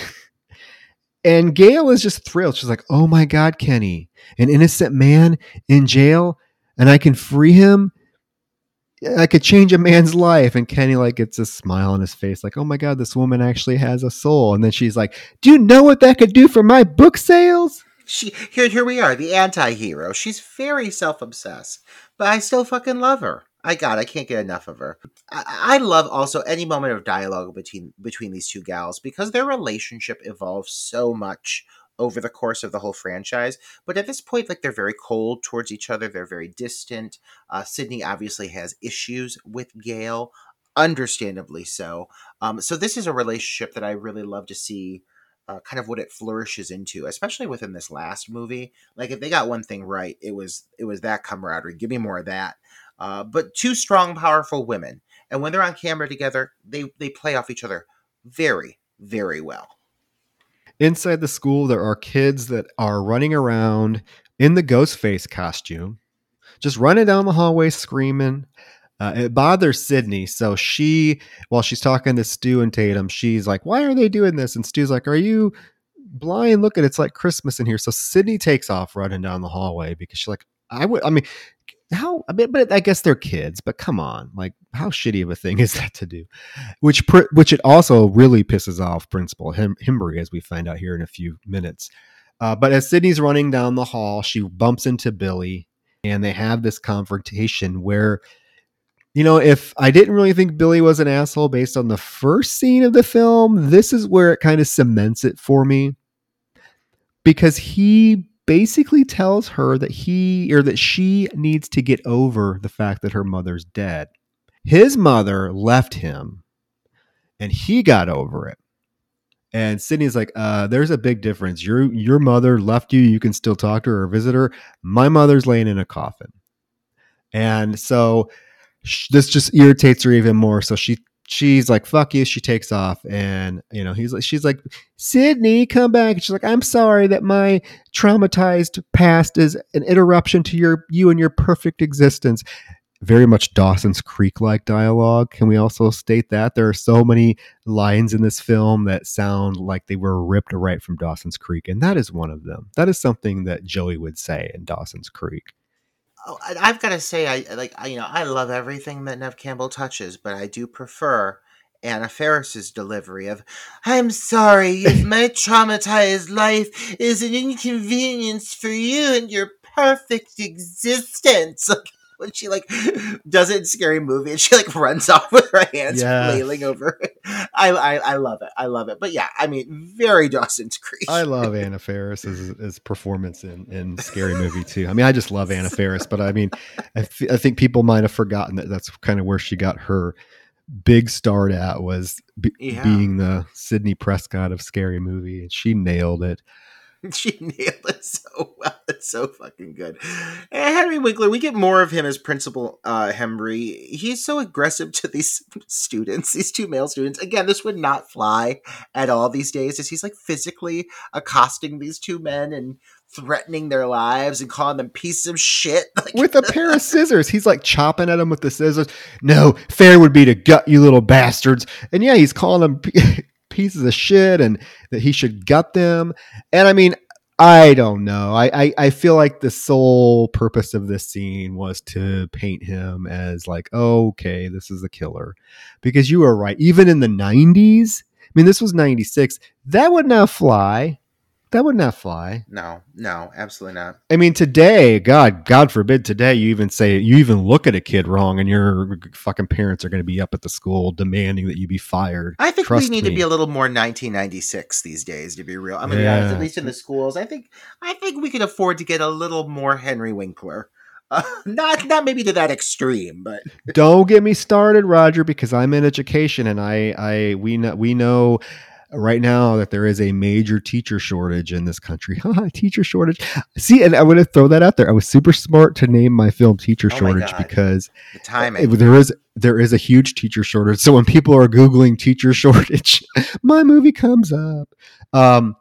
and Gale is just thrilled. She's like, Oh my God, Kenny, an innocent man in jail, and I can free him. I could change a man's life. And Kenny like gets a smile on his face, like, oh my God, this woman actually has a soul. And then she's like, Do you know what that could do for my book sales? She here here we are, the anti-hero. She's very self-obsessed, but I still fucking love her. I God, I can't get enough of her. I, I love also any moment of dialogue between between these two gals because their relationship evolves so much over the course of the whole franchise. But at this point, like they're very cold towards each other. They're very distant. Uh, Sidney obviously has issues with Gale, understandably so. Um, so this is a relationship that I really love to see. Uh, kind of what it flourishes into, especially within this last movie. Like if they got one thing right, it was it was that camaraderie. Give me more of that. Uh, but two strong, powerful women, and when they're on camera together, they they play off each other very, very well. Inside the school, there are kids that are running around in the ghost face costume, just running down the hallway screaming. Uh, it bothers Sidney. So she, while she's talking to Stu and Tatum, she's like, Why are they doing this? And Stu's like, Are you blind? Look at it. It's like Christmas in here. So Sidney takes off running down the hallway because she's like, I would, I mean, how I mean, but I guess they're kids. But come on, like how shitty of a thing is that to do? Which which it also really pisses off Principal Him, Himbry, as we find out here in a few minutes. Uh, but as Sidney's running down the hall, she bumps into Billy, and they have this confrontation where. You know, if I didn't really think Billy was an asshole based on the first scene of the film, this is where it kind of cements it for me. Because he basically tells her that he or that she needs to get over the fact that her mother's dead. His mother left him and he got over it. And Sidney's like, uh, there's a big difference. Your your mother left you, you can still talk to her or visit her. My mother's laying in a coffin. And so this just irritates her even more. So she she's like, fuck you. She takes off. And, you know, he's like, she's like, Sidney, come back. And she's like, I'm sorry that my traumatized past is an interruption to your, you and your perfect existence. Very much Dawson's Creek like dialogue. Can we also state that? There are so many lines in this film that sound like they were ripped right from Dawson's Creek. And that is one of them. That is something that Joey would say in Dawson's Creek. Oh, I've got to say, I uh, like you know I love everything that Neve Campbell touches, but I do prefer Anna Faris's delivery of "I'm sorry if my traumatized life is an inconvenience for you and your perfect existence." when she like does it in scary movie and she like runs off with her hands yes. flailing over it. I, I, I love it. I love it. But yeah, I mean, very Dawson's Creek. I love Anna Faris's performance in in Scary Movie too. I mean, I just love Anna Faris, but I mean, I, th- I think people might have forgotten that that's kind of where she got her big start at was b- yeah. being the Sidney Prescott of Scary Movie, and she nailed it. she nailed it so well. It's so fucking good. And Henry Winkler, we get more of him as Principal uh, Himbry. He's so aggressive to these students, these two male students. Again, this would not fly at all these days, as he's like physically accosting these two men and threatening their lives and calling them pieces of shit. Like, with a pair of scissors. He's like chopping at them with the scissors. No, fair would be to gut you little bastards. And yeah, he's calling them pieces of shit and that he should gut them. And I mean, I don't know. I, I, I feel like the sole purpose of this scene was to paint him as like, okay, this is a killer. Because you were right. Even in the 90s, I mean, this was 96, that would not fly. That would not fly. No, no, absolutely not. I mean, today, God, God forbid, today you even say you even look at a kid wrong, and your fucking parents are going to be up at the school demanding that you be fired. I think Trust we need me. to be a little more 1996 these days, to be real. I mean, Yeah. at least in the schools, I think I think we can afford to get a little more Henry Winkler. Uh, not not maybe to that extreme, but Don't get me started, Roger, because I'm in education, and I, I, we know, we know right now that there is a major teacher shortage in this country. Teacher shortage. See, and I want to throw that out there. I was super smart to name my film "Teacher Oh Shortage" because the timing. it- there is there is a huge teacher shortage. So when people are googling teacher shortage, my movie comes up. Um,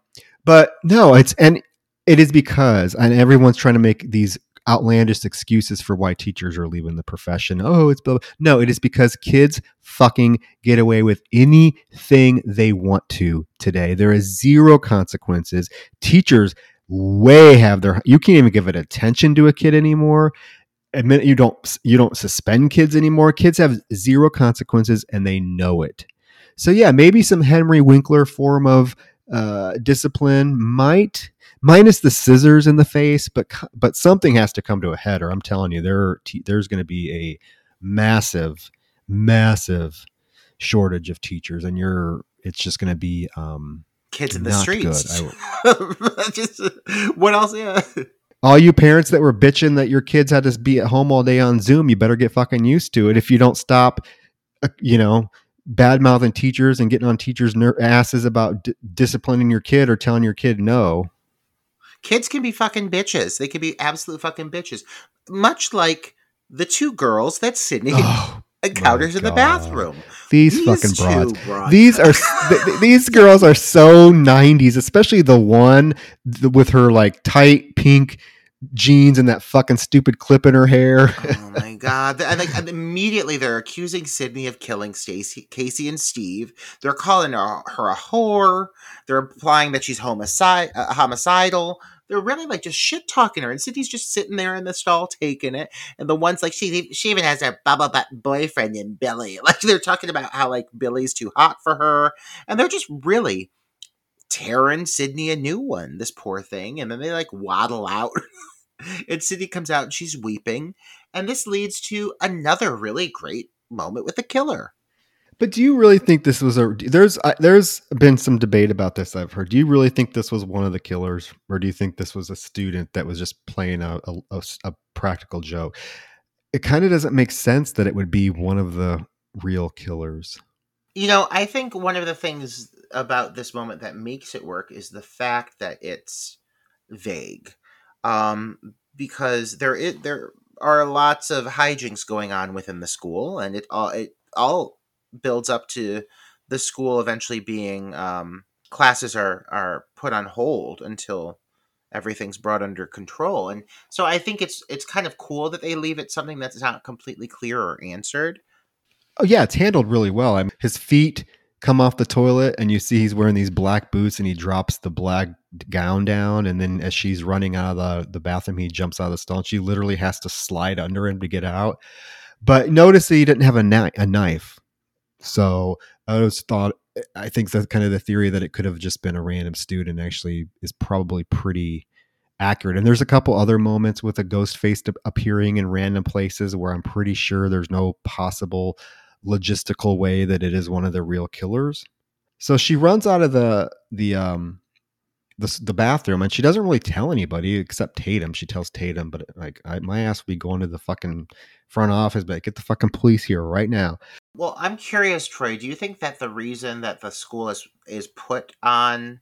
but no, it's and it is because and everyone's trying to make these outlandish excuses for why teachers are leaving the profession. Oh, it's blah, blah. no, it is because kids fucking get away with anything they want to today. There is zero consequences. Teachers way have their you can't even give it attention to a kid anymore admit you don't you don't suspend kids anymore kids have zero consequences and they know it so yeah maybe some henry winkler form of uh, discipline might minus the scissors in the face but but something has to come to a head or i'm telling you there te- there's going to be a massive massive shortage of teachers and you're it's just going to be um Kids in the streets. Just what else? Yeah. all you parents that were bitching that your kids had to be at home all day on Zoom, you better get fucking used to it. If you don't stop, uh, you know, bad mouthing teachers and getting on teachers' asses about d- disciplining your kid or telling your kid no. Kids can be fucking bitches. They can be absolute fucking bitches. Much like the two girls that Sidney Oh, encounters in the bathroom. these, fucking broads. These are th- th- these girls are so 90s, especially the one th- with her like tight pink jeans and that fucking stupid clip in her hair. oh my god! And like and immediately they're accusing Sidney of killing Stacy, Casey, and Steve. They're calling her, her a whore. They're implying that she's homicide, uh, homicidal. They're really like just shit talking her, and Sidney's just sitting there in the stall taking it. And the one's like she she even has her bubble butt boyfriend in Billy. Like they're talking about how like Billy's too hot for her, and they're just really tearing Sidney a new one. This poor thing, and then they like waddle out. and Sidney comes out and she's weeping. And this leads to another really great moment with the killer. But do you really think this was a? There's uh, there's been some debate about this. I've heard. Do you really think this was one of the killers, or do you think this was a student that was just playing a a practical joke? It kind of doesn't make sense that it would be one of the real killers. You know, I think one of the things about this moment that makes it work is the fact that it's vague. Um, because there is, there are lots of hijinks going on within the school, and it all it all builds up to the school eventually being um, classes are are put on hold until everything's brought under control. And so I think it's it's kind of cool that they leave it something that's not completely clear or answered. Oh yeah, it's handled really well. I mean, his feet come off the toilet, and you see he's wearing these black boots, and he drops the black gown down, and then as she's running out of the, the bathroom, he jumps out of the stall. She literally has to slide under him to get out. But notice that he didn't have a, a knife, so I always thought. I think that's kind of the theory that it could have just been a random student. Actually, is probably pretty accurate. And there's a couple other moments with a ghost face appearing in random places where I'm pretty sure there's no possible logistical way that it is one of the real killers. So she runs out of the the um the, the bathroom and she doesn't really tell anybody except Tatum. She tells Tatum, but like I, my ass would be going to the fucking front office, but get the fucking police here right now. Well, I'm curious, Troy. Do you think that the reason that the school is is put on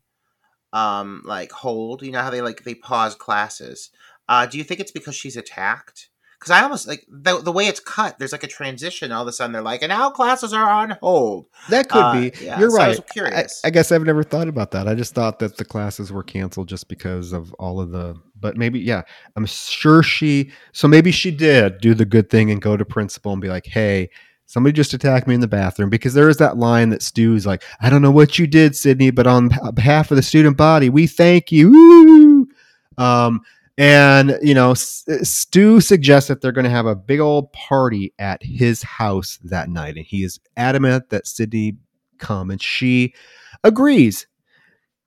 um like hold, you know how they like they pause classes? Uh, do you think it's because she's attacked? Because I almost like the the way it's cut. There's like a transition. All of a sudden, they're like, and now classes are on hold. That could Uh, be. yeah, You're so I right. was curious. I, I guess I've never thought about that. I just thought that the classes were canceled just because of all of the. But maybe, yeah, I'm sure she. So maybe she did do the good thing and go to principal and be like, "Hey, somebody just attacked me in the bathroom." Because there is that line that Stu's like, "I don't know what you did, Sidney, but on behalf of the student body, we thank you." Um, and you know, S- uh, Stu suggests that they're going to have a big old party at his house that night, and he is adamant that Sidney come, and she agrees.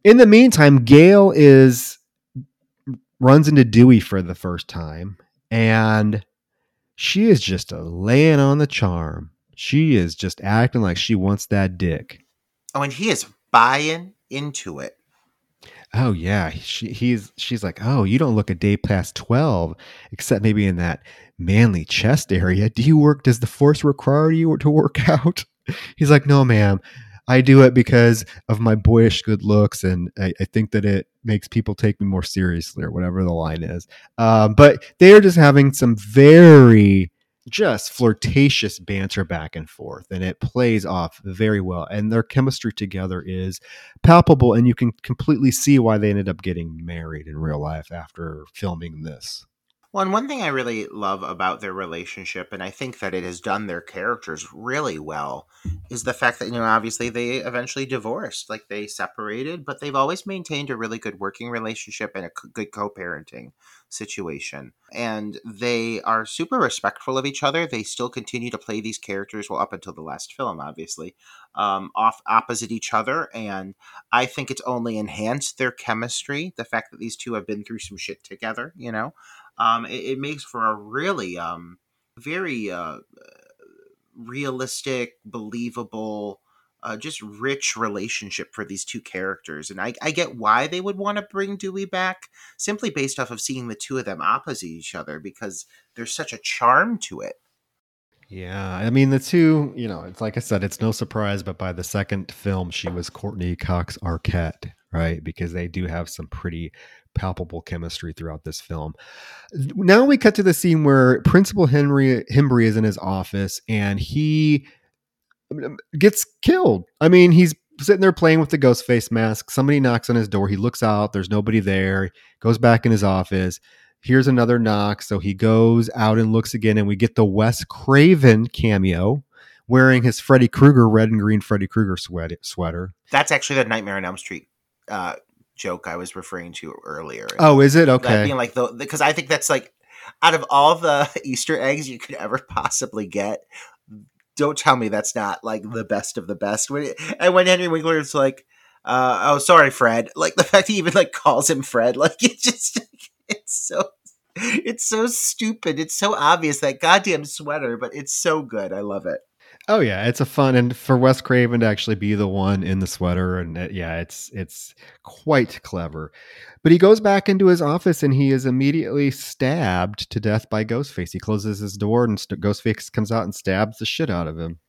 In the meantime, Gale is runs into Dewey for the first time, and she is just a laying on the charm. She is just acting like she wants that dick. Oh, and he is buying into it. Oh yeah, she, he's she's like, oh, you don't look a day past twelve, except maybe in that manly chest area. Do you work? Does the force require you to work out? He's like, no, ma'am. I do it because of my boyish good looks, and I, I think that it makes people take me more seriously, or whatever the line is. Um, but they are just having some very just flirtatious banter back and forth and it plays off very well and their chemistry together is palpable and you can completely see why they ended up getting married in real life after filming this well, and one thing I really love about their relationship, and I think that it has done their characters really well, is the fact that, you know, obviously they eventually divorced. Like they separated, but they've always maintained a really good working relationship and a good co parenting situation. And they are super respectful of each other. They still continue to play these characters, well, up until the last film, obviously, um, off opposite each other. And I think it's only enhanced their chemistry, the fact that these two have been through some shit together, you know? Um, it, it, makes for a really um, very uh, realistic, believable, uh, just rich relationship for these two characters. And I, I get why they would want to bring Dewey back, simply based off of seeing the two of them opposite each other, because there's such a charm to it. Yeah, I mean the two, you know, it's like I said, it's no surprise, but by the second film, she was Courteney Cox Arquette, right? Because they do have some pretty palpable chemistry throughout this film. Now we cut to the scene where Principal Henry Himbry is in his office and he um, gets killed. I mean, he's sitting there playing with the ghost face mask. Somebody knocks on his door. He looks out. There's nobody there. Goes back in his office. Here's another knock. So he goes out and looks again, and we get the Wes Craven cameo wearing his Freddy Krueger red and green Freddy Krueger sweater. That's actually the Nightmare on Elm Street uh, joke I was referring to earlier. Oh, is it okay? being like the because I think that's like out of all the Easter eggs you could ever possibly get. Don't tell me that's not like the best of the best. When and when Henry Winkler is like, uh, "Oh, sorry, Fred," like the fact he even like calls him Fred, like it just it's so it's so stupid. It's so obvious that goddamn sweater, but it's so good. I love it. Oh yeah, it's a fun and for Wes Craven to actually be the one in the sweater and it, yeah, it's it's quite clever. But he goes back into his office and he is immediately stabbed to death by Ghostface. He closes his door and Ghostface comes out and stabs the shit out of him.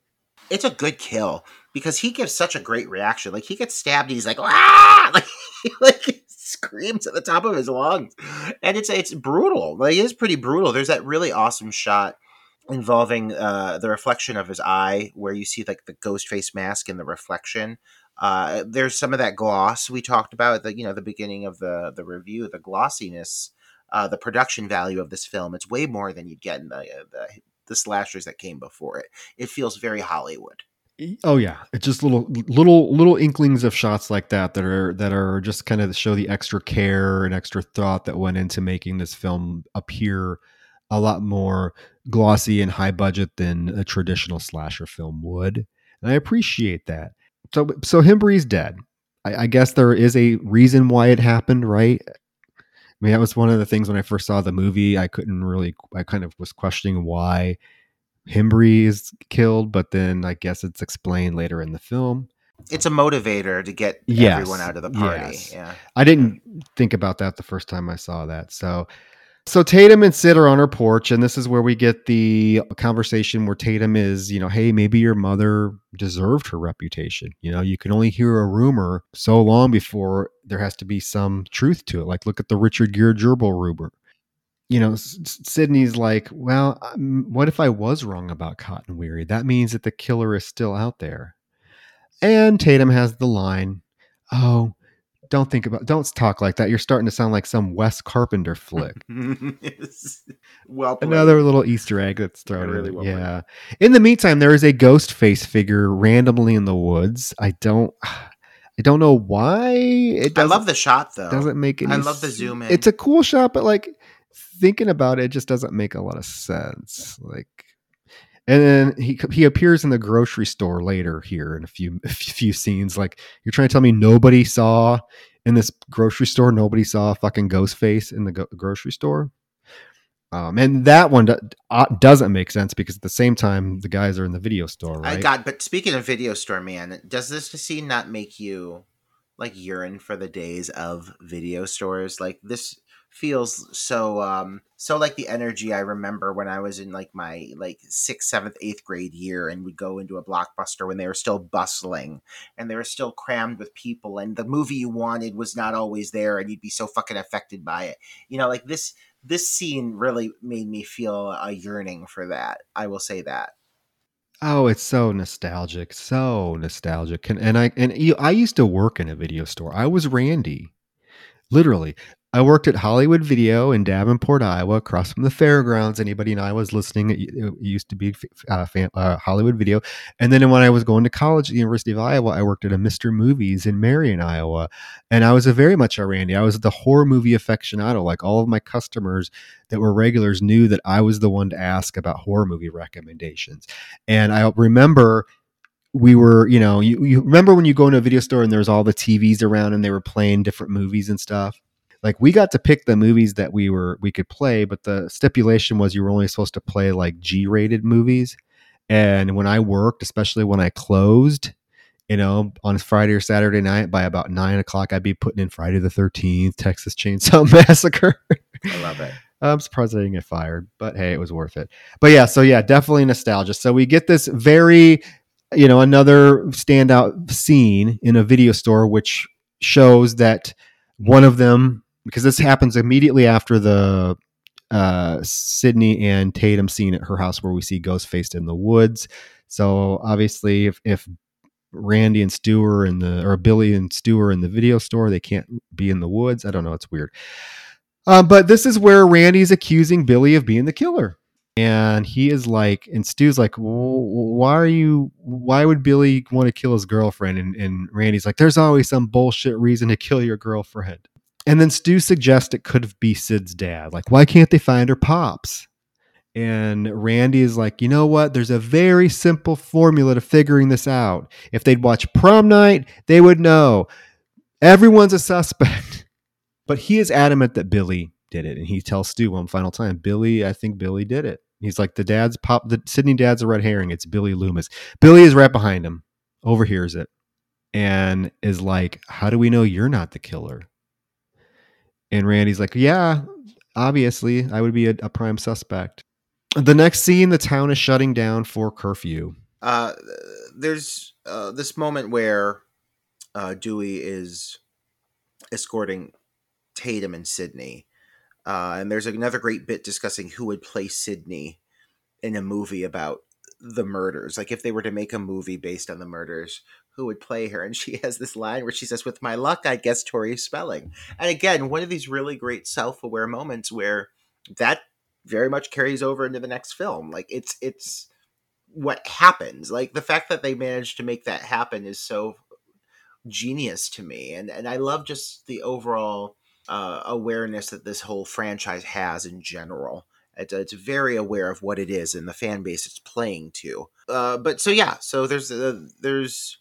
It's a good kill because he gives such a great reaction. Like he gets stabbed, and he's like ah, like like screams at the top of his lungs, and it's it's brutal. Like it is pretty brutal. There's that really awesome shot involving uh, the reflection of his eye, where you see like the ghost face mask in the reflection. Uh, there's some of that gloss we talked about the you know the beginning of the the review, the glossiness, uh, the production value of this film. It's way more than you'd get in the, uh, the the slashers that came before it. It feels very Hollywood. Oh yeah, it's just little little little inklings of shots like that that are that are just kind of show the extra care and extra thought that went into making this film appear a lot more glossy and high budget than a traditional slasher film would. And I appreciate that. So, so Himbry's dead. I, I guess there is a reason why it happened, right? I mean, that was one of the things when I first saw the movie. I couldn't really, I kind of was questioning why Himbry is killed, but then I guess it's explained later in the film. It's a motivator to get yes, everyone out of the party. Yes. Yeah. I didn't think about that the first time I saw that. So so Tatum and Sid are on her porch, and this is where we get the conversation where Tatum is, you know, hey, maybe your mother deserved her reputation. You know, you can only hear a rumor so long before there has to be some truth to it. Like, look at the Richard Gere gerbil rumor. You know, Sidney's like, well, what if I was wrong about Cotton Weary? That means that the killer is still out there. And Tatum has the line, oh, don't think about don't talk like that. You're starting to sound like some wes carpenter flick. Well played. another little easter egg that's thrown yeah, really well yeah. Played. in the meantime there is a ghost face figure randomly in the woods. I don't i don't know why it i love the shot though. doesn't make any i love the zoom in. it's a cool shot but like thinking about it, it just doesn't make a lot of sense. Like And then he he appears in the grocery store later here in a few a few scenes. Like you're trying to tell me nobody saw in this grocery store, nobody saw a fucking ghost face in the go- grocery store. Um, and that one do- uh, doesn't make sense because at the same time the guys are in the video store, right? I got. But speaking of video store, man, does this scene not make you like yearn for the days of video stores? Like this feels so um so like the energy I remember when I was in like my like sixth, seventh, eighth grade year and would go into a blockbuster when they were still bustling and they were still crammed with people and the movie you wanted was not always there and you'd be so fucking affected by it. You know, like this this scene really made me feel a yearning for that. I will say that. Oh, it's so nostalgic, so nostalgic. And and I and you, I used to work in a video store. I was Randy, literally. I worked at Hollywood Video in Davenport, Iowa, across from the fairgrounds. Anybody in Iowa was listening. It, it used to be uh, fan, uh, Hollywood Video. And then when I was going to college at the University of Iowa, I worked at a Mr. Movies in Marion, Iowa. And I was a very much a Randy. I was the horror movie aficionado. Like all of my customers that were regulars knew that I was the one to ask about horror movie recommendations. And I remember we were, you know, you, you remember when you go into a video store and there's all the TVs around and they were playing different movies and stuff? Like we got to pick the movies that we were we could play but the stipulation was you were only supposed to play like g-rated movies and when i worked especially when i closed you know on friday or saturday night by about nine o'clock i'd be putting in friday the 13th texas chainsaw massacre I love it. I'm surprised I didn't get fired, but hey, it was worth it. But yeah, so yeah, definitely nostalgia. So we get this very, you know, another standout scene in a video store, which shows that one of them because this happens immediately after the uh, Sidney and Tatum scene at her house where we see Ghost faced in the woods. So obviously, if, if Randy and Stu in the or Billy and Stu are in the video store, they can't be in the woods. I don't know. It's weird. Uh, but this is where Randy's accusing Billy of being the killer. And he is like, and Stu's like, why are you, why would Billy want to kill his girlfriend? And, and Randy's like, there's always some bullshit reason to kill your girlfriend. And then Stu suggests it could be Sid's dad. Like, why can't they find her pops? And Randy is like, you know what? There's a very simple formula to figuring this out. If they'd watch prom night, they would know. Everyone's a suspect. But he is adamant that Billy did it. And he tells Stu one final time, Billy, I think Billy did it. He's like, the dad's pop, the Sidney dad's a red herring. It's Billy Loomis. Billy is right behind him, overhears it, and is like, how do we know you're not the killer? And Randy's like, yeah, obviously, I would be a, a prime suspect. The next scene, the town is shutting down for curfew. Uh, there's uh, this moment where uh, Dewey is escorting Tatum and Sidney. Uh, and there's another great bit discussing who would play Sidney in a movie about the murders. Like if they were to make a movie based on the murders, who would play her, and she has this line where she says, "With my luck, I guess Tori Spelling." And again, one of these really great self-aware moments where that very much carries over into the next film. Like it's it's what happens. Like the fact that they managed to make that happen is so genius to me, and and I love just the overall uh, awareness that this whole franchise has in general. It's, it's very aware of what it is and the fan base it's playing to. Uh, but so yeah, so there's uh, there's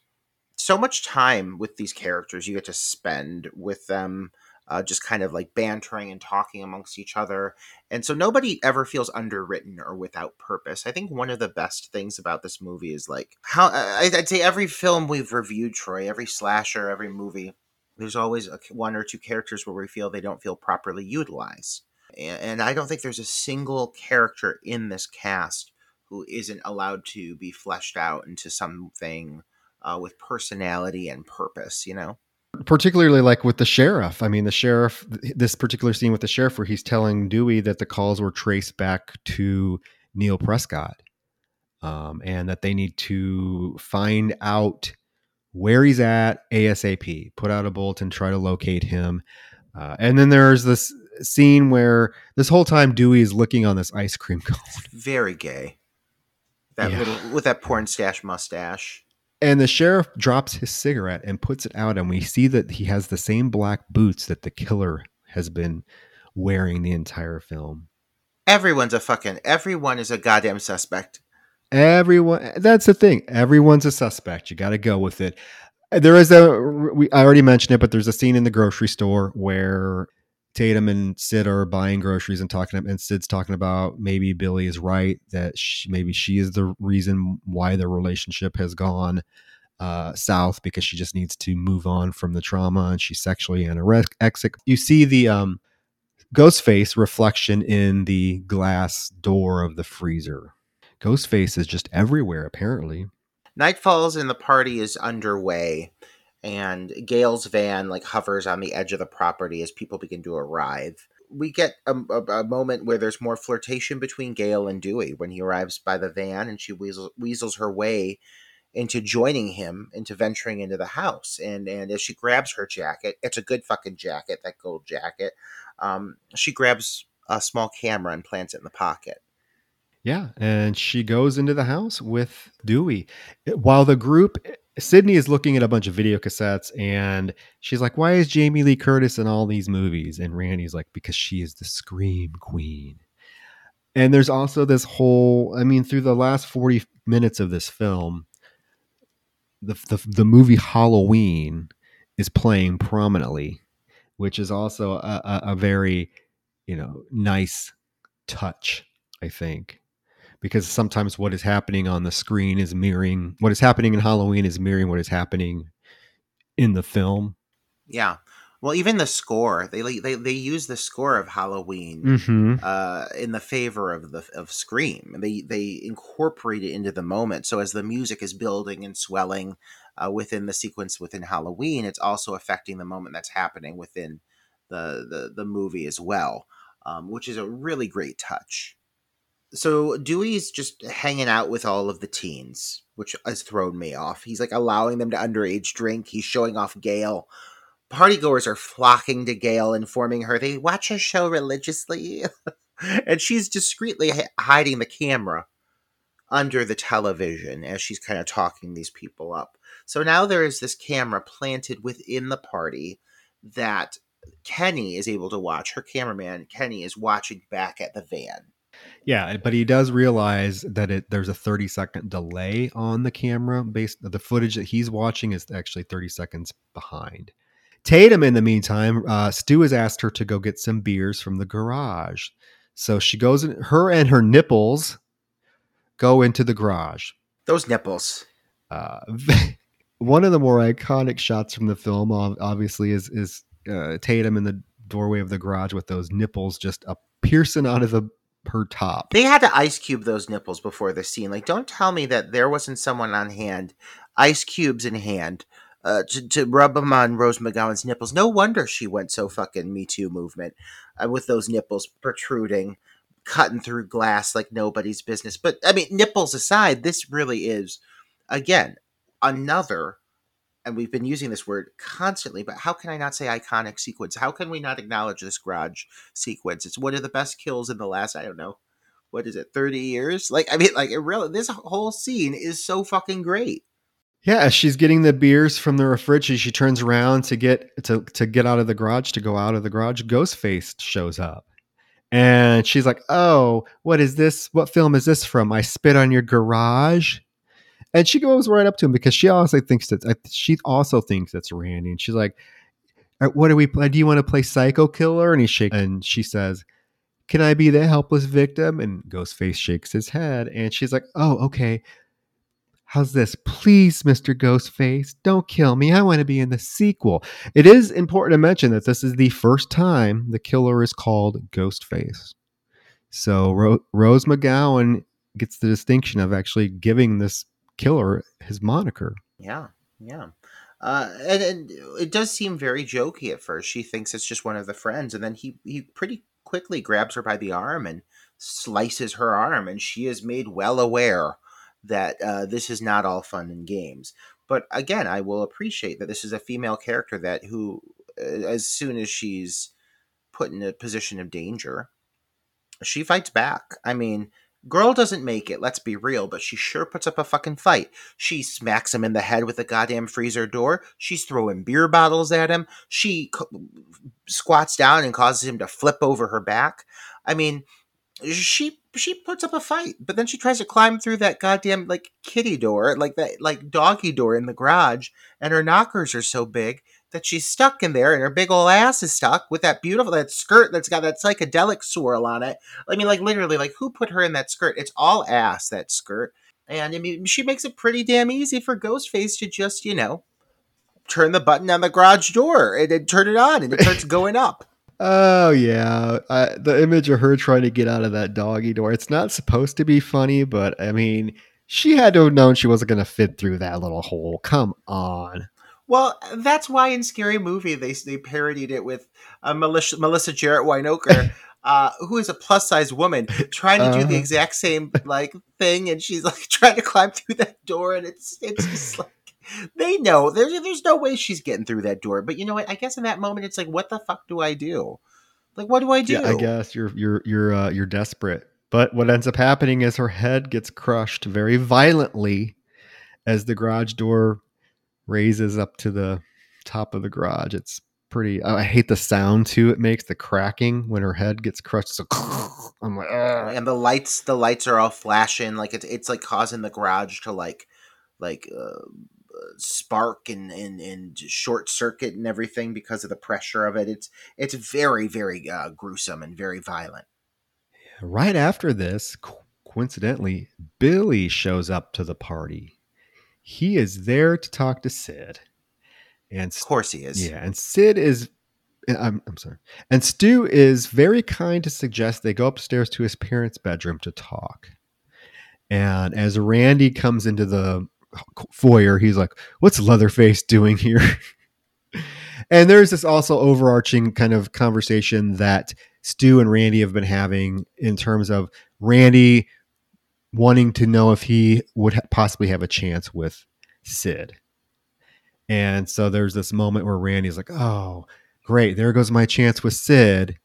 so much time with these characters you get to spend with them uh, just kind of like bantering and talking amongst each other and so nobody ever feels underwritten or without purpose. I think one of the best things about this movie is like how i'd say every film we've reviewed troy every slasher every movie there's always a, one or two characters where we feel they don't feel properly utilized and, and i don't think there's a single character in this cast who isn't allowed to be fleshed out into something uh, with personality and purpose, you know? Particularly like with the sheriff. I mean, the sheriff, this particular scene with the sheriff where he's telling Dewey that the calls were traced back to Neil Prescott um, and that they need to find out where he's at ASAP, put out a bulletin, try to locate him. Uh, and then there's this scene where this whole time Dewey is looking on this ice cream cone. Very gay. That yeah. little with that porn stash mustache. And the sheriff drops his cigarette and puts it out, and we see that he has the same black boots that the killer has been wearing the entire film. Everyone's a fucking everyone is a goddamn suspect. Everyone, that's the thing. Everyone's a suspect. You got to go with it. There is a, we, I already mentioned it, but there's a scene in the grocery store where Tatum and Sid are buying groceries and talking, and Sid's talking about maybe Billy is right that she, maybe she is the reason why their relationship has gone uh, south because she just needs to move on from the trauma and she's sexually anorexic. You see the um, Ghostface reflection in the glass door of the freezer. Ghostface is just everywhere, apparently. Night falls and the party is underway, and Gale's van like hovers on the edge of the property as people begin to arrive. We get a, a, a moment where there's more flirtation between Gale and Dewey when he arrives by the van, and she weasel, weasels her way into joining him, into venturing into the house. And and as she grabs her jacket, it's a good fucking jacket, that gold jacket. Um, she grabs a small camera and plants it in the pocket. Yeah, and she goes into the house with Dewey. Eh, while the group eh, Sidney is looking at a bunch of video cassettes and she's like, Why is Jamie Lee Curtis in all these movies? And Randy's like, Because she is the Scream Queen. And there's also this whole, I mean, through the last 40 minutes of this film, the, the, the movie Halloween is playing prominently, which is also a, a, a very, you know, nice touch, I think because sometimes what is happening on the screen is mirroring what is happening in Halloween is mirroring what is happening in the film. Yeah. Well, even the score they they they use the score of Halloween mm-hmm. uh, in the favor of the of Scream. They they incorporate it into the moment. So as the music is building and swelling uh, within the sequence within Halloween, it's also affecting the moment that's happening within the the, the movie as well, um, which is a really great touch so Dewey's just hanging out with all of the teens, which has thrown me off. He's like allowing them to underage drink. He's showing off Gale. Partygoers are flocking to Gale, informing her they watch her show religiously, and she's discreetly hiding the camera under the television as she's kind of talking these people up. So now there is this camera planted within the party that Kenny is able to watch. Her cameraman, Kenny, is watching back at the van yeah, but he does realize that it there's a 30 second delay on the camera based the footage that he's watching is actually 30 seconds behind. Tatum, in the meantime, uh, Stu has asked her to go get some beers from the garage. So she goes in, her and her nipples go into the garage. Those nipples. Uh, one of the more iconic shots from the film, obviously, is is uh, Tatum in the doorway of the garage with those nipples just piercing out of the her top. They had to ice cube those nipples before the scene. Like, don't tell me that there wasn't someone on hand, ice cubes in hand, uh, to, to rub them on Rose McGowan's nipples. No wonder she went so fucking Me Too movement uh, with those nipples protruding, cutting through glass like nobody's business. But I mean, nipples aside, this really is, again, another and we've been using this word constantly, but how can I not say iconic sequence? How can we not acknowledge this garage sequence? It's one of the best kills in the last, I don't know, what is it, 30 years? Like, I mean, like, it really, this whole scene is so fucking great. Yeah, she's getting the beers from the refrigerator, she turns around to get to to get out of the garage to go out of the garage. Ghostface shows up, and she's like, "Oh, what is this? What film is this from? I spit on your garage." And she goes right up to him because she also thinks that she also thinks that's Randy. And she's like, uh, "What do we? Do you want to play Psycho Killer?" And he shakes, and she says, "Can I be the helpless victim?" And Ghostface shakes his head, and she's like, "Oh, okay." How's this? Please, Mr. Ghostface, don't kill me. I want to be in the sequel. It is important to mention that this is the first time the killer is called Ghostface. So Ro- Rose McGowan gets the distinction of actually giving this killer his moniker. Yeah, yeah. Uh, and, and it does seem very jokey at first. She thinks it's just one of the friends, and then he he pretty quickly grabs her by the arm and slices her arm, and she is made well aware that uh, this is not all fun and games. But again, I will appreciate that this is a female character that who, uh, as soon as she's put in a position of danger, she fights back. I mean, Girl doesn't make it, let's be real, but she sure puts up a fucking fight. She smacks him in the head with the goddamn freezer door. She's throwing beer bottles at him. She squats down and causes him to flip over her back. I mean, she she puts up a fight, but then she tries to climb through that goddamn like kitty door, like that like doggy door in the garage, and her knockers are so big that she's stuck in there, and her big old ass is stuck with that beautiful that skirt that's got that psychedelic swirl on it. I mean, like literally, like who put her in that skirt? It's all ass that skirt, and I mean, she makes it pretty damn easy for Ghostface to just you know turn the button on the garage door and then turn it on, and it starts going up. Oh yeah, I, the image of her trying to get out of that doggy door. It's not supposed to be funny, but I mean, she had to have known she wasn't going to fit through that little hole. Come on. Well, that's why in Scary Movie they they parodied it with uh, Melissa, Melissa Jarrett Winokur, uh, who is a plus size woman trying to do the Uh-huh. exact same like thing, and she's like trying to climb through that door, and it's it's just like they know there's there's no way she's getting through that door. But you know what? I guess in that moment, it's like, what the fuck do I do? Like, what do I do? Yeah, I guess you're you're you're uh, you're desperate. But what ends up happening is her head gets crushed very violently as the garage door raises up to the top of the garage. It's pretty. I hate the sound too. It makes the cracking when her head gets crushed. So I'm like, "Ugh." and the lights the lights are all flashing like it's it's like causing the garage to like like uh, spark and, and and short circuit and everything because of the pressure of it it's it's very very uh, gruesome and very violent right after this, coincidentally, Billy shows up to the party. He is there to talk to Sid, and of course he is Yeah, and Sid is eh, I'm I'm sorry. And Stu is very kind to suggest they go upstairs to his parents' bedroom to talk. And as Randy comes into the foyer, he's like, "What's Leatherface doing here?" and there's this also overarching kind of conversation that Stu and Randy have been having in terms of Randy wanting to know if he would ha- possibly have a chance with Sid. And so there's this moment where Randy's like, "Oh, great, there goes my chance with Sid,"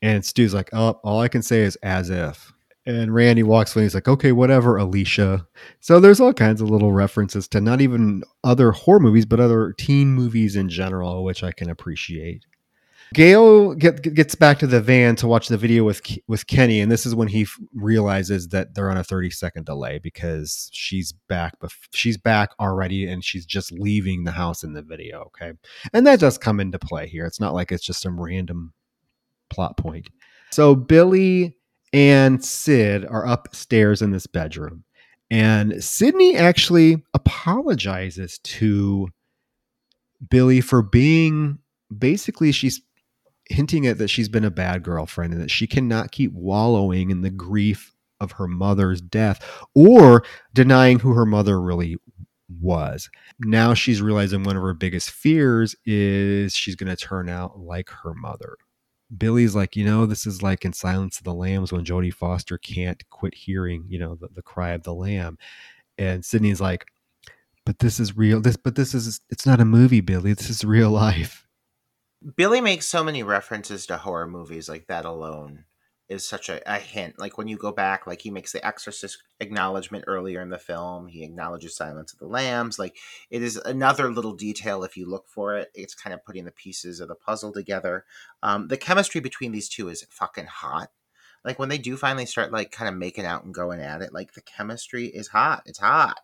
and Stu's like, "Oh, all I can say is as if." And Randy walks away. He's like, "Okay, whatever, Alicia." So there's all kinds of little references to not even other horror movies, but other teen movies in general, which I can appreciate. Gale get, gets back to the van to watch the video with with Kenny, and this is when he f- realizes that they're on a 30 second delay because she's back, bef- she's back already, and she's just leaving the house in the video. Okay, and that does come into play here. It's not like it's just some random plot point. So Billy and Sid are upstairs in this bedroom, and Sidney actually apologizes to Billy for being basically she's hinting at that she's been a bad girlfriend and that she cannot keep wallowing in the grief of her mother's death or denying who her mother really was. Now she's realizing one of her biggest fears is she's going to turn out like her mother. Billy's like, you know, this is like in Silence of the Lambs when Jodie Foster can't quit hearing, you know, the, the cry of the lamb. And Sidney's like, but this is real. This, but this is, it's not a movie, Billy. This is real life. Billy makes so many references to horror movies like that alone is such a, a hint. Like when you go back like he makes the exorcist acknowledgement earlier in the film. He acknowledges silence of the lambs. Like it is another little detail if you look for it. It's kind of putting the pieces of the puzzle together. Um, the chemistry between these two is fucking hot. Like when they do finally start like kind of making out and going at it like the chemistry is hot. It's hot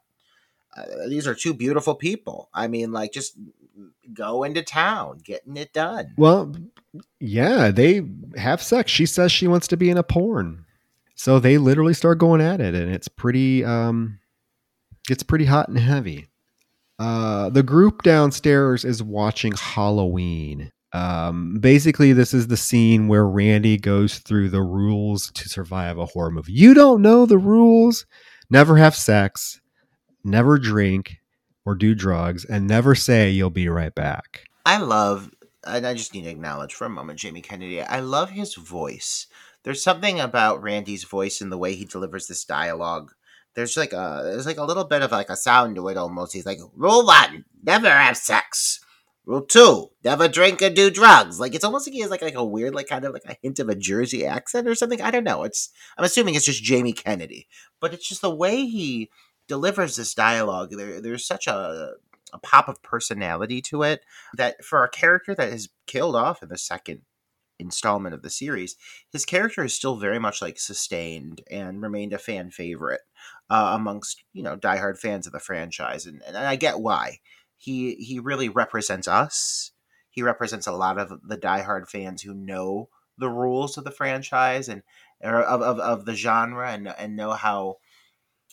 uh, these are two beautiful people i mean like just go into town getting it done Well, yeah, they have sex. She says she wants to be in a porn. So they literally start going at it and it's pretty um gets pretty hot and heavy. Uh the group downstairs is watching Halloween. Um basically this is the scene where Randy goes through the rules to survive a horror movie. You don't know the rules. Never have sex, never drink or do drugs and never say you'll be right back. I love, and I just need to acknowledge for a moment Jamie Kennedy. I love his voice. There's something about Randy's voice and the way he delivers this dialogue. There's like a there's like a little bit of like a sound to it almost. He's like, rule one, never have sex. Rule two, never drink or do drugs. Like it's almost like he has like like a weird like kind of like a hint of a Jersey accent or something. I don't know. It's I'm assuming it's just Jamie Kennedy, but it's just the way he delivers this dialogue. There there's such a a pop of personality to it that for a character that is killed off in the second installment of the series, his character is still very much like sustained and remained a fan favorite uh, amongst you know diehard fans of the franchise, and, and I get why. He he really represents us. He represents a lot of the diehard fans who know the rules of the franchise and of, of, of the genre and and know how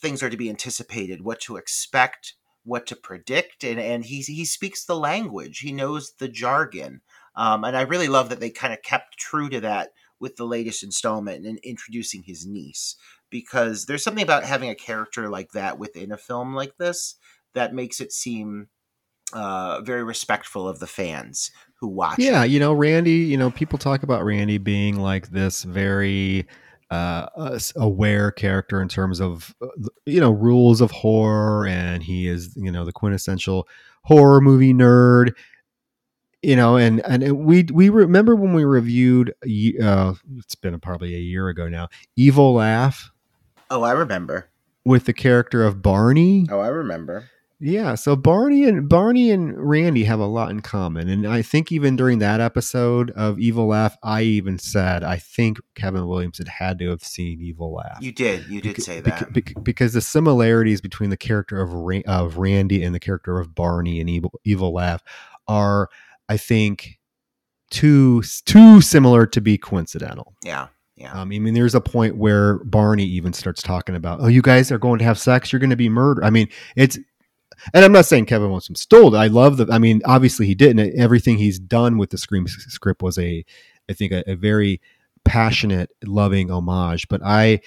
things are to be anticipated, what to expect, what to predict, and and he he speaks the language. He knows the jargon, um, and I really love that they kind of kept true to that with the latest installment and introducing his niece because there's something about having a character like that within a film like this that makes it seem uh, very respectful of the fans who watch. Yeah, it. you know, Randy. You know, people talk about Randy being like this very uh, aware character in terms of uh, you know rules of horror, and he is you know the quintessential horror movie nerd. You know, and and we we remember when we reviewed. Uh, it's been probably a year ago now. Evil Laugh. Oh, I remember. With the character of Barney. Oh, I remember. Yeah, so Barney and Barney and Randy have a lot in common, and I think even during that episode of Evil Laugh, I even said I think Kevin Williams had had to have seen Evil Laugh. You did, you did Beca- say that beca- because the similarities between the character of Ra- of Randy and the character of Barney in Evil Evil Laugh are, I think, too too similar to be coincidental. yeah, yeah. Um, I mean, there's a point where Barney even starts talking about, "Oh, you guys are going to have sex. You're going to be murdered." I mean, it's and I'm not saying Kevin Williamson stole it. I love the. I mean, obviously he didn't. Everything he's done with the Scream script was a, I think, a, a very passionate, loving homage. But I,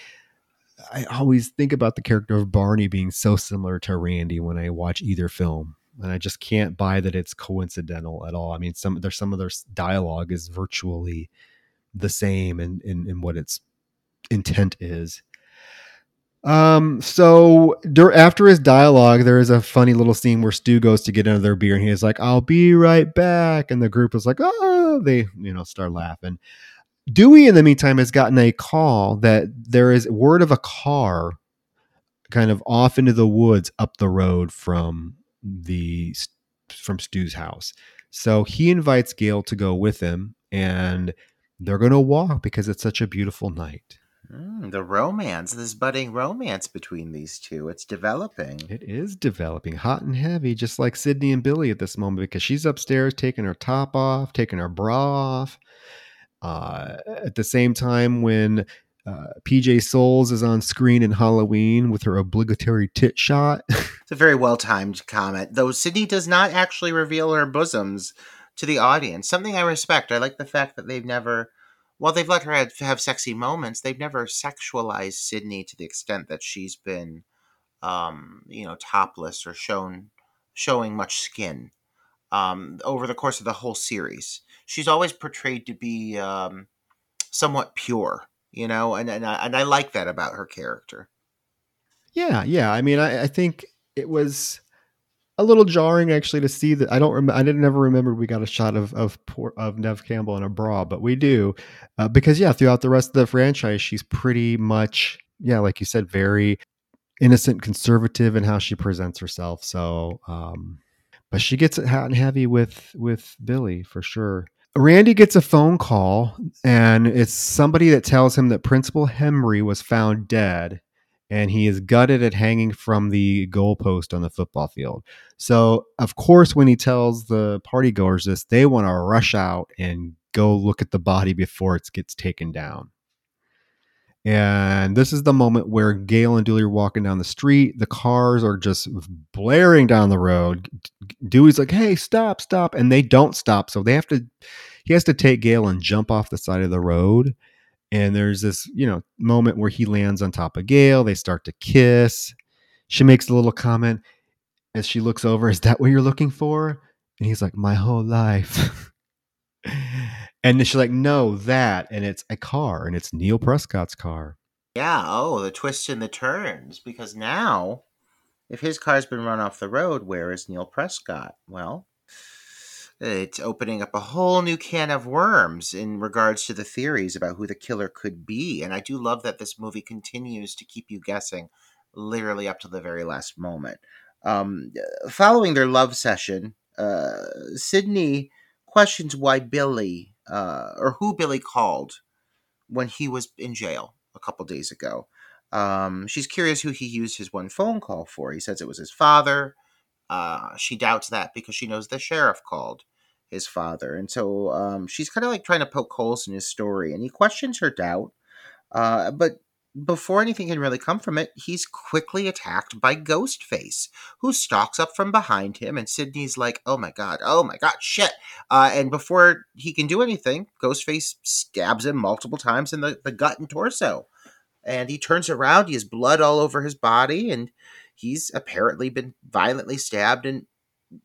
I always think about the character of Barney being so similar to Randy when I watch either film, and I just can't buy that it's coincidental at all. I mean, some there's some of their dialogue is virtually the same in, in, in what its intent is. Um, so dur- after his dialogue, there is a funny little scene where Stu goes to get another beer and he's like, I'll be right back. And the group is like, oh, they, you know, start laughing. Dewey, in the meantime, has gotten a call that there is word of a car kind of off into the woods up the road from the from Stu's house. So he invites Gale to go with him and they're going to walk because it's such a beautiful night. Mm, the romance, this budding romance between these two, it's developing. It is developing hot and heavy, just like Sidney and Billy at this moment, because she's upstairs taking her top off, taking her bra off. Uh, at the same time, when uh, PJ Soles is on screen in Halloween with her obligatory tit shot. It's a very well timed comment, though Sidney does not actually reveal her bosoms to the audience. Something I respect. I like the fact that they've never, while they've let her have, have sexy moments, they've never sexualized Sidney to the extent that she's been, um, you know, topless or shown showing much skin um, over the course of the whole series. She's always portrayed to be um, somewhat pure, you know, and and I, and I like that about her character. yeah, yeah. I mean, I, I think it was a little jarring actually to see that. I don't. remember I didn't ever remember we got a shot of of poor, of Neve Campbell in a bra, but we do uh, because yeah, throughout the rest of the franchise, she's pretty much yeah, like you said, very innocent, conservative in how she presents herself. So, um, but she gets it hot and heavy with with Billy for sure. Randy gets a phone call, and it's somebody that tells him that Principal Henry was found dead, and he is gutted at hanging from the goalpost on the football field. So, of course, when he tells the partygoers this, they want to rush out and go look at the body before it gets taken down. And this is the moment where Gale and Dewey are walking down the street. The cars are just blaring down the road. Dewey's like, "Hey, stop, stop!" And they don't stop, so they have to. He has to take Gale and jump off the side of the road. And there's this, you know, moment where he lands on top of Gale. They start to kiss. She makes a little comment as she looks over. Is that what you're looking for? And he's like, "My whole life." And then she's like, no, that. And it's a car, and it's Neil Prescott's car. Yeah, oh, the twists and the turns. Because now, if his car's been run off the road, where is Neil Prescott? Well, it's opening up a whole new can of worms in regards to the theories about who the killer could be. And I do love that this movie continues to keep you guessing literally up to the very last moment. Um, following their love session, uh, Sydney questions why Billy uh, or who Billy called when he was in jail a couple days ago. Um, she's curious who he used his one phone call for. He says it was his father. Uh, she doubts that because she knows the sheriff called his father. And so um, she's kind of like trying to poke holes in his story. And he questions her doubt. Uh, but before anything can really come from it, he's quickly attacked by Ghostface, who stalks up from behind him. And Sidney's like, oh my God, oh my God, shit. Uh, and before he can do anything, Ghostface stabs him multiple times in the, the gut and torso. And he turns around, he has blood all over his body, and he's apparently been violently stabbed and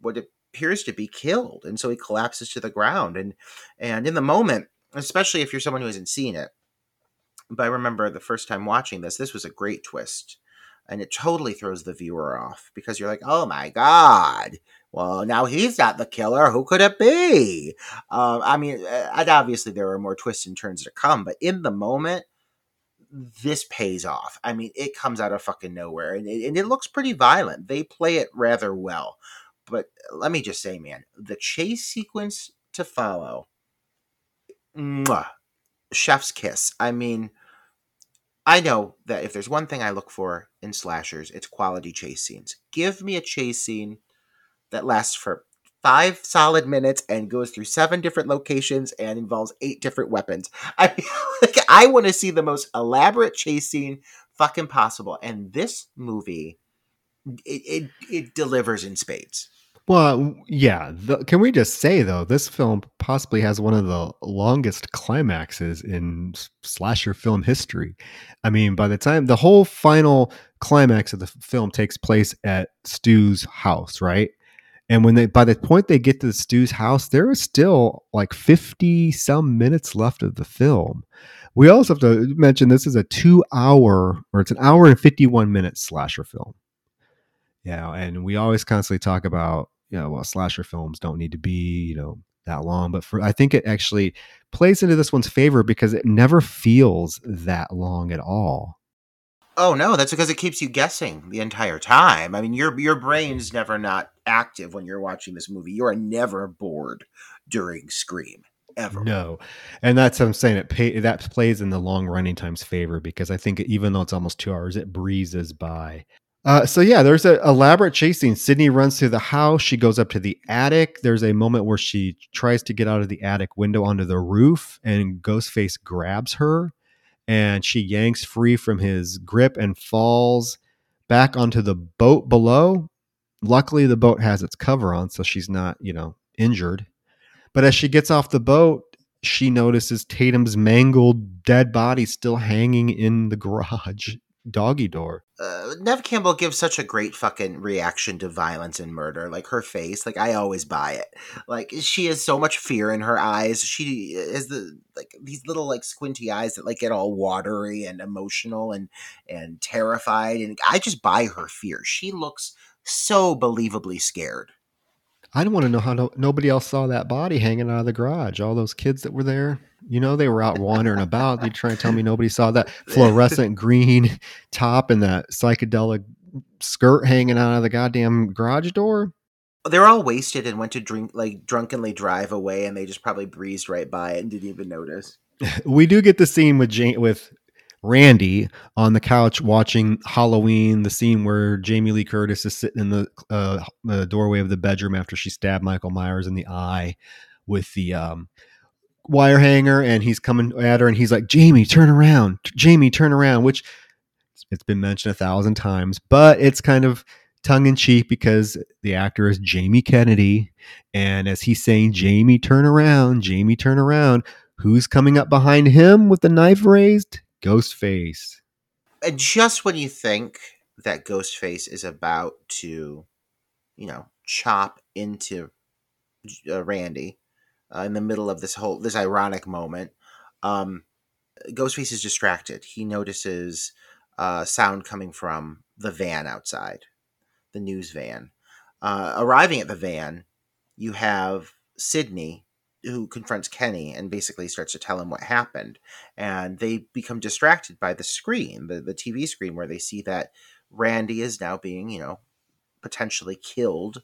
what appears to be killed. And so he collapses to the ground. And and in the moment, especially if you're someone who hasn't seen it, but I remember the first time watching this, this was a great twist. And it totally throws the viewer off because you're like, oh my God. Well, now he's not the killer. Who could it be? Uh, I mean, obviously there are more twists and turns to come, but in the moment, this pays off. I mean, it comes out of fucking nowhere and it, and it looks pretty violent. They play it rather well. But uh, let me just say, man, the chase sequence to follow, mwah, chef's kiss. I mean, I know that if there's one thing I look for in slashers, it's quality chase scenes. Give me a chase scene that lasts for five solid minutes and goes through seven different locations and involves eight different weapons. I like, I want to see the most elaborate chase scene fucking possible, and this movie it it, it delivers in spades. Well, yeah. The, can we just say though, this film possibly has one of the longest climaxes in slasher film history. I mean, by the time the whole final climax of the film takes place at Stu's house, right? And when they, by the point they get to the Stu's house, there is still like 50 some minutes left of the film. We also have to mention this is a two hour, or it's an hour and 51 minute slasher film. Yeah. And we always constantly talk about, you know, well, slasher films don't need to be, you know, that long. But for, I think it actually plays into this one's favor because it never feels that long at all. Oh no, that's because it keeps you guessing the entire time. I mean, your your brain's never not active when you're watching this movie. You are never bored during Scream ever. No, and that's what I'm saying. It pay, that plays in the long running time's favor because I think even though it's almost two hours, it breezes by. Uh, so yeah, there's an elaborate chasing. Sidney runs through the house. She goes up to the attic. There's a moment where she tries to get out of the attic window onto the roof, and Ghostface grabs her and she yanks free from his grip and falls back onto the boat below. Luckily, the boat has its cover on, so she's not, you know, injured. But as she gets off the boat, she notices Tatum's mangled dead body still hanging in the garage doggy door. Uh, Neve Campbell gives such a great fucking reaction to violence and murder. Like her face, like I always buy it. Like she has so much fear in her eyes. She has the like these little like squinty eyes that like get all watery and emotional and and terrified. And I just buy her fear. She looks so believably scared. I don't want to know how no, nobody else saw that body hanging out of the garage. All those kids that were there. You know, they were out wandering about. You try to tell me nobody saw that fluorescent green top and that psychedelic skirt hanging out of the goddamn garage door? They're all wasted and went to drink, like drunkenly drive away, and they just probably breezed right by it and didn't even notice. we do get the scene with Jane, with Randy on the couch watching Halloween, the scene where Jamie Lee Curtis is sitting in the, uh, the doorway of the bedroom after she stabbed Michael Myers in the eye with the um, wire hanger and he's coming at her and he's like, Jamie, turn around. Jamie, turn around, which it's been mentioned a thousand times, but it's kind of tongue in cheek because the actor is Jamie Kennedy. And as he's saying, Jamie, turn around, Jamie, turn around, who's coming up behind him with the knife raised? Ghostface. And just when you think that Ghostface is about to, you know, chop into uh, Randy, uh, in the middle of this whole this ironic moment. Um, Ghostface is distracted. He notices uh, sound coming from the van outside, the news van. Uh, arriving at the van, you have Sidney who confronts Kenny and basically starts to tell him what happened. And they become distracted by the screen, the, the TV screen, where they see that Randy is now being, you know, potentially killed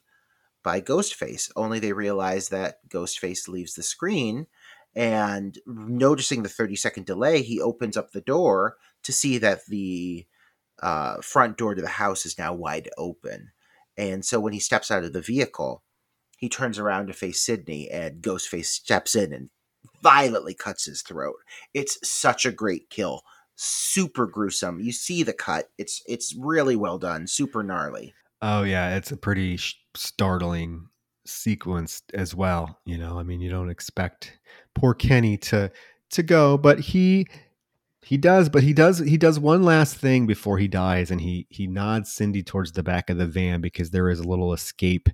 by Ghostface. Only they realize that Ghostface leaves the screen And noticing the 30 second delay, he opens up the door to see that the uh, front door to the house is now wide open. And so when he steps out of the vehicle, he turns around to face Sidney, and Ghostface steps in and violently cuts his throat. It's such a great kill. Super gruesome. You see the cut. It's it's really well done. Super gnarly. Oh yeah, it's a pretty sh- startling sequence as well. You know, I mean, you don't expect poor Kenny to to go, but he he does. But he does he does one last thing before he dies, and he he nods Cindy towards the back of the van because there is a little escape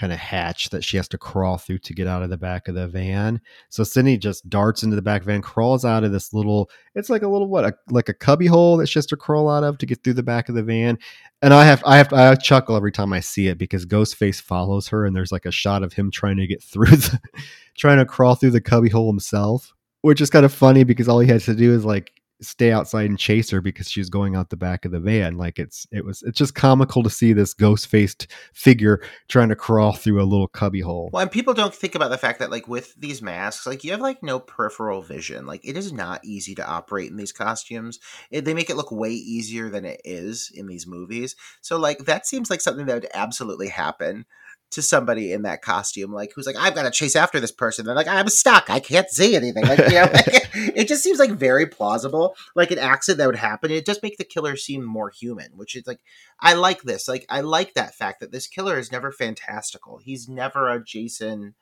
kind of hatch that she has to crawl through to get out of the back of the van. So Cindy just darts into the back van, crawls out of this little, it's like a little what, a, like a cubby hole that she has to crawl out of to get through the back of the van. And I have, I have, I chuckle every time I see it because Ghostface follows her, and there's like a shot of him trying to get through the, trying to crawl through the cubby hole himself, which is kind of funny because all he has to do is like stay outside and chase her because she was going out the back of the van. Like it's it was it's just comical to see this ghost faced figure trying to crawl through a little cubby hole. Well, and people don't think about the fact that like with these masks, like you have like no peripheral vision. Like it is not easy to operate in these costumes. It, they make it look way easier than it is in these movies. So like that seems like something that would absolutely happen to somebody in that costume, like who's like, I've got to chase after this person. They're like, I'm stuck. I can't see anything. Like, you know, like, it just seems like very plausible, like an accident that would happen. It just make the killer seem more human, which is like, I like this. Like, I like that fact that this killer is never fantastical. He's never a Jason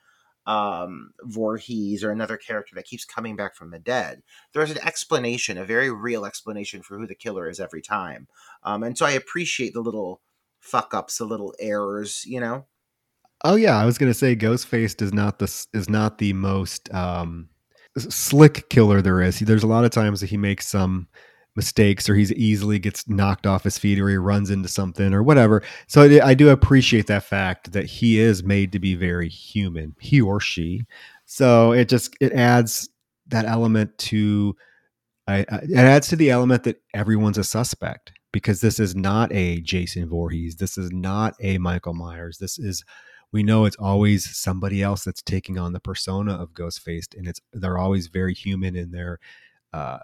um, Voorhees or another character that keeps coming back from the dead. There's an explanation, a very real explanation for who the killer is every time. Um, and so I appreciate the little fuck ups, the little errors, you know. Oh yeah, I was gonna say Ghostface is not the is not the most um, slick killer there is. There's a lot of times that he makes some mistakes or he easily gets knocked off his feet or he runs into something or whatever. So I, do appreciate that fact that he is made to be very human, he or she. So it just it adds that element to I, it adds to the element that everyone's a suspect because this is not a Jason Voorhees. This is not a Michael Myers. This is we know it's always somebody else that's taking on the persona of Ghostface, and it's they're always very human in their uh,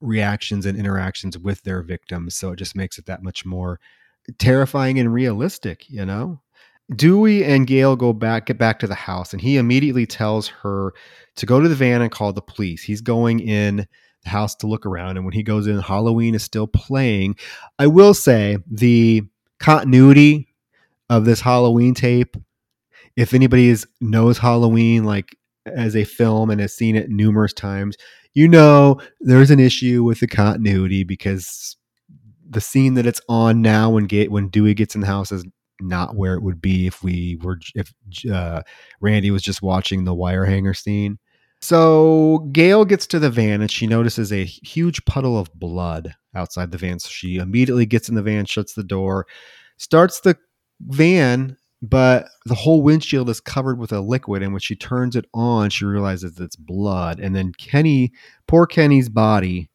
reactions and interactions with their victims. So it just makes it that much more terrifying and realistic, you know. Dewey and Gale go back get back to the house, and he immediately tells her to go to the van and call the police. He's going in the house to look around, and when he goes in, Halloween is still playing. I will say the continuity of this Halloween tape if anybody is knows Halloween like as a film and has seen it numerous times, you know there's an issue with the continuity because the scene that it's on now when get when Dewey gets in the house is not where it would be if we were if uh, Randy was just watching the wire hanger scene. So Gale gets to the van and she notices a huge puddle of blood outside the van. So she immediately gets in the van, shuts the door, starts the van but the whole windshield is covered with a liquid and when she turns it on she realizes it's blood. And then kenny poor kenny's body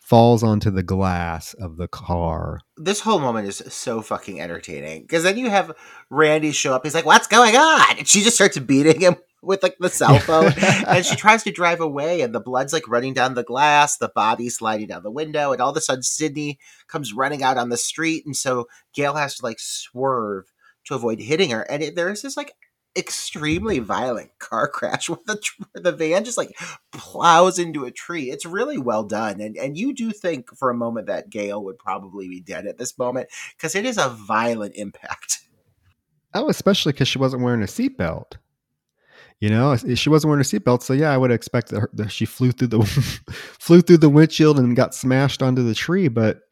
falls onto the glass of the car. This whole moment is so fucking entertaining because then you have randy show up. He's like what's going on? And she just starts beating him with like the cell phone. And she tries to drive away and the blood's like running down the glass the body sliding down the window and all of a sudden sidney comes running out on the street and so gale has to like swerve to avoid hitting her. And it, there's this like extremely violent car crash where the the van just like plows into a tree. It's really well done, and and you do think for a moment that Gale would probably be dead at this moment because it is a violent impact. Oh, especially because she wasn't wearing a seatbelt. You know, she wasn't wearing a seatbelt, so yeah, I would expect that, her, that she flew through the flew through the windshield and got smashed onto the tree. But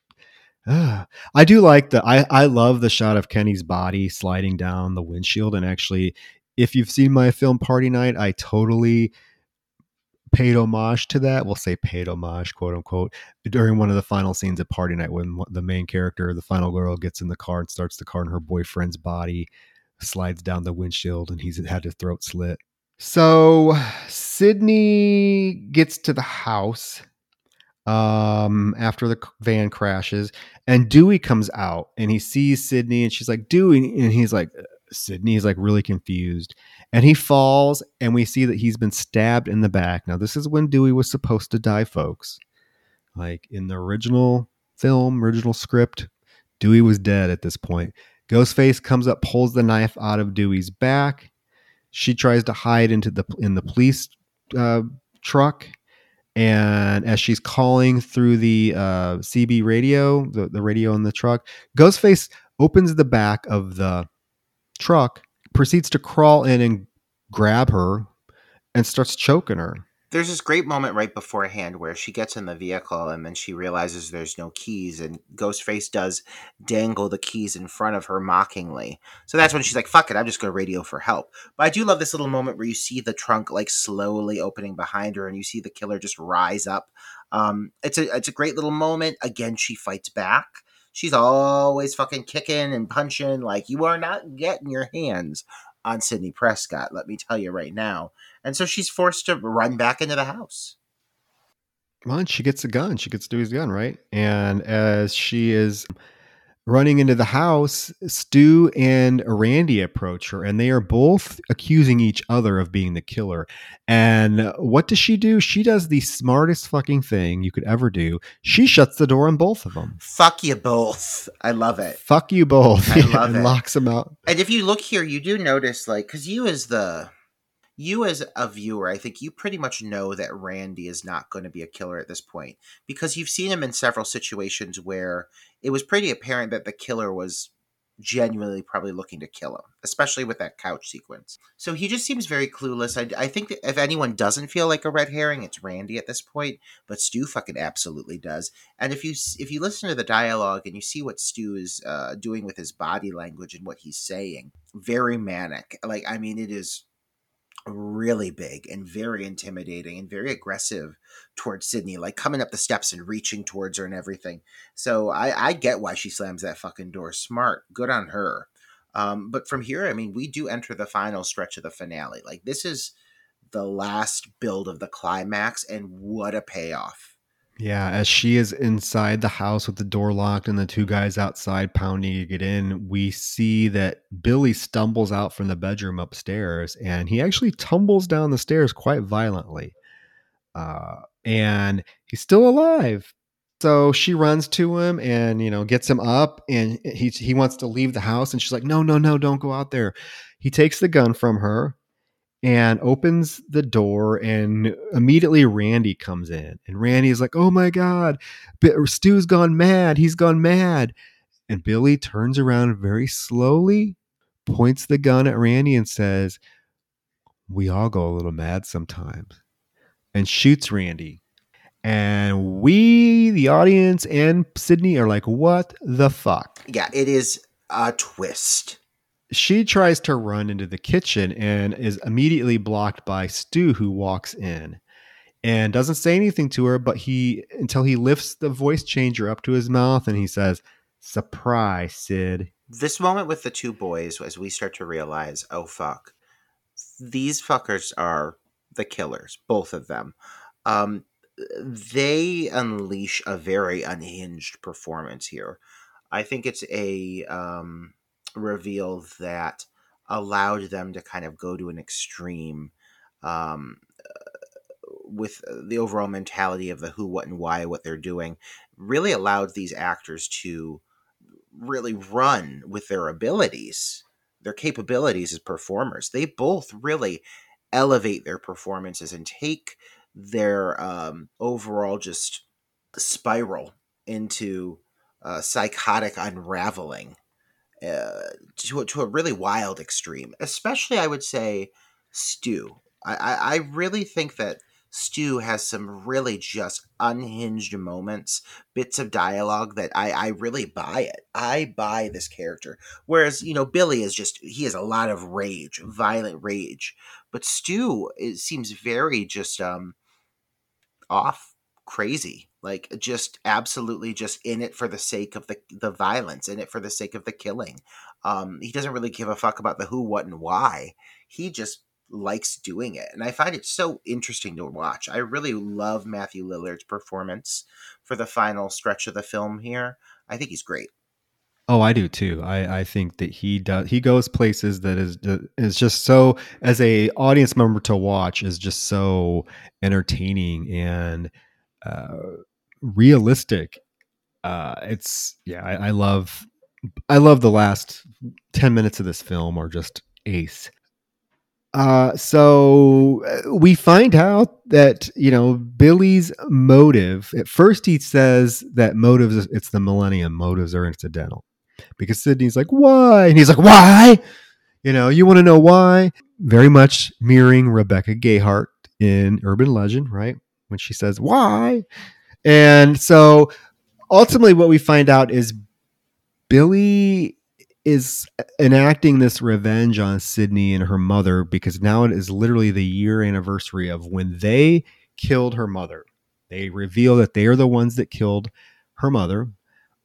I do like the I I love the shot of Kenny's body sliding down the windshield and actually if you've seen my film Party Night, I totally paid homage to that. We'll say paid homage, quote unquote, during one of the final scenes at Party Night when the main character, the final girl, gets in the car and starts the car, and her boyfriend's body slides down the windshield, and he's had his throat slit. So Sidney gets to the house um, after the van crashes, and Dewey comes out and he sees Sidney and she's like, Dewey, and he's like, Sydney Sidney is like really confused. and he falls, and we see that he's been stabbed in the back. Now, this is when Dewey was supposed to die, folks. Like in the original film, original script, Dewey was dead at this point. Ghostface comes up, pulls the knife out of Dewey's back. She tries to hide into the in the police uh, truck, and as she's calling through the uh, CB radio, the, the radio in the truck, Ghostface opens the back of the truck, proceeds to crawl in and grab her, and starts choking her. There's this great moment right beforehand where she gets in the vehicle and then she realizes there's no keys, and Ghostface does dangle the keys in front of her mockingly. So that's when she's like, fuck it, I'm just going to radio for help. But I do love this little moment where you see the trunk like slowly opening behind her and you see the killer just rise up. Um, it's, a, it's a great little moment. Again, she fights back. She's always fucking kicking and punching. Like, you are not getting your hands on Sidney Prescott, let me tell you right now. And so she's forced to run back into the house. Well, she gets a gun. She gets Dewey's gun, right? And as she is running into the house, Stu and Randy approach her, and they are both accusing each other of being the killer. And what does she do? She does the smartest fucking thing you could ever do. She shuts the door on both of them. Fuck you both. I love it. Fuck you both. I love and it. locks them out. And if you look here, you do notice, like, because you as the you as a viewer, I think you pretty much know that Randy is not going to be a killer at this point because you've seen him in several situations where it was pretty apparent that the killer was genuinely probably looking to kill him, especially with that couch sequence. So he just seems very clueless. I, I think if anyone doesn't feel like a red herring, it's Randy at this point, but Stu fucking absolutely does. And if you if you listen to the dialogue and you see what Stu is uh, doing with his body language and what he's saying, very manic. Like I mean, it is really big and very intimidating and very aggressive towards Sidney, like coming up the steps and reaching towards her and everything. So I, I get why she slams that fucking door. Smart, good on her. Um, but from here, I mean, we do enter the final stretch of the finale. Like this is the last build of the climax, and what a payoff! Yeah, as she is inside the house with the door locked and the two guys outside pounding to get in, we see that Billy stumbles out from the bedroom upstairs and he actually tumbles down the stairs quite violently. Uh, and he's still alive. So she runs to him and you know gets him up and he he wants to leave the house and she's like no no no don't go out there. He takes the gun from her and opens the door and immediately randy comes in and randy is like oh my god stu's gone mad he's gone mad. And billy turns around very slowly points the gun at randy and says we all go a little mad sometimes and shoots randy. And we the audience and sidney are like what the fuck? Yeah, it is a twist. She tries to run into the kitchen and is immediately blocked by Stu, who walks in and doesn't say anything to her, but he until he lifts the voice changer up to his mouth and he says, "Surprise, Sid." This moment with the two boys, as we start to realize, oh fuck, these fuckers are the killers, both of them. Um, they unleash a very unhinged performance here. I think it's a um, reveal that allowed them to kind of go to an extreme um, with the overall mentality of the who, what, and why, what they're doing. Really allowed these actors to really run with their abilities, their capabilities as performers. They both really elevate their performances and take their um, overall just spiral into uh, psychotic unraveling uh, to, to a really wild extreme. Especially, I would say, Stu. I, I, I really think that Stu has some really just unhinged moments, bits of dialogue that I, I really buy it. I buy this character. Whereas, you know, Billy is just, he has a lot of rage, violent rage. But Stu it seems very just um off crazy like just absolutely just in it for the sake of the the violence in it for the sake of the killing um he doesn't really give a fuck about the who what and why he just likes doing it and i find it so interesting to watch i really love matthew lillard's performance for the final stretch of the film here i think he's great Oh, I do too. I, I think that he does. He goes places that is is just so as a audience member to watch is just so entertaining and uh, realistic. Uh, it's yeah, I, I love I love the last ten minutes of this film are just ace. Uh, so uh, we find out that you know Billy's motive. At first, he says that motives it's the Millennium motives are incidental because Sidney's like, why? And he's like, why? You know, you want to know why? Very much mirroring Rebecca Gayheart in Urban Legend, right? When she says, why? And so ultimately, what we find out is Billy is enacting this revenge on Sidney and her mother because now it is literally the year anniversary of when they killed her mother. They reveal that they are the ones that killed her mother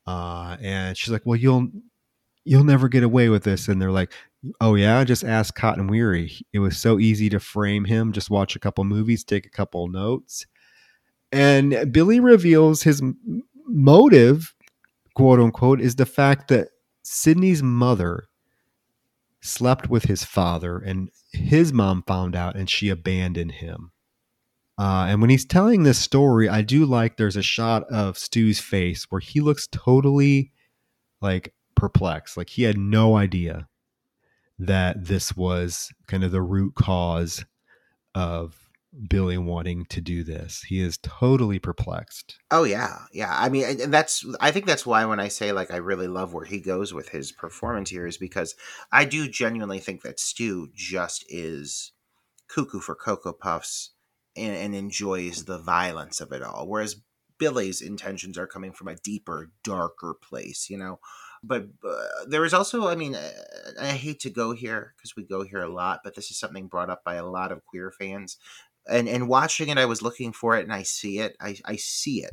uh, and she's like, "Well, you'll you'll never get away with this." And they're like, "Oh yeah, just ask Cotton Weary. It was so easy to frame him. Just watch a couple movies, take a couple notes." And Billy reveals his motive, quote unquote, is the fact that Sidney's mother slept with his father, and his mom found out, and she abandoned him. Uh, and when he's telling this story, I do like there's a shot of Stu's face where he looks totally like perplexed, like he had no idea that this was kind of the root cause of Billy wanting to do this. He is totally perplexed. Oh yeah, yeah. I mean, and that's I think that's why when I say like I really love where he goes with his performance here is because I do genuinely think that Stu just is cuckoo for cocoa puffs and, and enjoys the violence of it all. Whereas Billy's intentions are coming from a deeper, darker place, you know. But uh, there is also, I mean, uh, I hate to go here because we go here a lot, but this is something brought up by a lot of queer fans. And and watching it, I was looking for it, and I see it. I, I see it.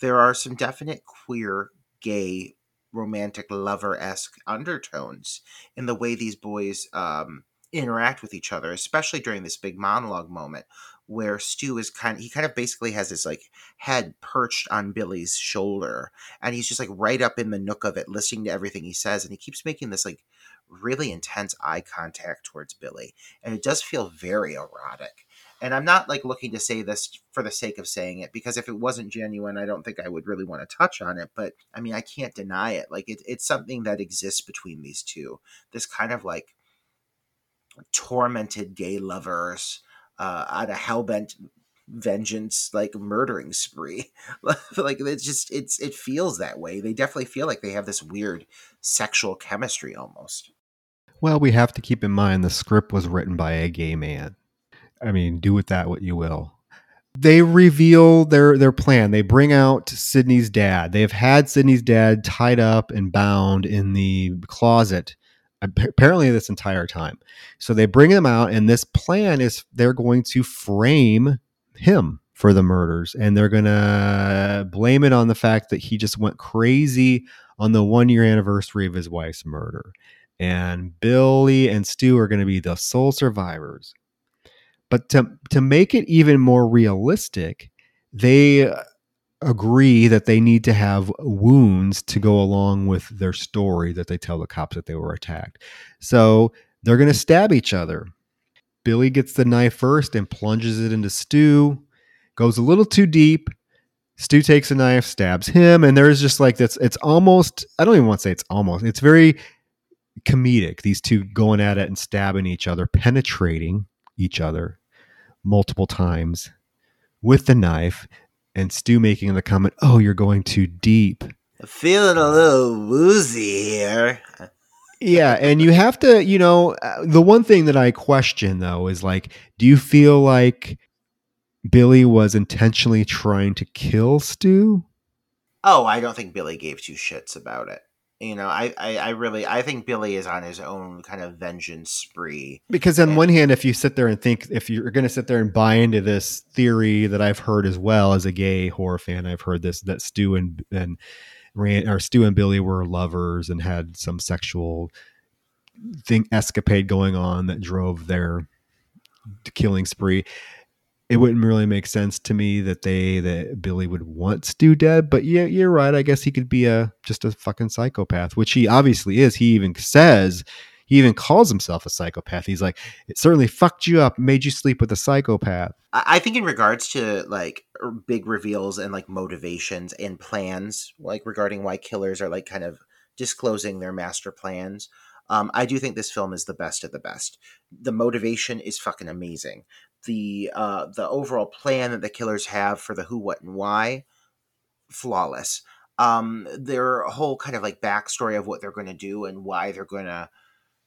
There are some definite queer, gay, romantic lover esque undertones in the way these boys um, interact with each other, especially during this big monologue moment where Stu is kind he kind of basically has his like head perched on Billy's shoulder and he's just like right up in the nook of it listening to everything he says and he keeps making this like really intense eye contact towards Billy and it does feel very erotic. And I'm not like looking to say this for the sake of saying it because if it wasn't genuine, I don't think I would really want to touch on it. But I mean, I can't deny it. Like it, it's something that exists between these two. This kind of like tormented gay lovers uh, a hellbent vengeance like murdering spree like it's just it's it feels that way they definitely feel like they have this weird sexual chemistry almost well we have to keep in mind the script was written by a gay man i mean do with that what you will they reveal their their plan they bring out sidney's dad they've had sidney's dad tied up and bound in the closet apparently this entire time. So they bring him out, and this plan is they're going to frame him for the murders, and they're going to blame it on the fact that he just went crazy on the one year anniversary of his wife's murder. And Billy and Stu are going to be the sole survivors. But to, to make it even more realistic, they uh, agree that they need to have wounds to go along with their story that they tell the cops that they were attacked. So they're going to stab each other. Billy gets the knife first and plunges it into Stu, goes a little too deep. Stu takes a knife, stabs him, and there's just like this. It's almost, I don't even want to say it's almost, it's very comedic. These two going at it and stabbing each other, penetrating each other multiple times with the knife and Stu making the comment, "Oh, you're going too deep." Feeling a little woozy here. yeah, and you have to, you know, uh, the one thing that I question though is like, do you feel like Billy was intentionally trying to kill Stu? Oh, I don't think Billy gave two shits about it you know I, I, I really i think billy is on his own kind of vengeance spree. Because on and, one hand if you sit there and think if you're going to sit there and buy into this theory that i've heard as well as a gay horror fan i've heard this that stu and and or stu and billy were lovers and had some sexual thing escapade going on that drove their killing spree it wouldn't really make sense to me that they that Billy would want Stu dead. But yeah, you're right. I guess he could be a just a fucking psychopath, which he obviously is. He even says he even calls himself a psychopath. He's like, it certainly fucked you up, made you sleep with a psychopath. I think in regards to like big reveals and like motivations and plans, like regarding why killers are like kind of disclosing their master plans. Um, I do think this film is the best of the best. The motivation is fucking amazing. The uh, the overall plan that the killers have for the who, what, and why, flawless. Um, their whole kind of like backstory of what they're going to do and why they're going to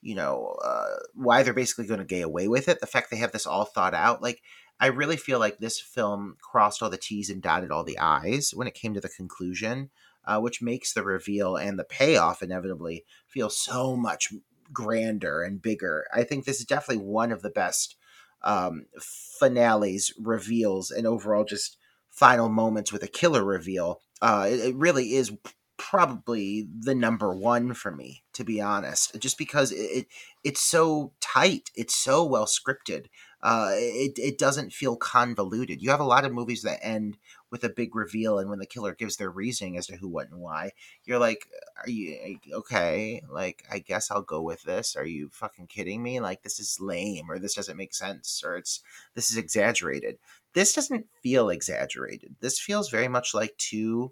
you know uh, why they're basically going to get away with it the fact they have this all thought out like i really feel like this film crossed all the t's and dotted all the i's when it came to the conclusion uh, which makes the reveal and the payoff inevitably feel so much grander and bigger i think this is definitely one of the best um, finales reveals and overall just final moments with a killer reveal uh, it, it really is probably the number one for me to be honest just because it, it's so tight it's so well scripted uh, it, it doesn't feel convoluted. You have a lot of movies that end with a big reveal and when the killer gives their reasoning as to who what and why you're like are you eh, okay like i guess i'll go with this are you fucking kidding me like this is lame or this doesn't make sense or it's this is exaggerated this doesn't feel exaggerated this feels very much like two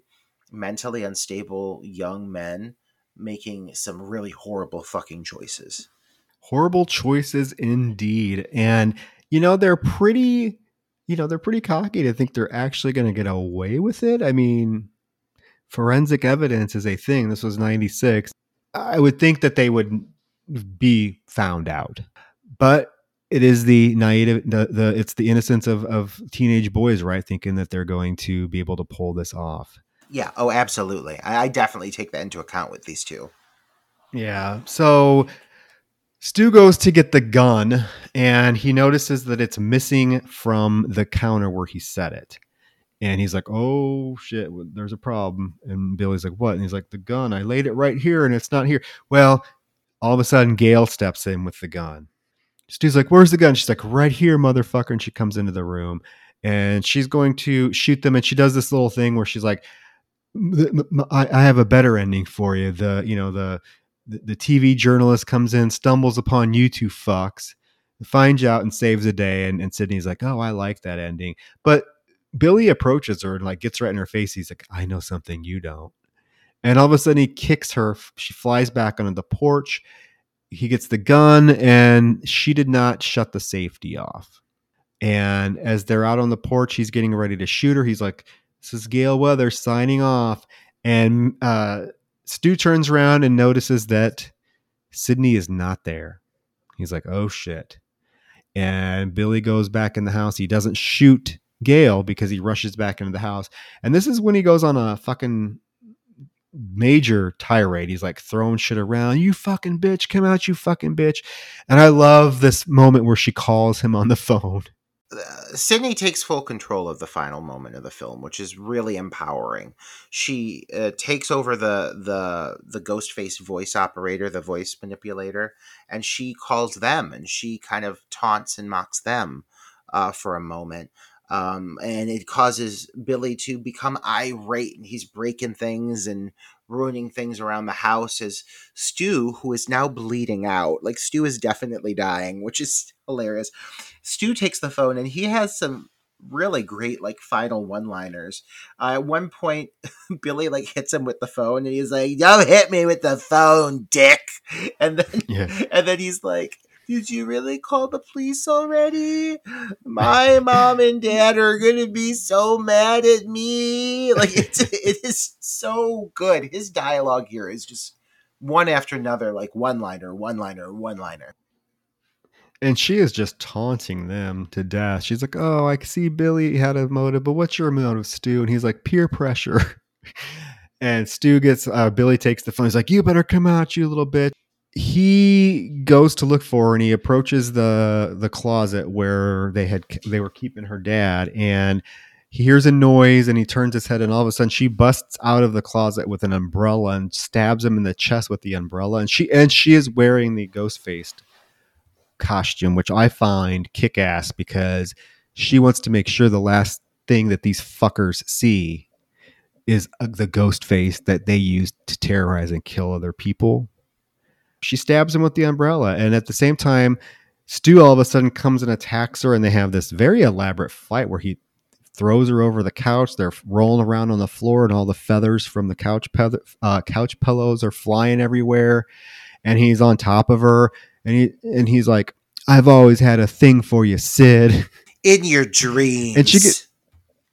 mentally unstable young men making some really horrible fucking choices. Horrible choices indeed. And you know, they're pretty you know, they're pretty cocky to think they're actually going to get away with it. I mean, forensic evidence is a thing. This was 96. I would think that they would be found out. But it is the naive the, the it's the innocence of of teenage boys, right? Thinking that they're going to be able to pull this off. Yeah. Oh, absolutely. I, I definitely take that into account with these two. Yeah. So Stu goes to get the gun and he notices that it's missing from the counter where he set it. And he's like, oh shit, there's a problem. And Billy's like, what? And he's like, the gun. I laid it right here and it's not here. Well, all of a sudden, Gale steps in with the gun. Stu's like, where's the gun? She's like, right here, motherfucker. And she comes into the room and she's going to shoot them. And she does this little thing where she's like, I, have a better ending for you. The you know the, the TV journalist comes in, stumbles upon you two fucks, finds out and saves the day. And, and Sidney's like, oh, I like that ending. But Billy approaches her and like gets right in her face. He's like, I know something you don't. And all of a sudden he kicks her. She flies back onto the porch. He gets the gun and she did not shut the safety off. And as they're out on the porch, he's getting ready to shoot her. He's like, this is Gale Weather signing off. And uh, Stu turns around and notices that Sidney is not there. He's like, oh shit. And Billy goes back in the house. He doesn't shoot Gale because he rushes back into the house. And this is when he goes on a fucking major tirade. He's like throwing shit around. You fucking bitch, come out, you fucking bitch. And I love this moment where she calls him on the phone Sidney takes full control of the final moment of the film, which is really empowering. She uh, takes over the the the ghost face voice operator, the voice manipulator, and she calls them, and she kind of taunts and mocks them uh, for a moment. Um, and it causes Billy to become irate, and he's breaking things and ruining things around the house. As Stu, who is now bleeding out, like Stu is definitely dying, which is hilarious. Stu takes the phone and he has some really great like final one liners. Uh, at one point, Billy like hits him with the phone and he's like, "Don't hit me with the phone, dick." And then yeah. and then he's like. Did you really call the police already? My mom and dad are gonna be so mad at me. Like it's it is so good. His dialogue here is just one after another, like one liner, one liner, one liner. And she is just taunting them to death. She's like, "Oh, I see Billy had a motive, but what's your motive, Stu?" And he's like, "Peer pressure." and Stu gets uh, Billy takes the phone. He's like, "You better come out, you little bitch." He goes to look for her, and he approaches the the closet where they had they were keeping her dad, and he hears a noise and he turns his head and all of a sudden she busts out of the closet with an umbrella and stabs him in the chest with the umbrella and she and she is wearing the ghost faced costume, which I find kick ass because she wants to make sure the last thing that these fuckers see is uh, the ghost face that they use to terrorize and kill other people. She stabs him with the umbrella, and at the same time, Stu all of a sudden comes and attacks her, and they have this very elaborate fight where he throws her over the couch. They're rolling around on the floor, and all the feathers from the couch pe- uh, couch pillows are flying everywhere. And he's on top of her, and he and he's like, "I've always had a thing for you, Sid." In your dreams. And she get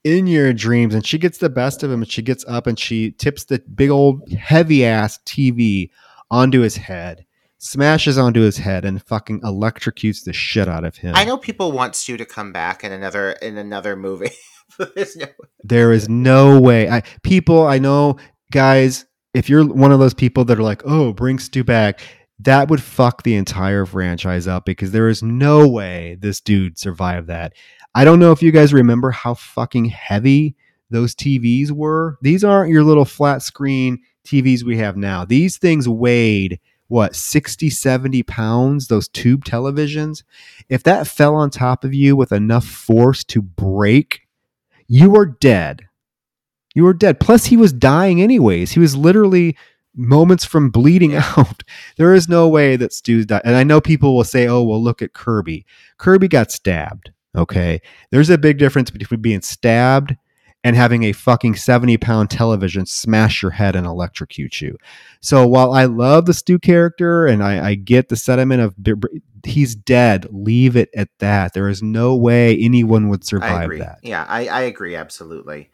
in your dreams, and she gets the best of him. And she gets up and she tips the big old heavy ass TV onto his head, smashes onto his head, and fucking electrocutes the shit out of him. I know people want Stu to come back in another in another movie. there's no There is no way. I people, I know, guys. If you're one of those people that are like, "Oh, bring Stu back," that would fuck the entire franchise up because there is no way this dude survived that. I don't know if you guys remember how fucking heavy those TVs were. These aren't your little flat screen TVs we have now. These things weighed what 60 70 pounds those tube televisions? If that fell on top of you with enough force to break you are dead. You are dead. Plus he was dying anyways. He was literally moments from bleeding out. There is no way that stu's died and i know people will say oh well look at kirby. Kirby got stabbed okay? There's a big difference between being stabbed and having a fucking 70 pound television smash your head and electrocute you. So while I love the Stu character and I, I get the sentiment of b- b- he's dead, leave it at that. There is no way anyone would survive agree. that. Yeah, I, I agree absolutely.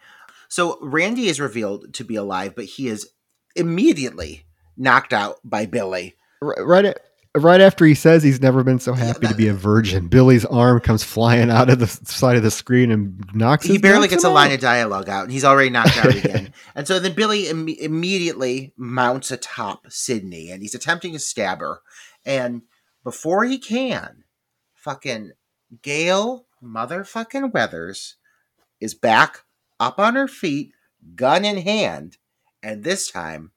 So Randy is revealed to be alive, but he is immediately knocked out by Billy. R- right at, right after he says he's never been so happy to be a virgin, Billy's arm comes flying out of the side of the screen and knocks. Him. He barely gets him a line of dialogue out, and he's already knocked out again. And so then Billy Im- immediately mounts atop Sidney, and he's attempting to stab her. And before he can, fucking Gale motherfucking Weathers is back up on her feet, gun in hand, and this time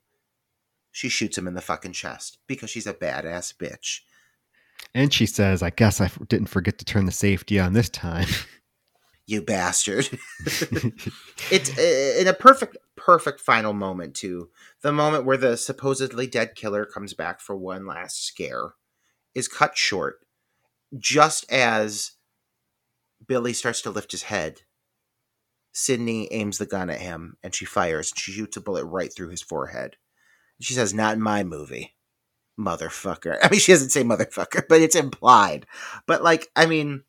she shoots him in the fucking chest because she's a badass bitch. And she says, "I guess I f- didn't forget to turn the safety on this time." You bastard. it's uh, in a perfect perfect final moment too the moment where the supposedly dead killer comes back for one last scare is cut short just as billy starts to lift his head sidney aims the gun at him and she fires she shoots a bullet right through his forehead she says not in my movie motherfucker i mean she doesn't say motherfucker but it's implied but like i mean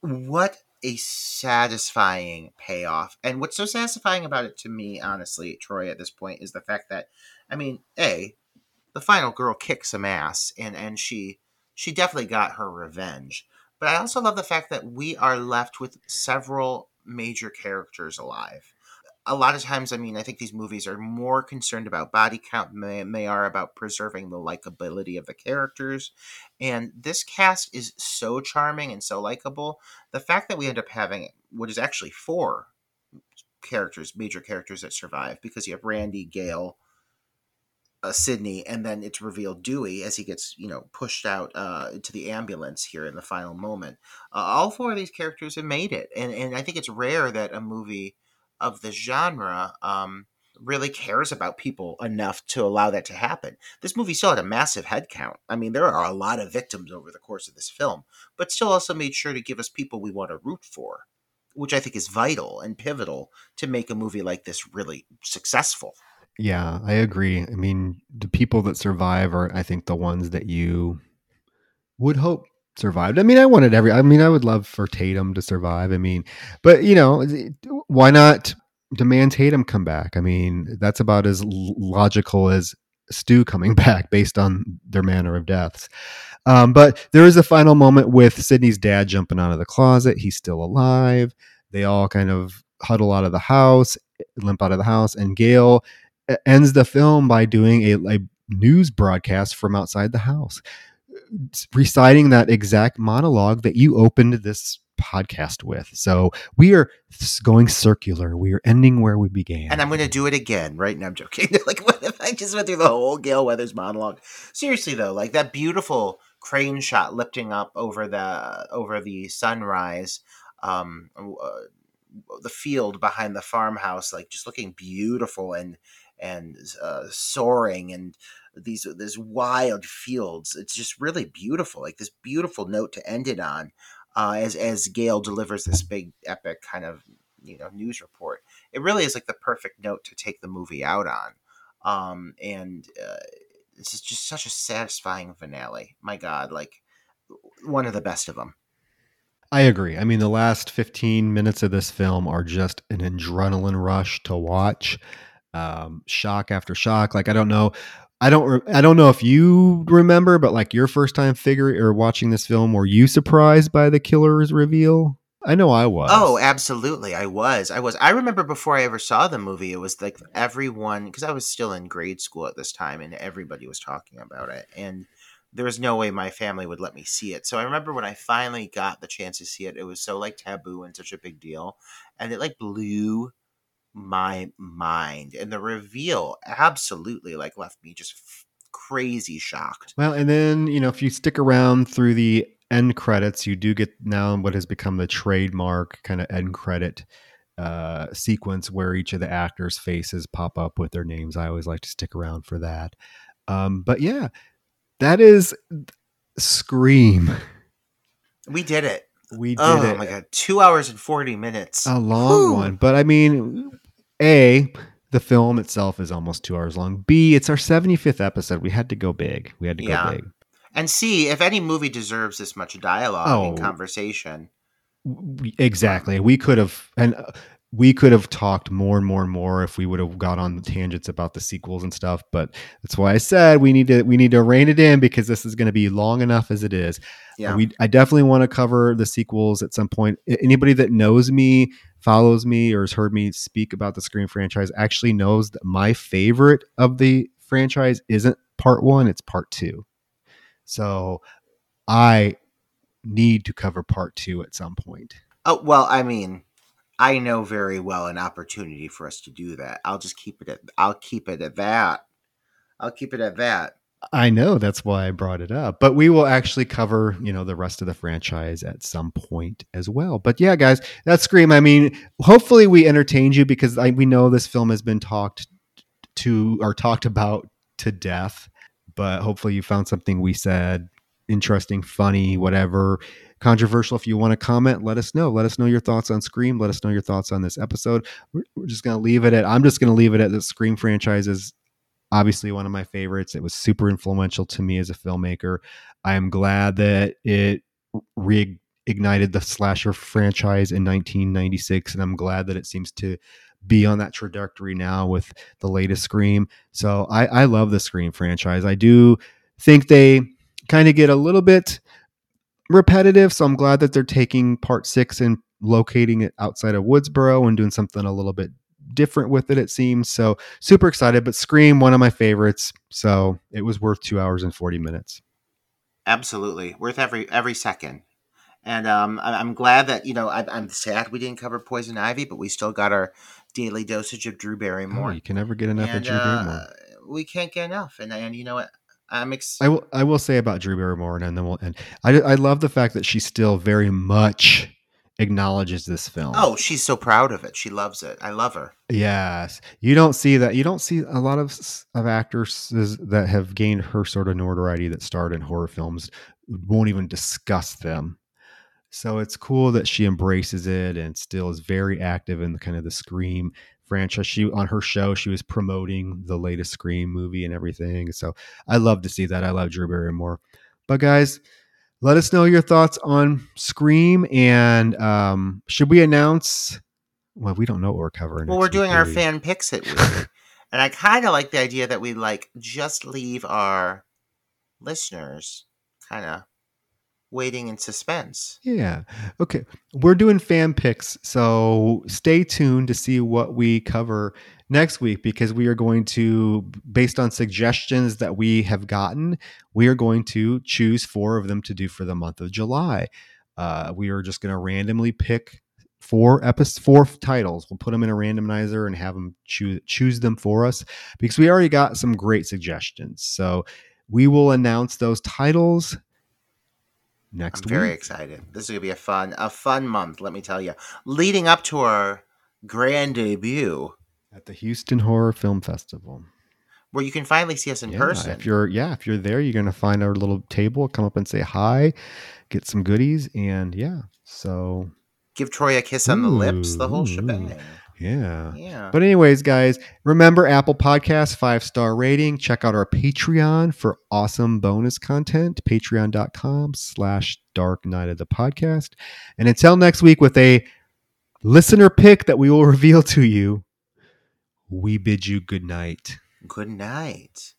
what a satisfying payoff. And what's so satisfying about it to me, honestly, Troy, at this point, is the fact that, I mean, A, the final girl kicks some ass and, and she she definitely got her revenge. But I also love the fact that we are left with several major characters alive. A lot of times, I mean, I think these movies are more concerned about body count than they are about preserving the likability of the characters. And this cast is so charming and so likable the fact that we end up having what is actually four characters, major characters that survive, because you have Randy, Gale, uh, Sidney, and then it's revealed Dewey as he gets, you know, pushed out uh, to the ambulance here in the final moment. Uh, all four of these characters have made it, and and I think it's rare that a movie of the genre um, really cares about people enough to allow that to happen. This movie still had a massive head count. I mean, there are a lot of victims over the course of this film, but still also made sure to give us people we want to root for, which I think is vital and pivotal to make a movie like this really successful. Yeah, I agree. I mean, the people that survive are, I think, the ones that you would hope survived. I mean, I wanted every. I mean, I would love for Tatum to survive. I mean, but you know, why not demand Tatum come back? I mean, that's about as logical as Stu coming back based on their manner of deaths. Um, but there is a final moment with Sidney's dad jumping out of the closet. He's still alive. They all kind of huddle out of the house, limp out of the house, and Gale e- ends the film by doing a, a news broadcast from outside the house, reciting that exact monologue that you opened this podcast with. So we are going circular. We are ending where we began. And I'm going to do it again, right? now. I'm joking. like, what if I just went through the whole Gale Weathers monologue? Seriously, though, like that beautiful crane shot lifting up over the over the sunrise um uh, the field behind the farmhouse like just looking beautiful and and uh, soaring and these these wild fields it's just really beautiful like this beautiful note to end it on uh, as as Gale delivers this big epic kind of you know news report it really is like the perfect note to take the movie out on um and uh, this is just such a satisfying finale my god like one of the best of them I agree. I mean, the last 15 minutes of this film are just an adrenaline rush to watch. Um, shock after shock. Like, I don't know. I don't. Re- I don't know if you remember, but like your first time figure or watching this film, were you surprised by the killer's reveal? I know I was. Oh, absolutely. I was. I was. I remember before I ever saw the movie, it was like everyone, because I was still in grade school at this time, and everybody was talking about it. And there was no way my family would let me see it. So I remember when I finally got the chance to see it, it was so like taboo and such a big deal. And it like blew my mind. And the reveal absolutely like left me just f- crazy shocked. Well, and then, you know, if you stick around through the end credits, you do get now what has become the trademark kind of end credit uh, sequence where each of the actors' faces pop up with their names. I always like to stick around for that. Um, but yeah, that is Scream. We did it. We did oh it. Oh my god, two hours and forty minutes. A long Whew. one. But I mean, A, the film itself is almost two hours long. B, it's our 75th episode. We had to go big. We had to Yeah. go big. And see if any movie deserves this much dialogue Oh. and conversation. We- Exactly. We could have, and uh, we could have talked more and more and more if we would have got on the tangents about the sequels and stuff. But that's why I said we need to we need to rein it in because this is going to be long enough as it is. Yeah. We I definitely want to cover the sequels at some point. Anybody that knows me, follows me, or has heard me speak about the Scream franchise actually knows that my favorite of the franchise isn't part one; it's part two. So I need to cover part two at some point. Oh well, I mean, I know very well an opportunity for us to do that. I'll just keep it at I'll keep it at that. I'll keep it at that. I know that's why I brought it up, but we will actually cover, you know, the rest of the franchise at some point as well. But yeah, guys, that's Scream. I mean, hopefully we entertained you because I, we know this film has been talked to or talked about to death, but hopefully you found something we said interesting, funny, whatever, controversial. If you want to comment, let us know. Let us know your thoughts on Scream. Let us know your thoughts on this episode. We're, we're just going to leave it at, I'm just going to leave it at the Scream franchise is obviously one of my favorites. It was super influential to me as a filmmaker. I am glad that it reignited the slasher franchise in 1996, and I'm glad that it seems to be on that trajectory now with the latest Scream. So I, I love the Scream franchise. I do think they kind of get a little bit repetitive. So I'm glad that they're taking part six and locating it outside of Woodsboro and doing something a little bit different with it, it seems. So super excited. But Scream, one of my favorites. So it was worth two hours and 40 minutes. Absolutely, worth every every second. And um, I'm glad that you know I, I'm sad we didn't cover Poison Ivy, but we still got our daily dosage of Drew Oh, Barrymore. you can never get enough of and Drew Barrymore. uh, we can't get enough. And and you know what? I'm ex- I will. I will say about Drew Barrymore, and then we'll end. I, I love the fact that she's still very much acknowledges this film. Oh, she's so proud of it. She loves it. I love her. yes, you don't see that. You don't see a lot of of actresses that have gained her sort of notoriety that starred in horror films won't even discuss them. So it's cool that she embraces it and still is very active in the kind of the Scream franchise. She on her show, she was promoting the latest Scream movie and everything. So I love to see that. I love Drew Barrymore. But guys, let us know your thoughts on Scream and um, should we announce? Well, we don't know what we're covering. Well, we're doing do our fan picks it week. and I kind of like the idea that we like just leave our listeners kind of waiting in suspense. Yeah. Okay. We're doing fan picks. So stay tuned to see what we cover next week because we are going to, based on suggestions that we have gotten, we are going to choose four of them to do for the month of July. Uh, we are just going to randomly pick four episodes, four titles. We'll put them in a randomizer and have them choose choose them for us because we already got some great suggestions. So we will announce those titles next I'm very excited. This is gonna be a fun, a fun month. Let me tell you. Leading up to our grand debut, at the Houston Horror Film Festival. where you can finally see us in yeah, person. If you're yeah, if you're there, you're gonna find our little table, come up and say hi, get some goodies, and yeah. So Give Troy a kiss on the lips, the whole Ooh, shebang. Yeah. Yeah. But anyways, guys, remember Apple Podcast five star rating. Check out our Patreon for awesome bonus content. Patreon.com slash Dark Night of the Podcast. And until next week with a listener pick that we will reveal to you, we bid you good night. Good night.